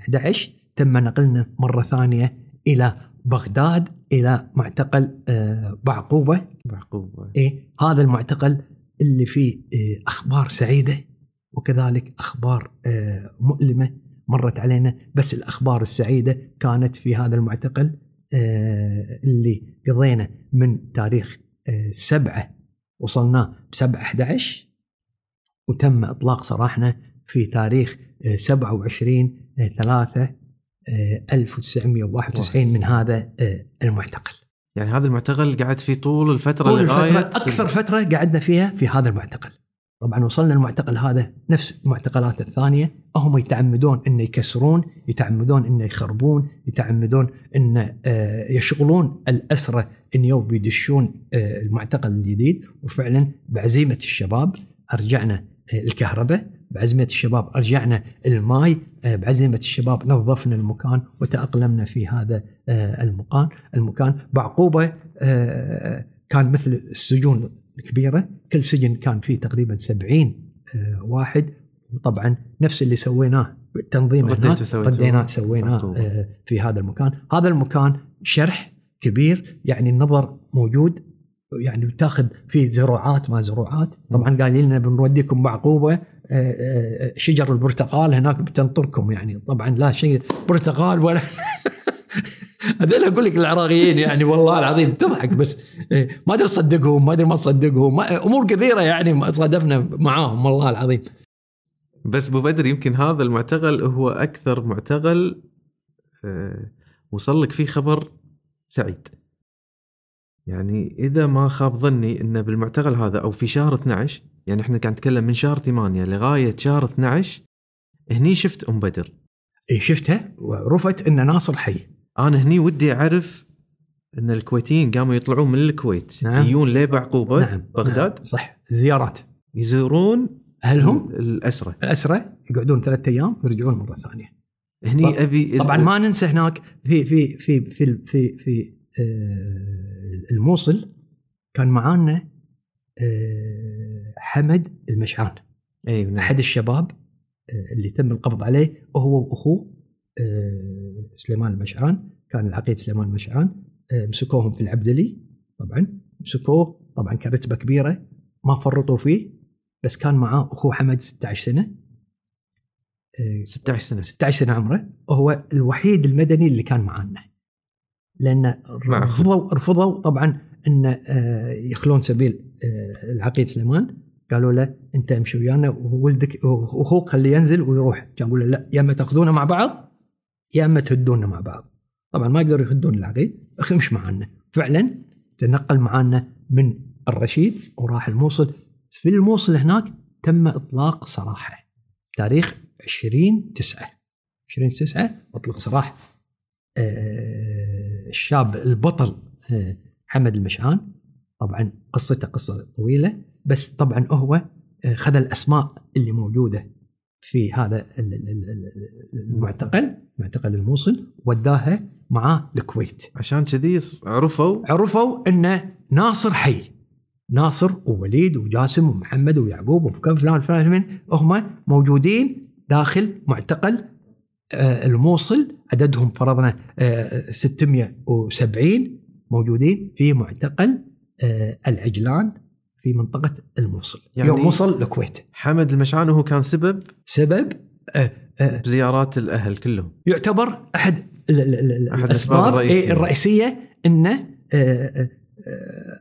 11 تم نقلنا مرة ثانية إلى بغداد إلى معتقل آه، بعقوبة. معقوب إيه هذا المعتقل اللي فيه أخبار سعيدة وكذلك أخبار آه، مؤلمة مرت علينا بس الأخبار السعيدة كانت في هذا المعتقل. آه، اللي قضينا من تاريخ آه، سبعة وصلناه بسبعة 11 وتم إطلاق سراحنا في تاريخ آه، 27 3 1991 من هذا آه، المعتقل. يعني هذا المعتقل قعدت فيه طول الفترة طول الفترة أكثر فترة قعدنا فيها في هذا المعتقل. طبعا وصلنا المعتقل هذا نفس المعتقلات الثانية هم يتعمدون أن يكسرون يتعمدون أن يخربون يتعمدون أن آه، يشغلون الأسرة أن يوم يدشون آه، المعتقل الجديد. وفعلا بعزيمة الشباب أرجعنا آه، الكهرباء بعزيمة الشباب أرجعنا الماي بعزيمة الشباب نظفنا المكان وتأقلمنا في هذا المكان. المكان بعقوبة آه، كان مثل السجون الكبيرة كل سجن كان فيه تقريبا 70 آه، واحد. وطبعا نفس اللي سويناه تنظيم رديتوا هناك سويتوا ردينا سويناه. آه، في هذا المكان. هذا المكان شرح كبير يعني النظر موجود يعني تاخذ فيه زروعات ما زروعات. طبعا قال لنا بنوديكم معقوبة آه، شجر البرتقال هناك بتنطركم يعني طبعا لا شيء برتقال ولا هذول أقول لك العراقيين يعني والله العظيم تضحك بس. إيه، ما أدري تصدقهم ما أدري ما تصدقهم. أمور كثيرة يعني صادفنا معاهم والله العظيم. بس أبو بدر يمكن هذا المعتقل هو أكثر معتقل آه، وصل لك فيه خبر سعيد. يعني إذا ما خاب ظني انه بالمعتقل هذا أو في شهر 12 يعني إحنا قاعد نتكلم من شهر 8 لغاية شهر 12 هني شفت أم بدر. إيه شفتها؟ وعرفت إن ناصر حي. أنا هني ودي أعرف إن الكويتيين قاموا يطلعون من الكويت. نعم. يجون لبعقوبه نعم. بغداد؟ نعم. صح. زيارات. يزورون أهلهم؟ الأسرة. الأسرة؟ يقعدون ثلاثة أيام ويرجعون مرة ثانية. هني أبي طبعا ما ننسى هناك في في في في في, في آه، الموصل كان معانا آه، حمد المشعان اي نعم. أحد الشباب آه، اللي تم القبض عليه هو وأخوه. سليمان المشعان. كان العقيد سليمان المشعان. آه، مسكوهم في العبدلي طبعا. مسكوه طبعا كرتبة كبيرة ما فرطوا فيه بس كان معاه اخوه حمد 16 سنة. آه، 16 سنة. 16 سنة عمره. وهو الوحيد المدني اللي كان معانا. لأن رفضوا رفضوا طبعا إن آه، يخلون سبيل آه، العقيد سليمان. قالوا له أنت امشي ويانا وولدك وأخوك خليه ينزل ويروح. قالوا له لا يا اما تأخذونه مع بعض يا أما تهدونا مع بعض. طبعا ما يقدروا يهدون العقيد أخي مش معانا. فعلا تنقل معانا من الرشيد وراح الموصل. في الموصل هناك تم إطلاق سراحة. تاريخ 20 9 20 9 اطلق سراح. آه، الشاب البطل آه، حمد المشعان. طبعا قصته قصة طويلة بس طبعا هو آه، خذ الأسماء اللي موجودة في هذا ال- ال- ال- ال- المعتقل معتقل الموصل وداها معاه الكويت. عشان كذي عرفوا عرفوا إن ناصر حي. ناصر ووليد وجاسم ومحمد ويعقوب وكم فلان فلان من هم موجودين داخل معتقل آه، الموصل. عددهم فرضنا آه، 670 موجودين في معتقل آه، العجلان. في منطقة الموصل يعني- يوم وصل الكويت حمد المشعان هو كان سبب سبب آه، آه، بزيارات الأهل كلهم يعتبر أحد ال- ال- ال- أحد الأسباب الأسباب الرئيسية. الرئيسيه, الرئيسية إنه آه، آه،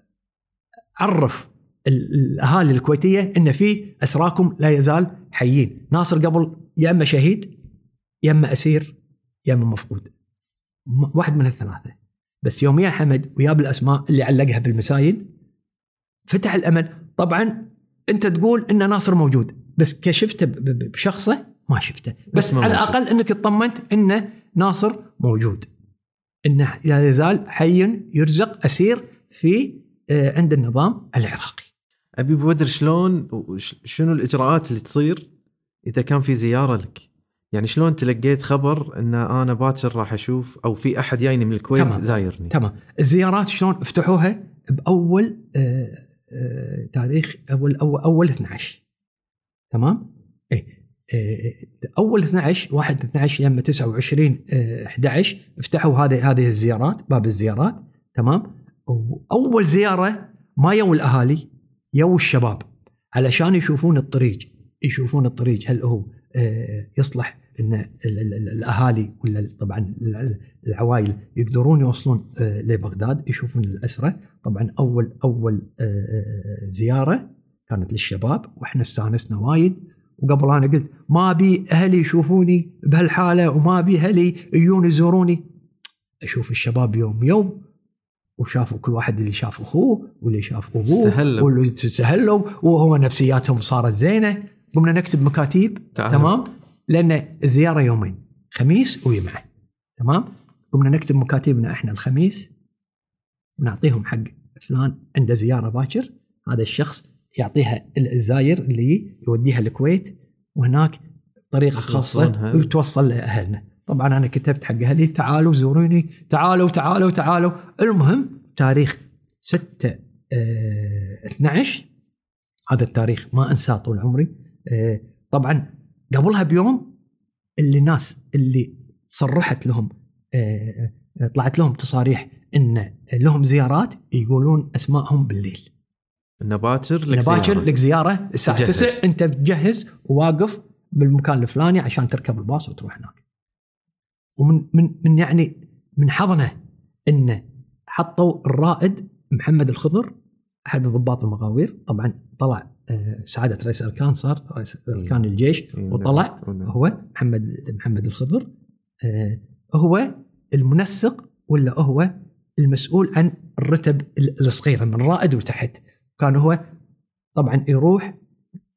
عرف ال- الأهالي الكويتية إن في أسراكم لا يزال حيين، ناصر قبل يا أما شهيد يا أما أسير يا أما مفقود. واحد من الثلاثة. بس يوم يا حمد وياب الاسماء اللي علقها بالمسايد فتح الأمل، طبعا أنت تقول إن ناصر موجود بس كشفته بشخصه ما شفته، بس ما على. الأقل إنك اطمنت إن ناصر موجود. إنه لا يزال حي يرزق أسير في آه، عند النظام العراقي. أبي بودر شلون شنو الإجراءات اللي تصير إذا كان في زيارة لك يعني شلون تلقيت خبر إن أنا باكر راح أشوف أو في أحد جايني من الكويت تمام. زايرني تمام الزيارات شلون فتحوها بأول آه، تاريخ اول اول أول 12 تمام؟ اي آه، أول 12 1 12 يم 29 آه، 11 فتحوا هذه هذه الزيارات باب الزيارات. تمام؟ وأول زيارة ما يو الأهالي يو الشباب علشان يشوفون الطريق. يشوفون الطريق هل هو آه، يصلح إن ال- ال- ال- الأهالي ولا طبعا ال- ال- العوائل يقدرون يوصلون آه، لبغداد يشوفون الأسرة. طبعا أول أول آه، آه، زيارة كانت للشباب وإحنا استانسنا وايد. وقبل أنا قلت ما أبي أهلي يشوفوني بهالحالة وما أبي أهلي يجون يزوروني. أشوف الشباب يوم يوم وشافوا كل واحد اللي شاف أخوه واللي شاف أبوه استهلوا. واللي استهلوا وهو نفسياتهم صارت زينة. قمنا نكتب مكاتيب. تمام. لأن الزياره يومين خميس وجمعه تمام؟ قمنا نكتب مكاتيبنا إحنا الخميس ونعطيهم حق فلان عنده زيارة باكر هذا الشخص يعطيها الزاير اللي يوديها الكويت وهناك طريقة خاصة. وتوصل لأهلنا. طبعا أنا كتبت حق أهلي تعالوا زوروني تعالوا تعالوا تعالوا. المهم تاريخ 6 آه 12 هذا التاريخ ما أنساه طول عمري. آه طبعا قبلها بيوم اللي الناس اللي صرحت لهم آه آه، طلعت لهم تصاريح إن لهم زيارات يقولون أسمائهم بالليل انه باكر لك زيارة. لك زيارة الساعة تجهز. 9 أنت بتجهز وواقف بالمكان الفلاني عشان تركب الباص وتروح هناك. ومن من من يعني من حظنا انه حطوا الرائد محمد الخضر أحد ضباط المغاوير طبعا طلع سعادة رئيس الأركان صار رئيس أركان الجيش نعم. وطلع نعم. هو محمد محمد الخضر. آه، هو المنسق ولا هو المسؤول عن الرتب ال- الصغيره من رائد وتحت. كان هو طبعا يروح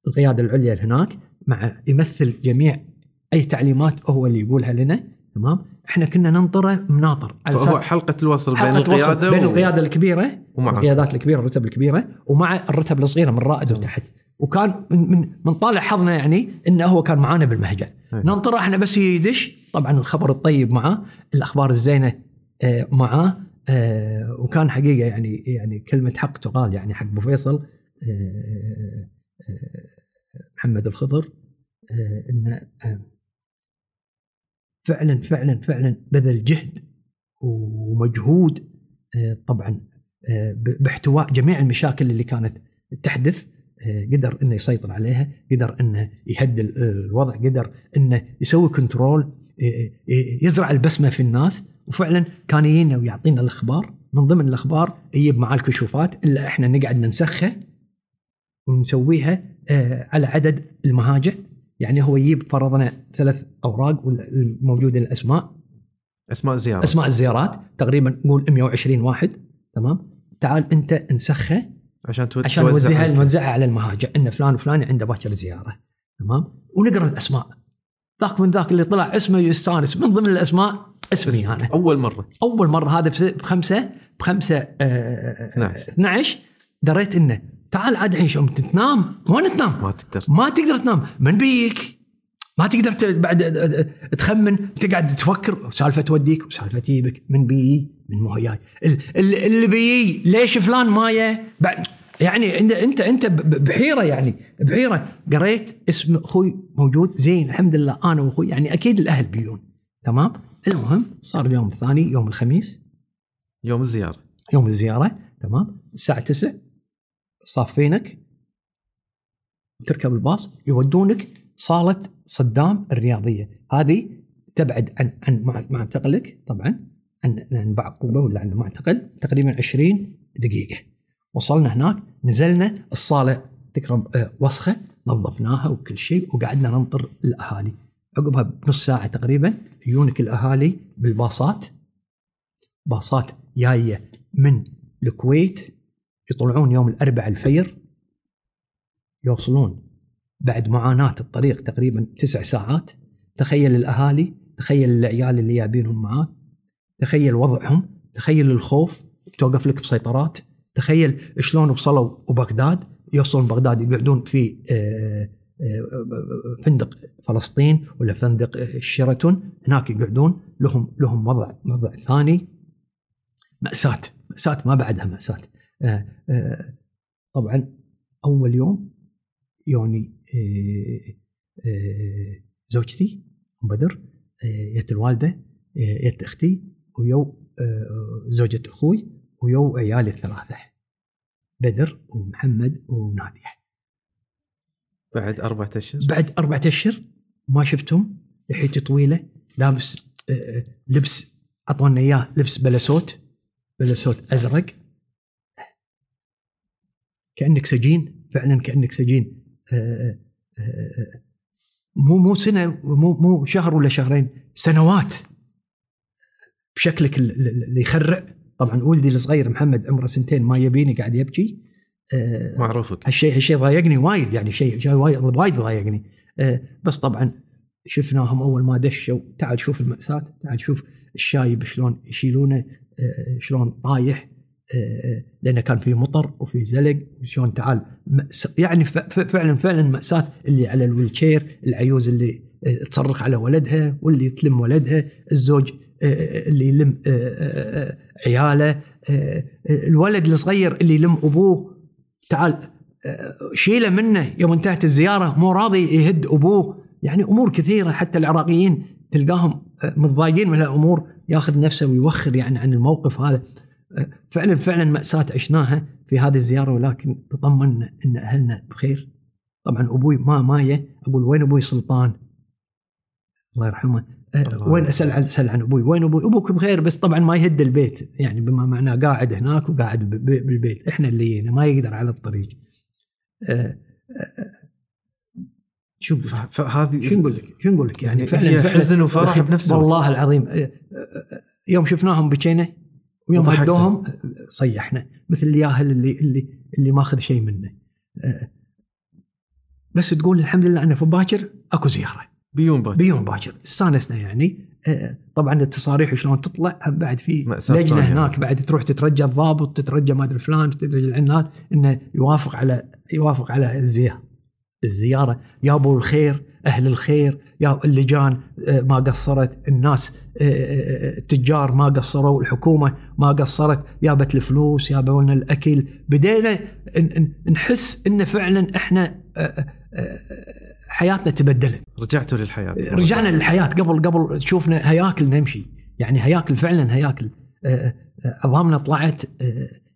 القيادة العليا هناك مع يمثل جميع أي تعليمات هو اللي يقولها لنا تمام؟ إحنا كنا ننطره مناطر. على أساس حلقة الوصل بين حلقة وصل القيادة بين و- القيادة الكبيرة ومعه. القيادات الكبيرة الرتب الكبيرة ومع الرتب الصغيرة من رائد. وتحت وكان من من, من طالع حظنا يعني إنه هو كان معانا بالمهجع أي. ننطر إحنا بس يدش. طبعا الخبر الطيب معاه الأخبار الزينة معاه آه، وكان حقيقة يعني يعني كلمة حق تقال يعني حق أبو فيصل آه، آه، محمد الخضر إنه فعلا فعلا فعلا بذل جهد ومجهود آه، طبعا آه، باحتواء جميع المشاكل اللي كانت تحدث آه، قدر إنه يسيطر عليها، قدر إنه يهدي ال- الوضع، قدر إنه يسوي control يزرع البسمة في الناس. وفعلا كان يجينا ويعطينا الأخبار. من ضمن الأخبار يجيب معاه الكشوفات إلا إحنا نقعد ننسخها ونسويها على عدد المهاجع يعني هو يجيب فرضنا ثلاث أوراق والموجوده الاسماء أسماء زيارة. أسماء الزيارات تقريبا نقول 120 واحد تمام؟ تعال أنت انسخها عشان تو- عشان نوزعها. نوزعها على المهاجع إن فلان وفلان عنده باكر زيارة تمام؟ ونقرأ الأسماء. ذاك من ذاك اللي طلع اسمه يستانس من ضمن الأسماء اسمي اسم- أنا. أول مرة. أول مرة هذا بخمسه بخمسة آه، 12. 12 دريت إنه تعال عاد الحين شو تنام؟ وين تنام؟ ما تقدر. ما تقدر تنام. من بيك؟ ما تقدر ت- بعد تخمن. تقعد تفكر. سالفة توديك وسالفة تجيبك من بيي من مو جاي ال- ال- اللي بيي ليش فلان ماية؟ بعد يعني انت انت انت بحيرة يعني. بحيرة. قريت اسم أخوي موجود. زين. الحمد لله. أنا وأخوي يعني أكيد الأهل بيون تمام؟ المهم صار اليوم الثاني يوم الخميس. يوم الزيارة. يوم الزيارة. تمام؟ الساعة 9 صافينك وتركب الباص يودونك صالة صدام الرياضية. هذه تبعد عن عن مع- معتقلك طبعا عن عن بعقوبه ولا عن معتقل تقريبا 20 دقيقة. وصلنا هناك نزلنا الصالة تكرم آه، وسخة نظفناها وكل شيء وقعدنا ننطر الأهالي. عقبها بنص ساعة تقريبا يجونك الأهالي بالباصات. باصات جاية من الكويت يطلعون يوم الأربعاء الفجر يوصلون بعد معاناة الطريق تقريبا تسع ساعات. تخيل الأهالي تخيل العيال اللي جايبينهم معاك تخيل وضعهم تخيل الخوف توقف لك بسيطرات. تخيل شلون وصلوا وبغداد. يوصلون بغداد يقعدون في آه، آه، فندق فلسطين ولا فندق الشيراتون. هناك يقعدون لهم لهم وضع وضع ثاني. مأساة مأساة ما بعدها مأساة. طبعا أول يوم يوني آه، آه، زوجتي أم بدر آه، يت الوالدة آه، يت أختي ويو آه، زوجة أخوي ويو عيالي الثلاثة بدر ومحمد ونادية. بعد أربعة أشهر؟ بعد أربعة أشهر ما شفتهم. لحيتي طويلة لابس آه، لبس أعطونا إياه لبس بلسوت بلسوت أزرق. كأنك سجين فعلا كأنك سجين. آه، آه، مو مو سنة مو مو شهر ولا شهرين سنوات. بشكلك ال- ال- اللي يخرع. طبعا ولدي الصغير محمد عمره سنتين ما يبيني قاعد يبكي. آه، معروفك. هالشيء هالشيء ضايقني وايد يعني شيء شيء وايد وايد ضايقني. آه، بس طبعا شفناهم أول ما دشوا. تعال شوف المأساة تعال شوف الشايب شلون يشيلونه آه، شلون طايح. آه، لأنه كان في مطر وفي زلق شلون تعال يعني فعلا فعلا مأساة اللي على الويلشير العيوز اللي آه، تصرخ على ولدها واللي تلم ولدها الزوج آه، اللي يلم آه، آه، آه، عياله الولد الصغير اللي يلم أبوه. تعال شيله منه. يوم انتهت الزيارة مو راضي يهد أبوه. يعني أمور كثيرة حتى العراقيين تلقاهم متضايقين من الأمور ياخذ نفسه ويوخر يعني عن الموقف هذا. فعلا فعلا ماساه عشناها في هذه الزيارة ولكن تطمنا إن أهلنا بخير طبعا أبوي ما ماية أقول وين أبوي سلطان الله يرحمه آه، الله وين. أسأل عن أسأل عن أبوي وين أبوي أبوك بخير بس طبعا ما يهد البيت يعني بما معناه قاعد هناك وقاعد بالبيت إحنا اللي ما يقدر على الطريق آه، آه، شو؟ فهذه شو نقول لك؟ شو نقول لك؟ يعني فعلا فعلا حزن وفرح بنفس الوقت. والله العظيم يوم شفناهم بكينا ويوم. هدوهم صيحنا مثل الياهل اللي اللي اللي ماخذ شيء منه. آه، بس تقول الحمد لله انه في باكر أكو زيارة. بيوم باكر. بيوم باكر. استانسنا يعني. آه، طبعا التصاريح شلون تطلع بعد في لجنة. هناك بعد تروح تترجى الضابط تترجى ما أدري فلان تترجى العنان إنه يوافق على يوافق على الزياره الزيارة. يا أبو الخير أهل الخير يا اللجان آه، ما قصرت. الناس آه، آه، التجار ما قصروا الحكومة ما قصرت. جابت الفلوس جابوا لنا الأكل. بدينا نحس إن فعلا إحنا آه، حياتنا تبدلت. رجعتوا للحياة. رجعنا للحياة. قبل قبل شوفنا هياكل نمشي. يعني هياكل فعلا هياكل. عظامنا طلعت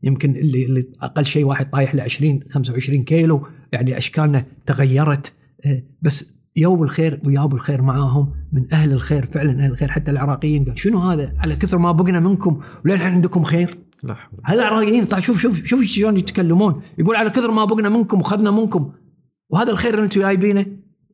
يمكن اللي, اللي أقل شيء واحد طايح ل 20 25 كيلو. يعني أشكالنا تغيرت. بس يوم الخير ويابوا الخير معاهم من أهل الخير فعلا أهل الخير حتى العراقيين قال شنو هذا؟ على كثر ما بقنا منكم وللحين عندكم خير؟ لا هل العراقيين طيب شوف شوف شوف شلون يتكلمون؟ يقول على كثر ما بقنا منكم وخذنا منكم وهذا الخير اللي أنتم جايبينه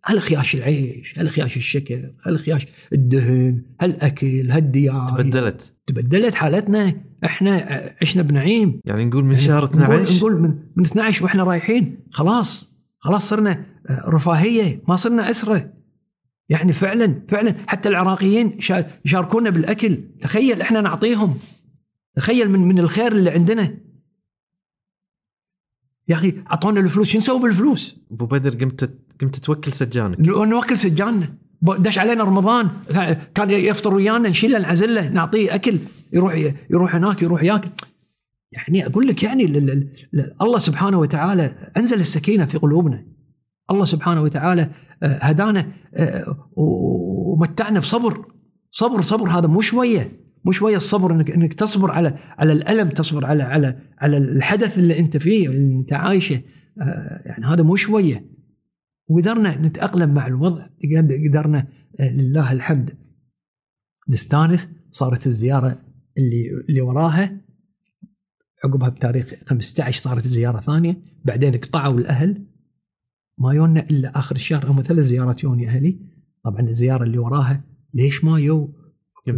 هل خياش العيش؟ هل خياش الشكر؟ هل خياش الدهن؟ هل أكل؟ هل تبدلت. تبدلت حالتنا إحنا عشنا بنعيم. يعني نقول من يعني شهر نقول, 12 نقول من, من 12 وإحنا رايحين خلاص. خلاص صرنا آه، رفاهية ما صرنا أسرة. يعني فعلا فعلا. حتى العراقيين شا- يشاركونا بالأكل. تخيل إحنا نعطيهم. تخيل من من الخير اللي عندنا. يا أخي أعطونا الفلوس. شو نسوي بالفلوس؟ أبو بدر قمت قمت توكل سجانك. نوكل سجاننا. دش علينا رمضان. كان يفطر ويانا نشيله نعزله نعطيه أكل. يروح يروح هناك يروح ياكل يعني أقول لك يعني الله سبحانه وتعالى أنزل السكينة في قلوبنا. الله سبحانه وتعالى آه، هدانا آه، ومتعنا بصبر. صبر صبر هذا مو شوية. مو شوية الصبر انك إنك تصبر على على الألم تصبر على على على الحدث اللي أنت فيه اللي أنت عايشه. آه، يعني هذا مو شوية. وقدرنا نتأقلم مع الوضع. قدرنا لله الحمد. نستانس صارت الزيارة اللي اللي وراها عقبها بتاريخ 15 صارت زيارة ثانية بعدين قطعوا الأهل. ما يونا إلا آخر الشهر هم ثلاث زيارات يوني أهلي. طبعا الزيارة اللي وراها ليش ما يو.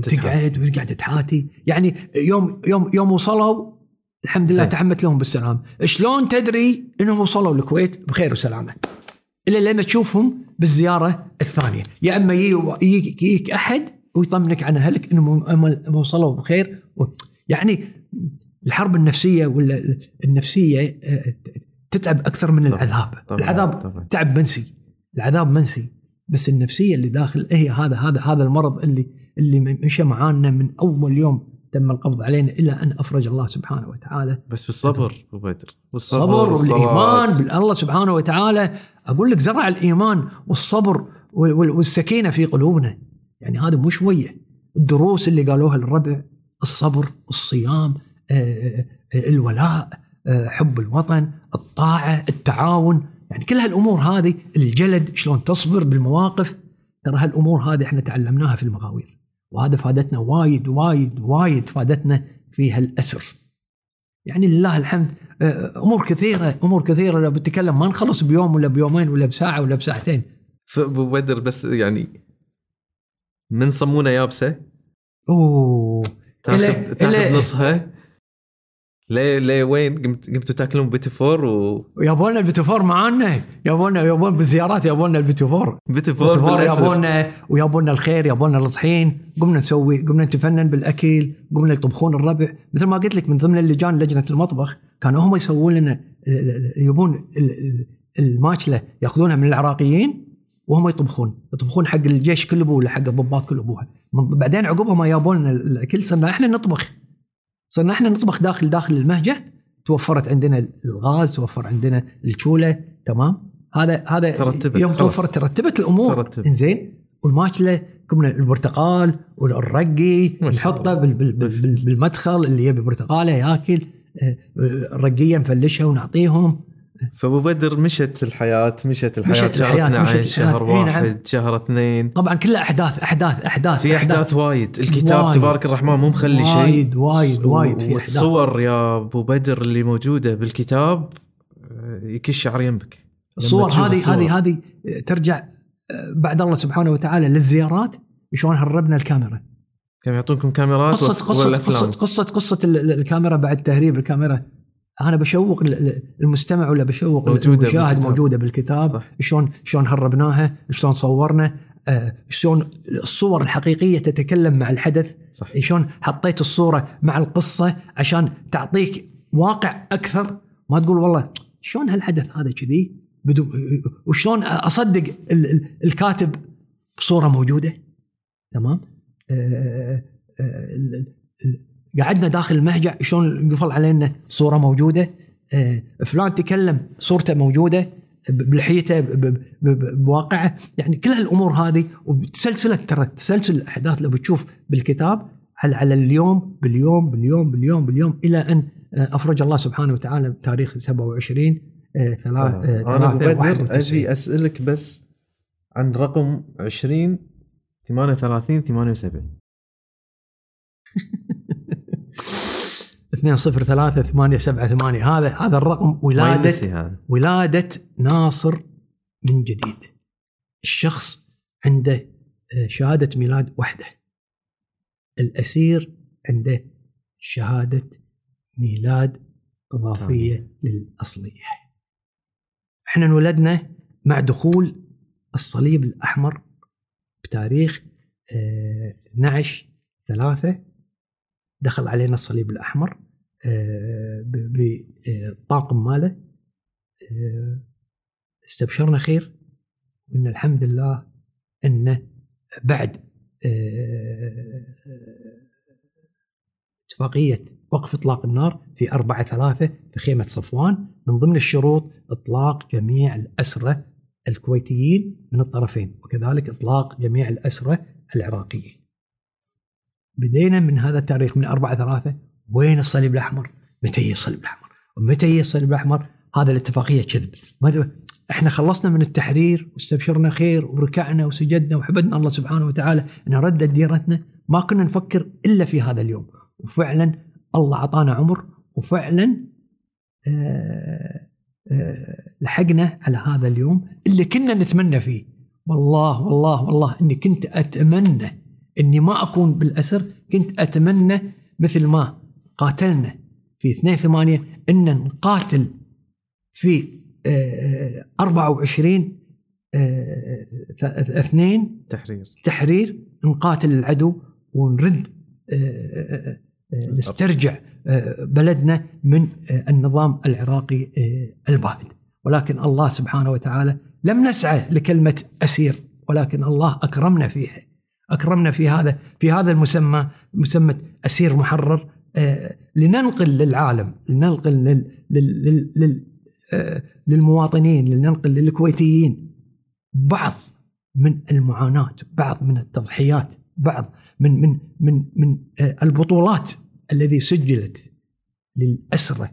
تقعد وتقعد تحاتي؟ يعني يوم يوم يوم وصلوا الحمد لله. تحمت لهم بالسلام. شلون تدري إنهم وصلوا الكويت؟ بخير وسلامة. إلا لما تشوفهم بالزيارة الثانية. يا أما يجي- يجيك يجيك أحد ويطمنك عن أهلك إنهم هم وصلوا بخير. و- يعني الحرب النفسية ولا النفسية آه، تتعب أكثر من طبعاً، العذاب. طبعاً، العذاب طبعاً. تعب منسي. العذاب منسي. بس النفسية اللي داخل هي هذا هذا هذا المرض اللي اللي مشى معانا من أول يوم تم القبض علينا إلى أن أفرج الله سبحانه وتعالى. بس بالصبر أبو بدر. بالصبر. والإيمان بالله سبحانه وتعالى. أقول لك زرع الإيمان والصبر وال- وال- والسكينة في قلوبنا. يعني هذا مو شوية. الدروس اللي قالوها للربع الصبر الصيام الولاء حب الوطن الطاعة التعاون يعني كل هالأمور هذه الجلد شلون تصبر بالمواقف ترى هالأمور هذه إحنا تعلمناها في المغاوير وهذا فادتنا وايد وايد وايد فادتنا في هالأسر. يعني لله الحمد أمور كثيرة أمور كثيرة لو بتكلم ما نخلص بيوم ولا بيومين ولا بساعة ولا بساعتين. فابو بدر بس يعني من صمونه يابسة؟ أوه تاخذ تاخذ نصها؟ ليه ليه وين قمت قمتوا تاكلون بيتي فور و يابونا البتفور معانا. يابونا يابونا بالزيارات يابونا البتفور بيتي فور البتفور بالأسر. يابونا ويابونا الخير يابونا الطحين. قمنا نسوي قمنا نتفنن بالأكل قمنا يطبخون الربع. مثل ما قلت لك من ضمن اللجان لجنة المطبخ كانوا هم يسوون لنا يبون ال- ال- الماكلة يأخذونها من العراقيين وهم يطبخون. يطبخون حق الجيش كل أبوه حق الضباط كل ابوها بعدين عقبها ما جابوا لنا الأكل صرنا إحنا نطبخ. صرنا إحنا نطبخ داخل داخل المهجة توفرت عندنا الغاز توفر عندنا الشولة تمام هذا هذا ترتبت، يوم. توفرت ترتبت الأمور ترتبت. إنزين والماكلة قمنا البرتقال والرقي نحطه. بال بال بال بالمدخل اللي يبي برتقاله ياكل آه، آه، الرقيه نفلشها ونعطيهم فأبو بدر مشت الحياة مشت الحياة مشت شهر الحياة، 12 مشت شهر الحياة. إي نعم. واحد شهر اثنين طبعا كلها أحداث أحداث أحداث في أحداث وايد الكتاب وايد. تبارك الرحمن مو مخلي شيء وايد وايد وايد في أحداث والصور يا أبو بدر اللي موجودة بالكتاب آه، يكش شعر ينبك الصور هذه الصور. هذه هذه ترجع آه، بعد الله سبحانه وتعالى للزيارات شلون هربنا الكاميرا كانوا يعطونكم كاميرات؟ قصة قصة قصة ال- ال- الكاميرا بعد تهريب الكاميرا أنا بشوق ال- ال- المستمع ولا بشوق موجودة المشاهد بالكتاب. موجودة بالكتاب؟ صح. شلون شلون هربناها؟ شلون صورنا؟ آه، شلون الصور الحقيقية تتكلم مع الحدث؟ صح. شلون حطيت الصورة مع القصة عشان تعطيك واقع أكثر؟ ما تقول والله شلون هالحدث هذا كذي؟ بدون وشلون أصدق ال- ال- الكاتب بصورة موجودة؟ تمام؟ آه، آه، قعدنا داخل المهجع شلون يقفل علينا صورة موجودة؟ آه، فلان تكلم صورته موجودة بلحيته بواقعه. يعني كل هالأمور هذه وتسلسله ترى تسلسل الأحداث لو بتشوف بالكتاب على على اليوم باليوم باليوم باليوم باليوم إلى أن آه، أفرج الله سبحانه وتعالى بتاريخ 27 آه، ثلاث أنا 91. أبي أسألك بس عن رقم 20 38 78 2 0 3 8 7 8 هذا هذا الرقم ولاده ولادة ناصر من جديد. الشخص عنده آه، شهادة ميلاد وحده. الأسير عنده شهادة ميلاد إضافية للأصلية. إحنا انولدنا مع دخول الصليب الأحمر بتاريخ آه، 12 3 دخل علينا الصليب الأحمر. آه، بالطاقم ماله استبشرنا خير قلنا الحمد لله إنه بعد اتفاقية وقف إطلاق النار في 4 3 في خيمة صفوان من ضمن الشروط إطلاق جميع الاسرى الكويتيين من الطرفين وكذلك إطلاق جميع الاسرى العراقيين. بدينا من هذا التاريخ من 4 3 وين الصليب الأحمر؟ متى يجي الصليب الأحمر؟ ومتى يجي الصليب الأحمر؟ هذا الاتفاقية كذب ما إحنا خلصنا من التحرير واستبشرنا خير وركعنا وسجدنا وحمدنا الله سبحانه وتعالى أن ردت ديرتنا ما كنا نفكر إلا في هذا اليوم وفعلا الله أعطانا عمر وفعلا آه، آه، لحقنا على هذا اليوم اللي كنا نتمنى فيه والله والله والله إني كنت أتمنى إني ما أكون بالأسر كنت أتمنى مثل ما قاتلنا في 2 8 إن نقاتل في آه، 24 آه، ث- اثنين تحرير. تحرير نقاتل العدو ونرد آه، آه، آه، نسترجع آه، بلدنا من آه، النظام العراقي آه، البائد. ولكن الله سبحانه وتعالى لم نسعى لكلمة أسير ولكن الله أكرمنا فيها. أكرمنا في هذا في هذا المسمى مسمى أسير محرر آه، لننقل للعالم لننقل لل لل لل آه، للمواطنين لننقل للكويتيين. بعض من المعاناة بعض من التضحيات بعض من من من من آه، البطولات الذي سجلت للأسرة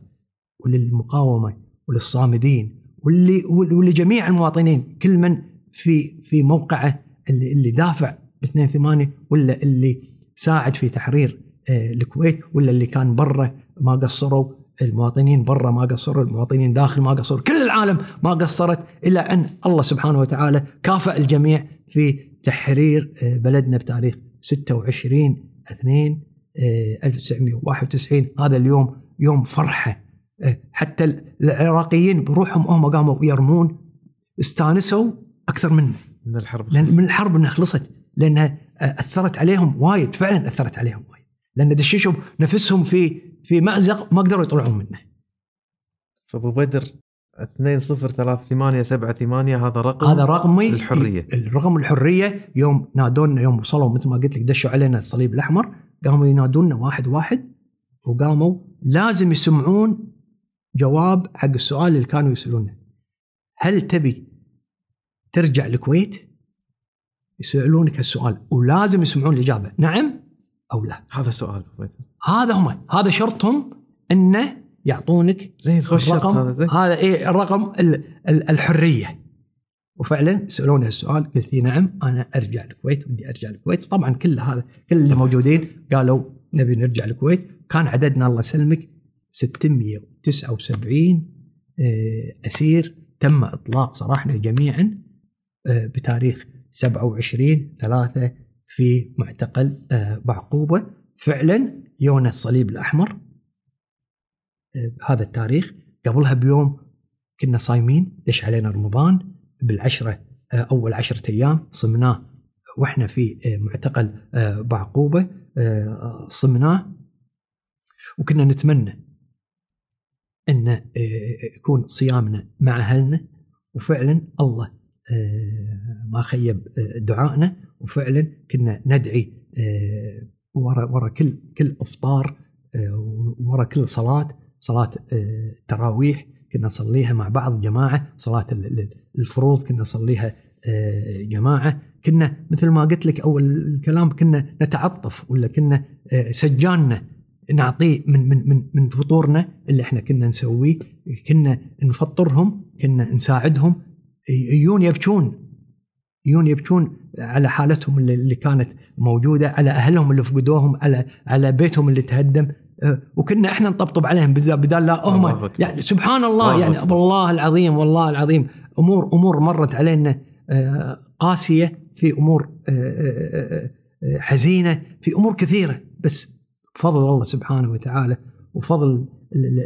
وللمقاومة وللصامدين واللي ولجميع المواطنين كل من في في موقعه اللي, اللي دافع ب 2 8 ولا اللي ساعد في تحرير آه، الكويت ولا اللي كان برا ما قصروا المواطنين برا ما قصروا المواطنين داخل ما قصروا كل العالم ما قصرت إلا أن الله سبحانه وتعالى كافأ الجميع في تحرير آه، بلدنا بتاريخ 26 2 آه، 1991 هذا اليوم يوم فرحة. آه، حتى العراقيين بروحهم هم قاموا يرمون استانسوا أكثر منا من الحرب. من الحرب إنها خلصت لأنها أثرت عليهم وايد فعلا أثرت عليهم. لأن دششوا نفسهم في في مأزق ما قدروا يطلعون منه فأبو بدر 2 0 3 8 7 8 هذا رقم هذا رقمي الحرية. الرقم الحرية يوم نادونا يوم وصلوا مثل ما قلت لك دشوا علينا الصليب الأحمر قاموا ينادونا واحد واحد وقاموا لازم يسمعون جواب حق السؤال اللي كانوا يسألونه هل تبي ترجع الكويت؟ يسألونك هالسؤال ولازم يسمعون الإجابة نعم أو لا؟ هذا سؤال هذا هم هذا شرطهم انه يعطونك زين خوش الرقم. هذا زين. هذا إيه الرقم ال- ال- الحرية. وفعلا سألوني السؤال قلت لي نعم أنا أرجع الكويت ودي أرجع الكويت. طبعا كل هذا كل اللي موجودين قالوا نبي نرجع الكويت. كان عددنا الله يسلمك 679 آه، أسير. تم إطلاق سراحنا جميعا آه، بتاريخ 27 3 في معتقل آه، بعقوبة. فعلا يونا الصليب الأحمر آه، بهذا التاريخ. قبلها بيوم كنا صايمين دش علينا رمضان؟ بالعشرة آه، أول عشرة أيام صمناه وإحنا في آه، معتقل آه، بعقوبة آه، صمناه. وكنا نتمنى أن آه، يكون صيامنا مع أهلنا. وفعلا الله ما خيب دعائنا. وفعلا كنا ندعي ورا ورا كل كل أفطار ورا كل صلاة صلاة تراويح كنا نصليها مع بعض جماعة صلاة الفروض كنا نصليها جماعة. كنا مثل ما قلت لك أول الكلام كنا نتعطف ولا كنا سجاننا نعطيه من من من من فطورنا اللي إحنا كنا نسويه. كنا نفطرهم كنا نساعدهم. يجون يبكون. يجون يبكون على حالتهم اللي, كانت موجودة على أهلهم اللي فقدوهم على على بيتهم اللي تهدم. أه، وكنا إحنا نطبطب عليهم بدال لا هم. يعني سبحان الله, الله يعني والله العظيم والله العظيم. امور أمور مرت علينا أه، قاسية في أمور أه، حزينة في أمور كثيرة. بس بفضل الله سبحانه وتعالى وفضل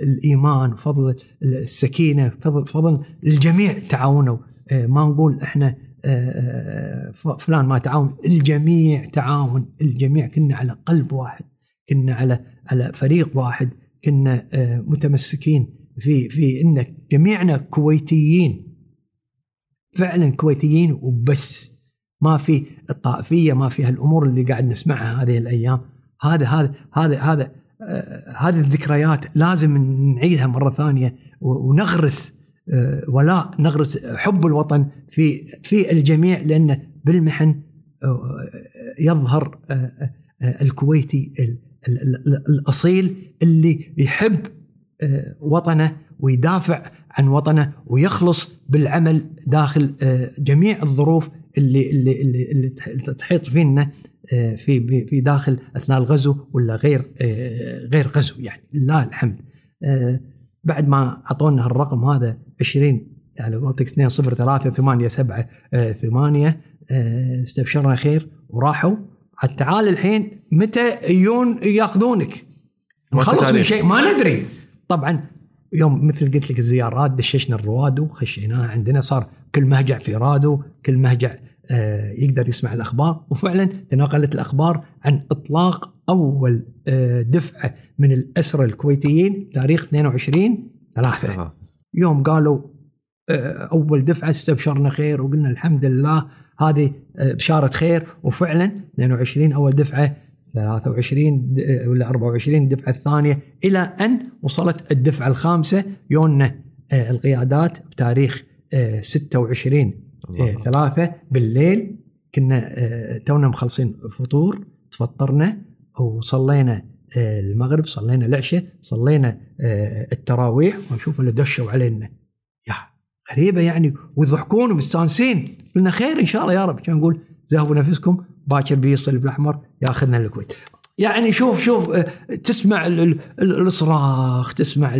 الإيمان وفضل السكينة فضل فضل الجميع تعاونوا. ما نقول إحنا فلان ما تعاون الجميع تعاون الجميع كنا على قلب واحد كنا على على فريق واحد كنا آه، متمسكين في في إن جميعنا كويتيين فعلا كويتيين وبس. ما في الطائفية ما في هالأمور اللي قاعد نسمعها هذه الأيام. هذا هذا هذا هذا آه، هذه الذكريات لازم نعيدها مرة ثانية ونغرس آه، ولاء نغرس حب الوطن في في الجميع لأن بالمحن يظهر الكويتي الأصيل اللي يحب آه، وطنه ويدافع عن وطنه ويخلص بالعمل داخل آه، جميع الظروف اللي اللي اللي, تحيط فينا آه، في في داخل أثناء الغزو ولا غير غير غزو يعني. لله الحمد. بعد ما أعطونا الرقم هذا 20 على قولتك 2 0 3 8 7 8 استبشرنا خير وراحوا. تعال الحين متى يجون يأخذونك؟ نخلص من شيء ما ندري. طبعا يوم مثل قلت لك الزيارات دششنا الروادو خشيناها عندنا صار كل مهجع في رادو كل مهجع آه، يقدر يسمع الأخبار. وفعلا تناقلت الأخبار عن إطلاق أول آه، دفعة من الاسرى الكويتيين تاريخ 22 ثلاثة. يوم قالوا آه، أول دفعة استبشرنا خير وقلنا الحمد لله هذه آه، بشارة خير. وفعلا 22 أول دفعة 23 آه، ولا 24 الدفعة الثانية إلى أن وصلت الدفعة الخامسة يونا آه، القيادات بتاريخ 26 3 بالليل كنا تونا مخلصين فطور تفطرنا. وصلينا المغرب صلينا العشاء صلينا التراويح ونشوف اللي دشوا علينا. يا غريبة يعني. ويضحكون ومستانسين قلنا خير إن شاء الله يا رب. كان نقول زهبوا نفسكم باكر بيجي الصليب الاحمر ياخذنا الكويت. يعني شوف شوف آه، تسمع الصراخ تسمع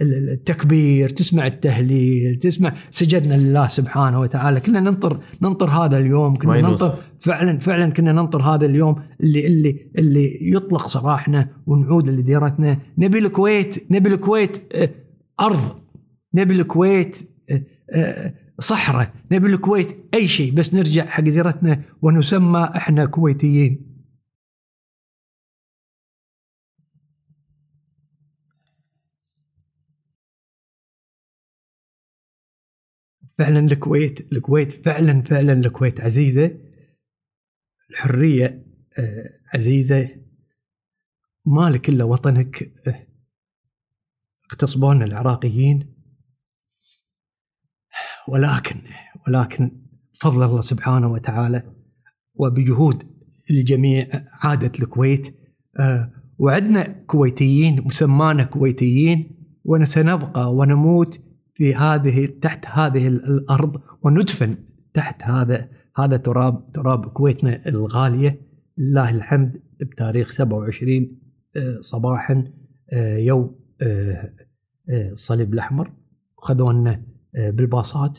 التكبير تسمع التهليل تسمع سجدنا لله سبحانه وتعالى. كنا ننطر ننطر هذا اليوم كنا ننطر فعلا فعلا كنا ننطر هذا اليوم اللي اللي اللي يطلق سراحنا ونعود لديرتنا. نبي الكويت نبي الكويت آه، أرض. نبي الكويت آه، صحراء. نبي الكويت أي شيء بس نرجع حق ديرتنا ونسمى إحنا كويتيين. فعلا الكويت الكويت فعلا فعلا الكويت عزيزة. الحرية آه، عزيزة. مالك إلا وطنك آه، اغتصبونا العراقيين. ولكن ولكن فضل الله سبحانه وتعالى وبجهود الجميع عادت الكويت. آه، وعدنا كويتيين مسمانا كويتيين ونسنبقى ونموت. في هذه تحت هذه الأرض وندفن تحت هذا هذا تراب تراب كويتنا الغالية. لله الحمد بتاريخ 27 آه، صباحا آه، يوم الصليب الأحمر. وخذونا بالباصات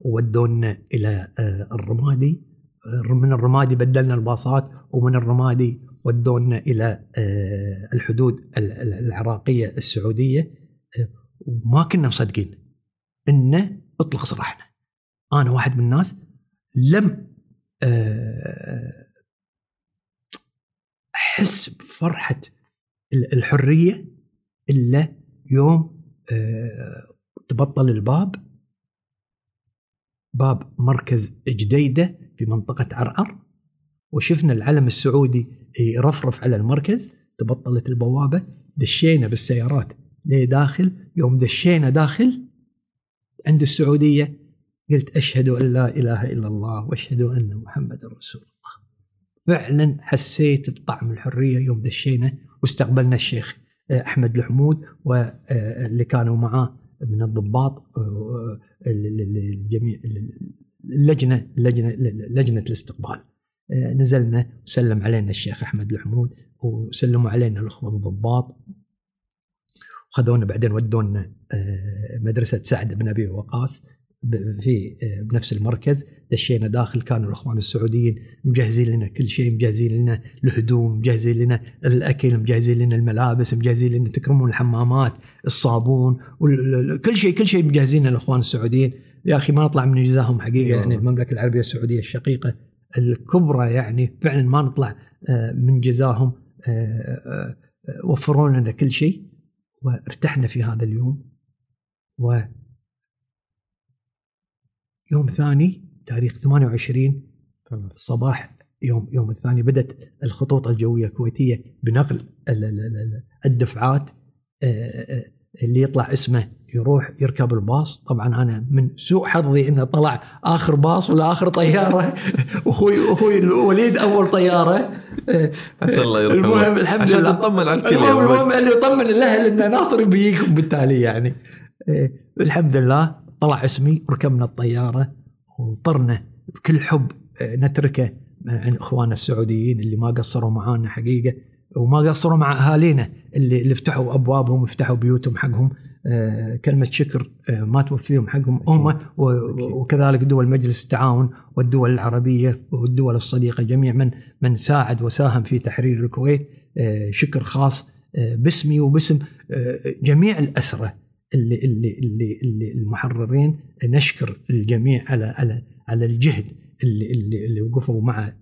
ودونا إلى آه، الرمادي. من الرمادي بدلنا الباصات ومن الرمادي ودونا إلى آه، الحدود العراقية السعودية. آه، وما كنا مصدقين إنه اطلق سراحنا. أنا واحد من الناس لم أحس بفرحة الحرية إلا يوم تبطل الباب باب مركز جديدة في منطقة عرعر وشفنا العلم السعودي يرفرف على المركز تبطلت البوابة دشينا بالسيارات لداخل يوم دشينا داخل عند السعودية قلت أشهد أن لا إله إلا الله وأشهد أن محمد رسول الله. فعلا حسيت بطعم الحرية يوم دشينا واستقبلنا الشيخ أحمد الحمود واللي كانوا معاه من الضباط الجميع اللجنة اللجنة لجنة الاستقبال نزلنا وسلم علينا الشيخ أحمد الحمود وسلموا علينا الأخوة الضباط وخذونا بعدين ودونا مدرسة سعد بن أبي وقاص في بنفس المركز. دشينا داخل كانوا الإخوان السعوديين مجهزين لنا كل شيء مجهزين لنا الهدوم مجهزين لنا الأكل مجهزين لنا الملابس مجهزين لنا تكرمون الحمامات الصابون كل شيء كل شيء مجهزين الإخوان السعوديين. يا أخي ما نطلع من جزاهم حقيقة يعني المملكة العربية السعودية الشقيقة الكبرى يعني فعلا ما نطلع من جزاهم وفروا لنا كل شيء. وارتحنا في هذا اليوم. و يوم ثاني تاريخ 28 الصباح يوم يوم الثاني بدأت الخطوط الجوية الكويتية بنقل الدفعات اللي يطلع اسمه يروح يركب الباص. طبعا أنا من سوء حظي إنه طلع آخر باص ولا آخر طيارة. أخوي أخوي الوليد أول طيارة. عسى الله يرحمه. المهم الحمد عشان لله. تطمن على الكل المهم المهم اللي يطمن الأهل إن ناصر بيجيكم بالتالي يعني. الحمد لله طلع اسمي ركبنا الطيارة وطرنا بكل حب نتركه عن اخواننا السعوديين اللي ما قصروا معانا حقيقة وما قصروا مع أهالينا اللي, اللي فتحوا أبوابهم وفتحوا بيوتهم حقهم. كلمة شكر آه ما توفيهم حقهم. هم وكذلك دول مجلس التعاون والدول العربية والدول الصديقة جميع من من ساعد وساهم في تحرير الكويت. آه شكر خاص باسمي وباسم جميع الأسرة اللي اللي اللي, اللي المحررين. نشكر الجميع على على على الجهد اللي اللي, اللي وقفوا مع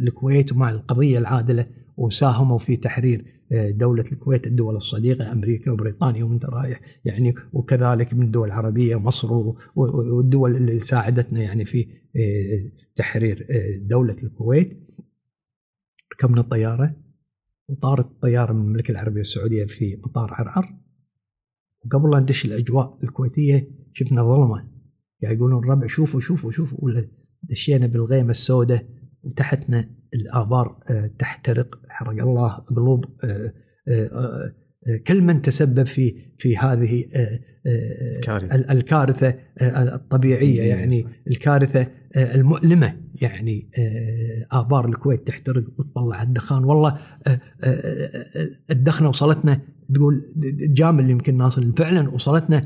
الكويت ومع القضية العادلة وساهموا في تحرير دولة الكويت الدول الصديقة أمريكا وبريطانيا وانت رايح يعني وكذلك من الدول العربية مصر والدول اللي ساعدتنا يعني في تحرير دولة الكويت. ركبنا الطيارة؟ وطارت الطيارة من المملكة العربية السعودية في مطار عرعر. وقبل لا ندش الأجواء الكويتية شفنا ظلمة. يعني يقولون الربع شوفوا شوفوا شوفوا ولا دشينا بالغيمة السوداء وتحتنا الآبار تحترق حرق الله قلوب كل من تسبب في في هذه الكارثة. الطبيعية يعني الكارثة المؤلمة يعني آبار الكويت تحترق وتطلع الدخان. والله الدخنة وصلتنا تقول جامل يمكن ناصر فعلا وصلتنا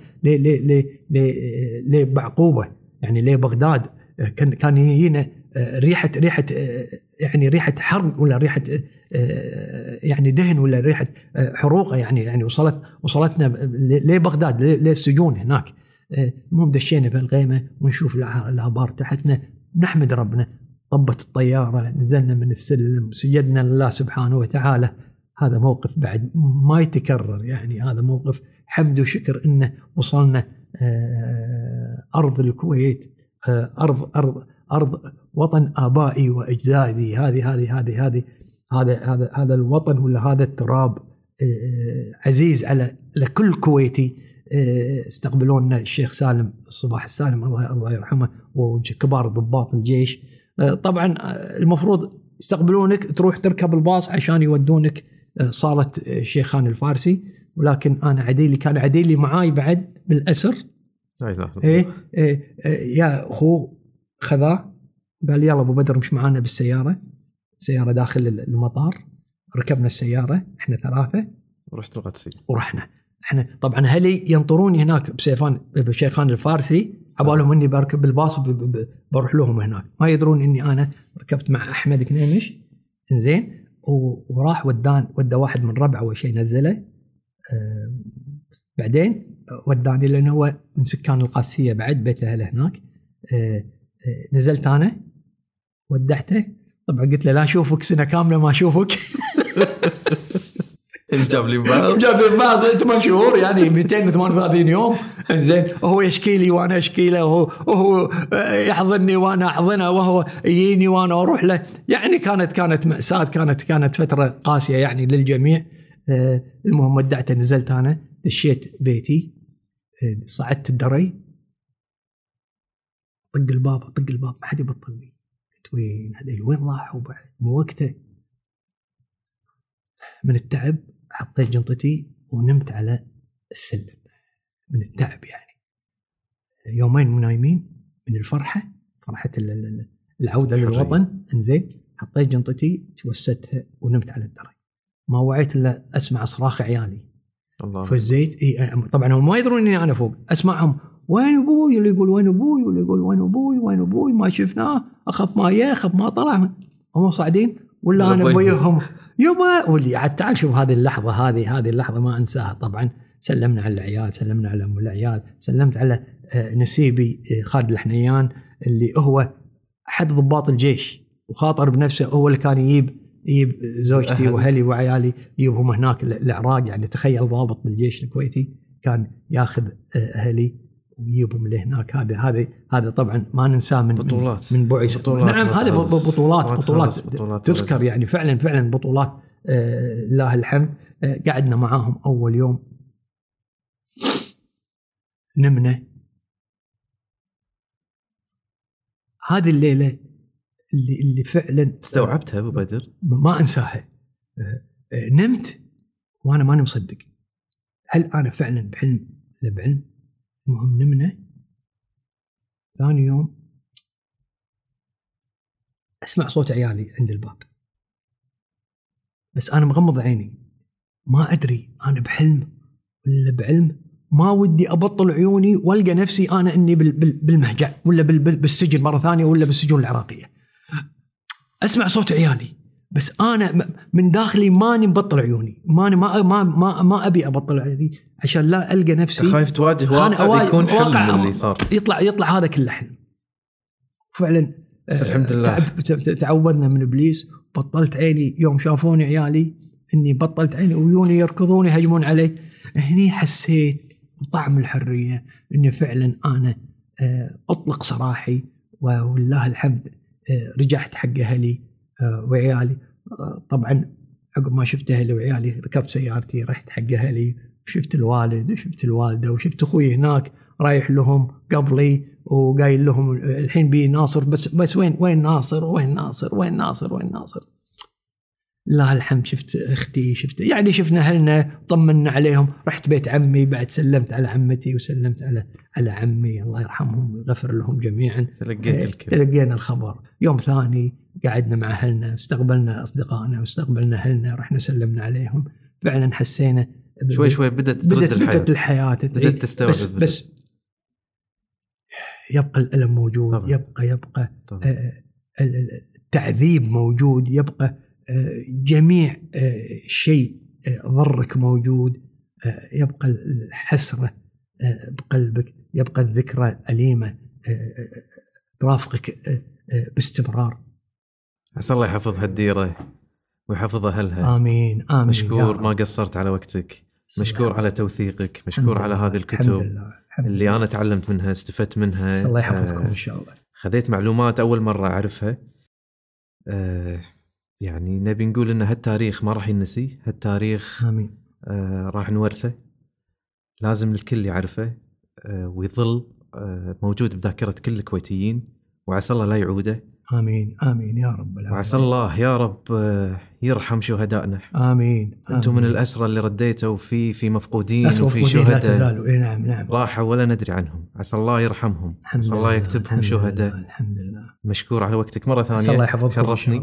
لبعقوبة يعني لبغداد. كان كان يجينا ريحه ريحة يعني ريحة حرق ولا ريحة يعني دهن ولا ريحة حروقه يعني يعني وصلت وصلتنا لبغداد للسجون هناك. المهم دشينا بالغيمة ونشوف الآبار تحتنا. نحمد ربنا طبت الطيارة نزلنا من السلم سجدنا لله سبحانه وتعالى. هذا موقف بعد ما يتكرر يعني. هذا موقف حمد وشكر إنه وصلنا أرض الكويت ارض ارض أرض وطن آبائي وأجدادي هذه هذه هذه هذه هذا هذا هذا الوطن ولا هذا التراب عزيز على لكل كويتي استقبلونا الشيخ سالم الصباح السالم الله الله يرحمه وكبار ضباط الجيش. طبعا المفروض يستقبلونك تروح تركب الباص عشان يودونك صاله الشيخان الفارسي. ولكن أنا عديلي كان عديلي معاي بعد بالأسر. إلا إيه, إيه, إيه يا اخوه خذاه. قال يلا أبو بدر مش معانا بالسيارة. سيارة داخل المطار. ركبنا السيارة إحنا ثلاثة. ورحت القدسية. ورحنا. إحنا طبعا أهلي ينطروني هناك بسيفان بشيخان الفارسي. عبالهم إني بركب الباص بروح لهم هناك. ما يدرون إني أنا ركبت مع أحمد كنيمش. إنزين. وراح ودان ودى واحد من ربعه أول شيء نزله. آه بعدين وداني لأنه هو من سكان القادسيه بعد بيت أهله هناك. آه نزلت أنا. ودعته؟ طبعا قلت له لا أشوفك سنة كاملة ما أشوفك. جاب لي بعض. جاب بعض ثمان شهور يعني 238 يوم. إنزين وهو يشكي لي وأنا أشكي له وهو, وهو يحضني وأنا أحضنه وهو يجيني وأنا أروح له. يعني كانت كانت مأساة كانت كانت فترة قاسية يعني للجميع. آه، المهم ودعته نزلت أنا دشيت بيتي. آه، صعدت الدري. طق الباب طق الباب ما حد يبطل لي قلت وين هذول وين راحوا بعد مو وقته من التعب حطيت جنطتي ونمت على السلم. من التعب يعني. يومين نايمين من الفرحة فرحة العودة للوطن. إنزين حطيت جنطتي توستها ونمت على الدرج. ما وعيت إلا أسمع صراخ عيالي. الله. فزيت إي طبعا هم ما يدرون إني أنا فوق. أسمعهم وين أبوي؟ اللي يقول وين أبوي؟ واللي يقول وين أبوي؟ وين أبوي؟ ما شفناه. أخاف ما ياخذ ما طلع. هم صاعدين؟ ولا أنا وياهم؟ يبا واللي عاد تعال شوف هذه اللحظة هذه هذه اللحظة ما أنساها طبعا. سلمنا على العيال سلمنا على أم العيال سلمت على آه، نسيبي آه، خالد الحنيان اللي هو أحد ضباط الجيش وخاطر بنفسه هو اللي كان يجيب يجيب زوجتي وأهلي وعيالي يجيبهم هناك العراق يعني تخيل ضابط بالجيش الكويتي كان ياخذ آه، أهلي. ويجيبهم لهناك. هذا هذا هذا طبعا ما ننساه من بطولات. من بعث بطولات نعم هذه بطولات بطولات, بطولات. تذكر يعني فعلا فعلا بطولات آه لله الحمد آه قعدنا معاهم أول يوم. نمنا. هذه الليلة اللي اللي فعلا استوعبتها أبو بدر؟ ما أنساها. آه نمت وأنا ماني مصدق. هل أنا فعلا بحلم؟ ولا بعلم؟ المهم نمنا ثاني يوم. أسمع صوت عيالي عند الباب. بس أنا مغمض عيني. ما أدري أنا بحلم ولا بعلم. ما ودي أبطل عيوني وألقى نفسي أنا إني بالمهجع ولا بالسجن مرة ثانية ولا بالسجون العراقية. أسمع صوت عيالي. بس أنا من داخلي ماني مبطل عيوني. ماني ما ما ما, ما أبي أبطل عيوني عشان لا ألقى نفسي خايف تواجه واقع يكون حلم اللي صار. يطلع يطلع هذا كله حلم فعلا بس الحمد لله. تعودنا من إبليس. بطلت عيني يوم شافوني عيالي إني بطلت عيني ويوني يركضون يهجمون علي. هني حسيت بطعم الحرية إني فعلا أنا آه، أطلق سراحي. ولله الحمد آه، رجعت حق أهلي. آه، وعيالي. طبعا عقب ما شفت أهلي وعيالي ركبت سيارتي رحت حق أهلي شفت الوالد وشفت الوالدة وشفت أخوي هناك رايح لهم قبلي وقايل لهم الحين بي ناصر بس بس وين وين ناصر وين ناصر وين ناصر وين ناصر؟ لا الحمد شفت أختي شفت يعني شفنا أهلنا طمنا عليهم. رحت بيت عمي بعد سلمت على عمتي وسلمت على على عمي. الله يرحمهم ويغفر لهم جميعا. تلقيت الكل. تلقينا الخبر. يوم ثاني قعدنا مع أهلنا استقبلنا أصدقائنا واستقبلنا أهلنا رحنا سلمنا عليهم. فعلا حسينا شوي شوي بدأت بدات الحياة. بدأت الحياة بدأت تستوعب بس, بس يبقى الألم موجود طبعا. يبقى يبقى طبعا. آه، التعذيب موجود يبقى آه، جميع آه، شيء ضرك موجود. يبقى الحسرة بقلبك يبقى الذكرى أليمة ترافقك باستمرار. عسى الله يحفظ هالديرة ويحفظ أهلها. آمين آمين مشكور ما قصرت على وقتك. مشكور على توثيقك. مشكور على هذه الكتب الحمد لله. الحمد اللي أنا تعلمت منها استفدت منها. الله يحفظكم آه إن شاء الله. خذيت معلومات أول مرة أعرفها. آه يعني نبي نقول إن هالتاريخ ما راح ينسي. هالتاريخ آمين. آه راح نورثه. لازم الكل يعرفه آه ويظل آه موجود بذاكرة كل الكويتيين. وعسى الله لا يعوده. آمين آمين يا رب العالمين. وعسى الله يا رب آه، يرحم شهدائنا. آمين أنتم من الأسرى اللي رديتوا في في مفقودين وفي شهداء لا تزالوا. اي نعم نعم. راحوا ولا ندري عنهم. عسى الله يرحمهم. عسى الله يكتبهم شهداء. الحمد لله. مشكور على وقتك مرة ثانية. الله يحفظكم شرفني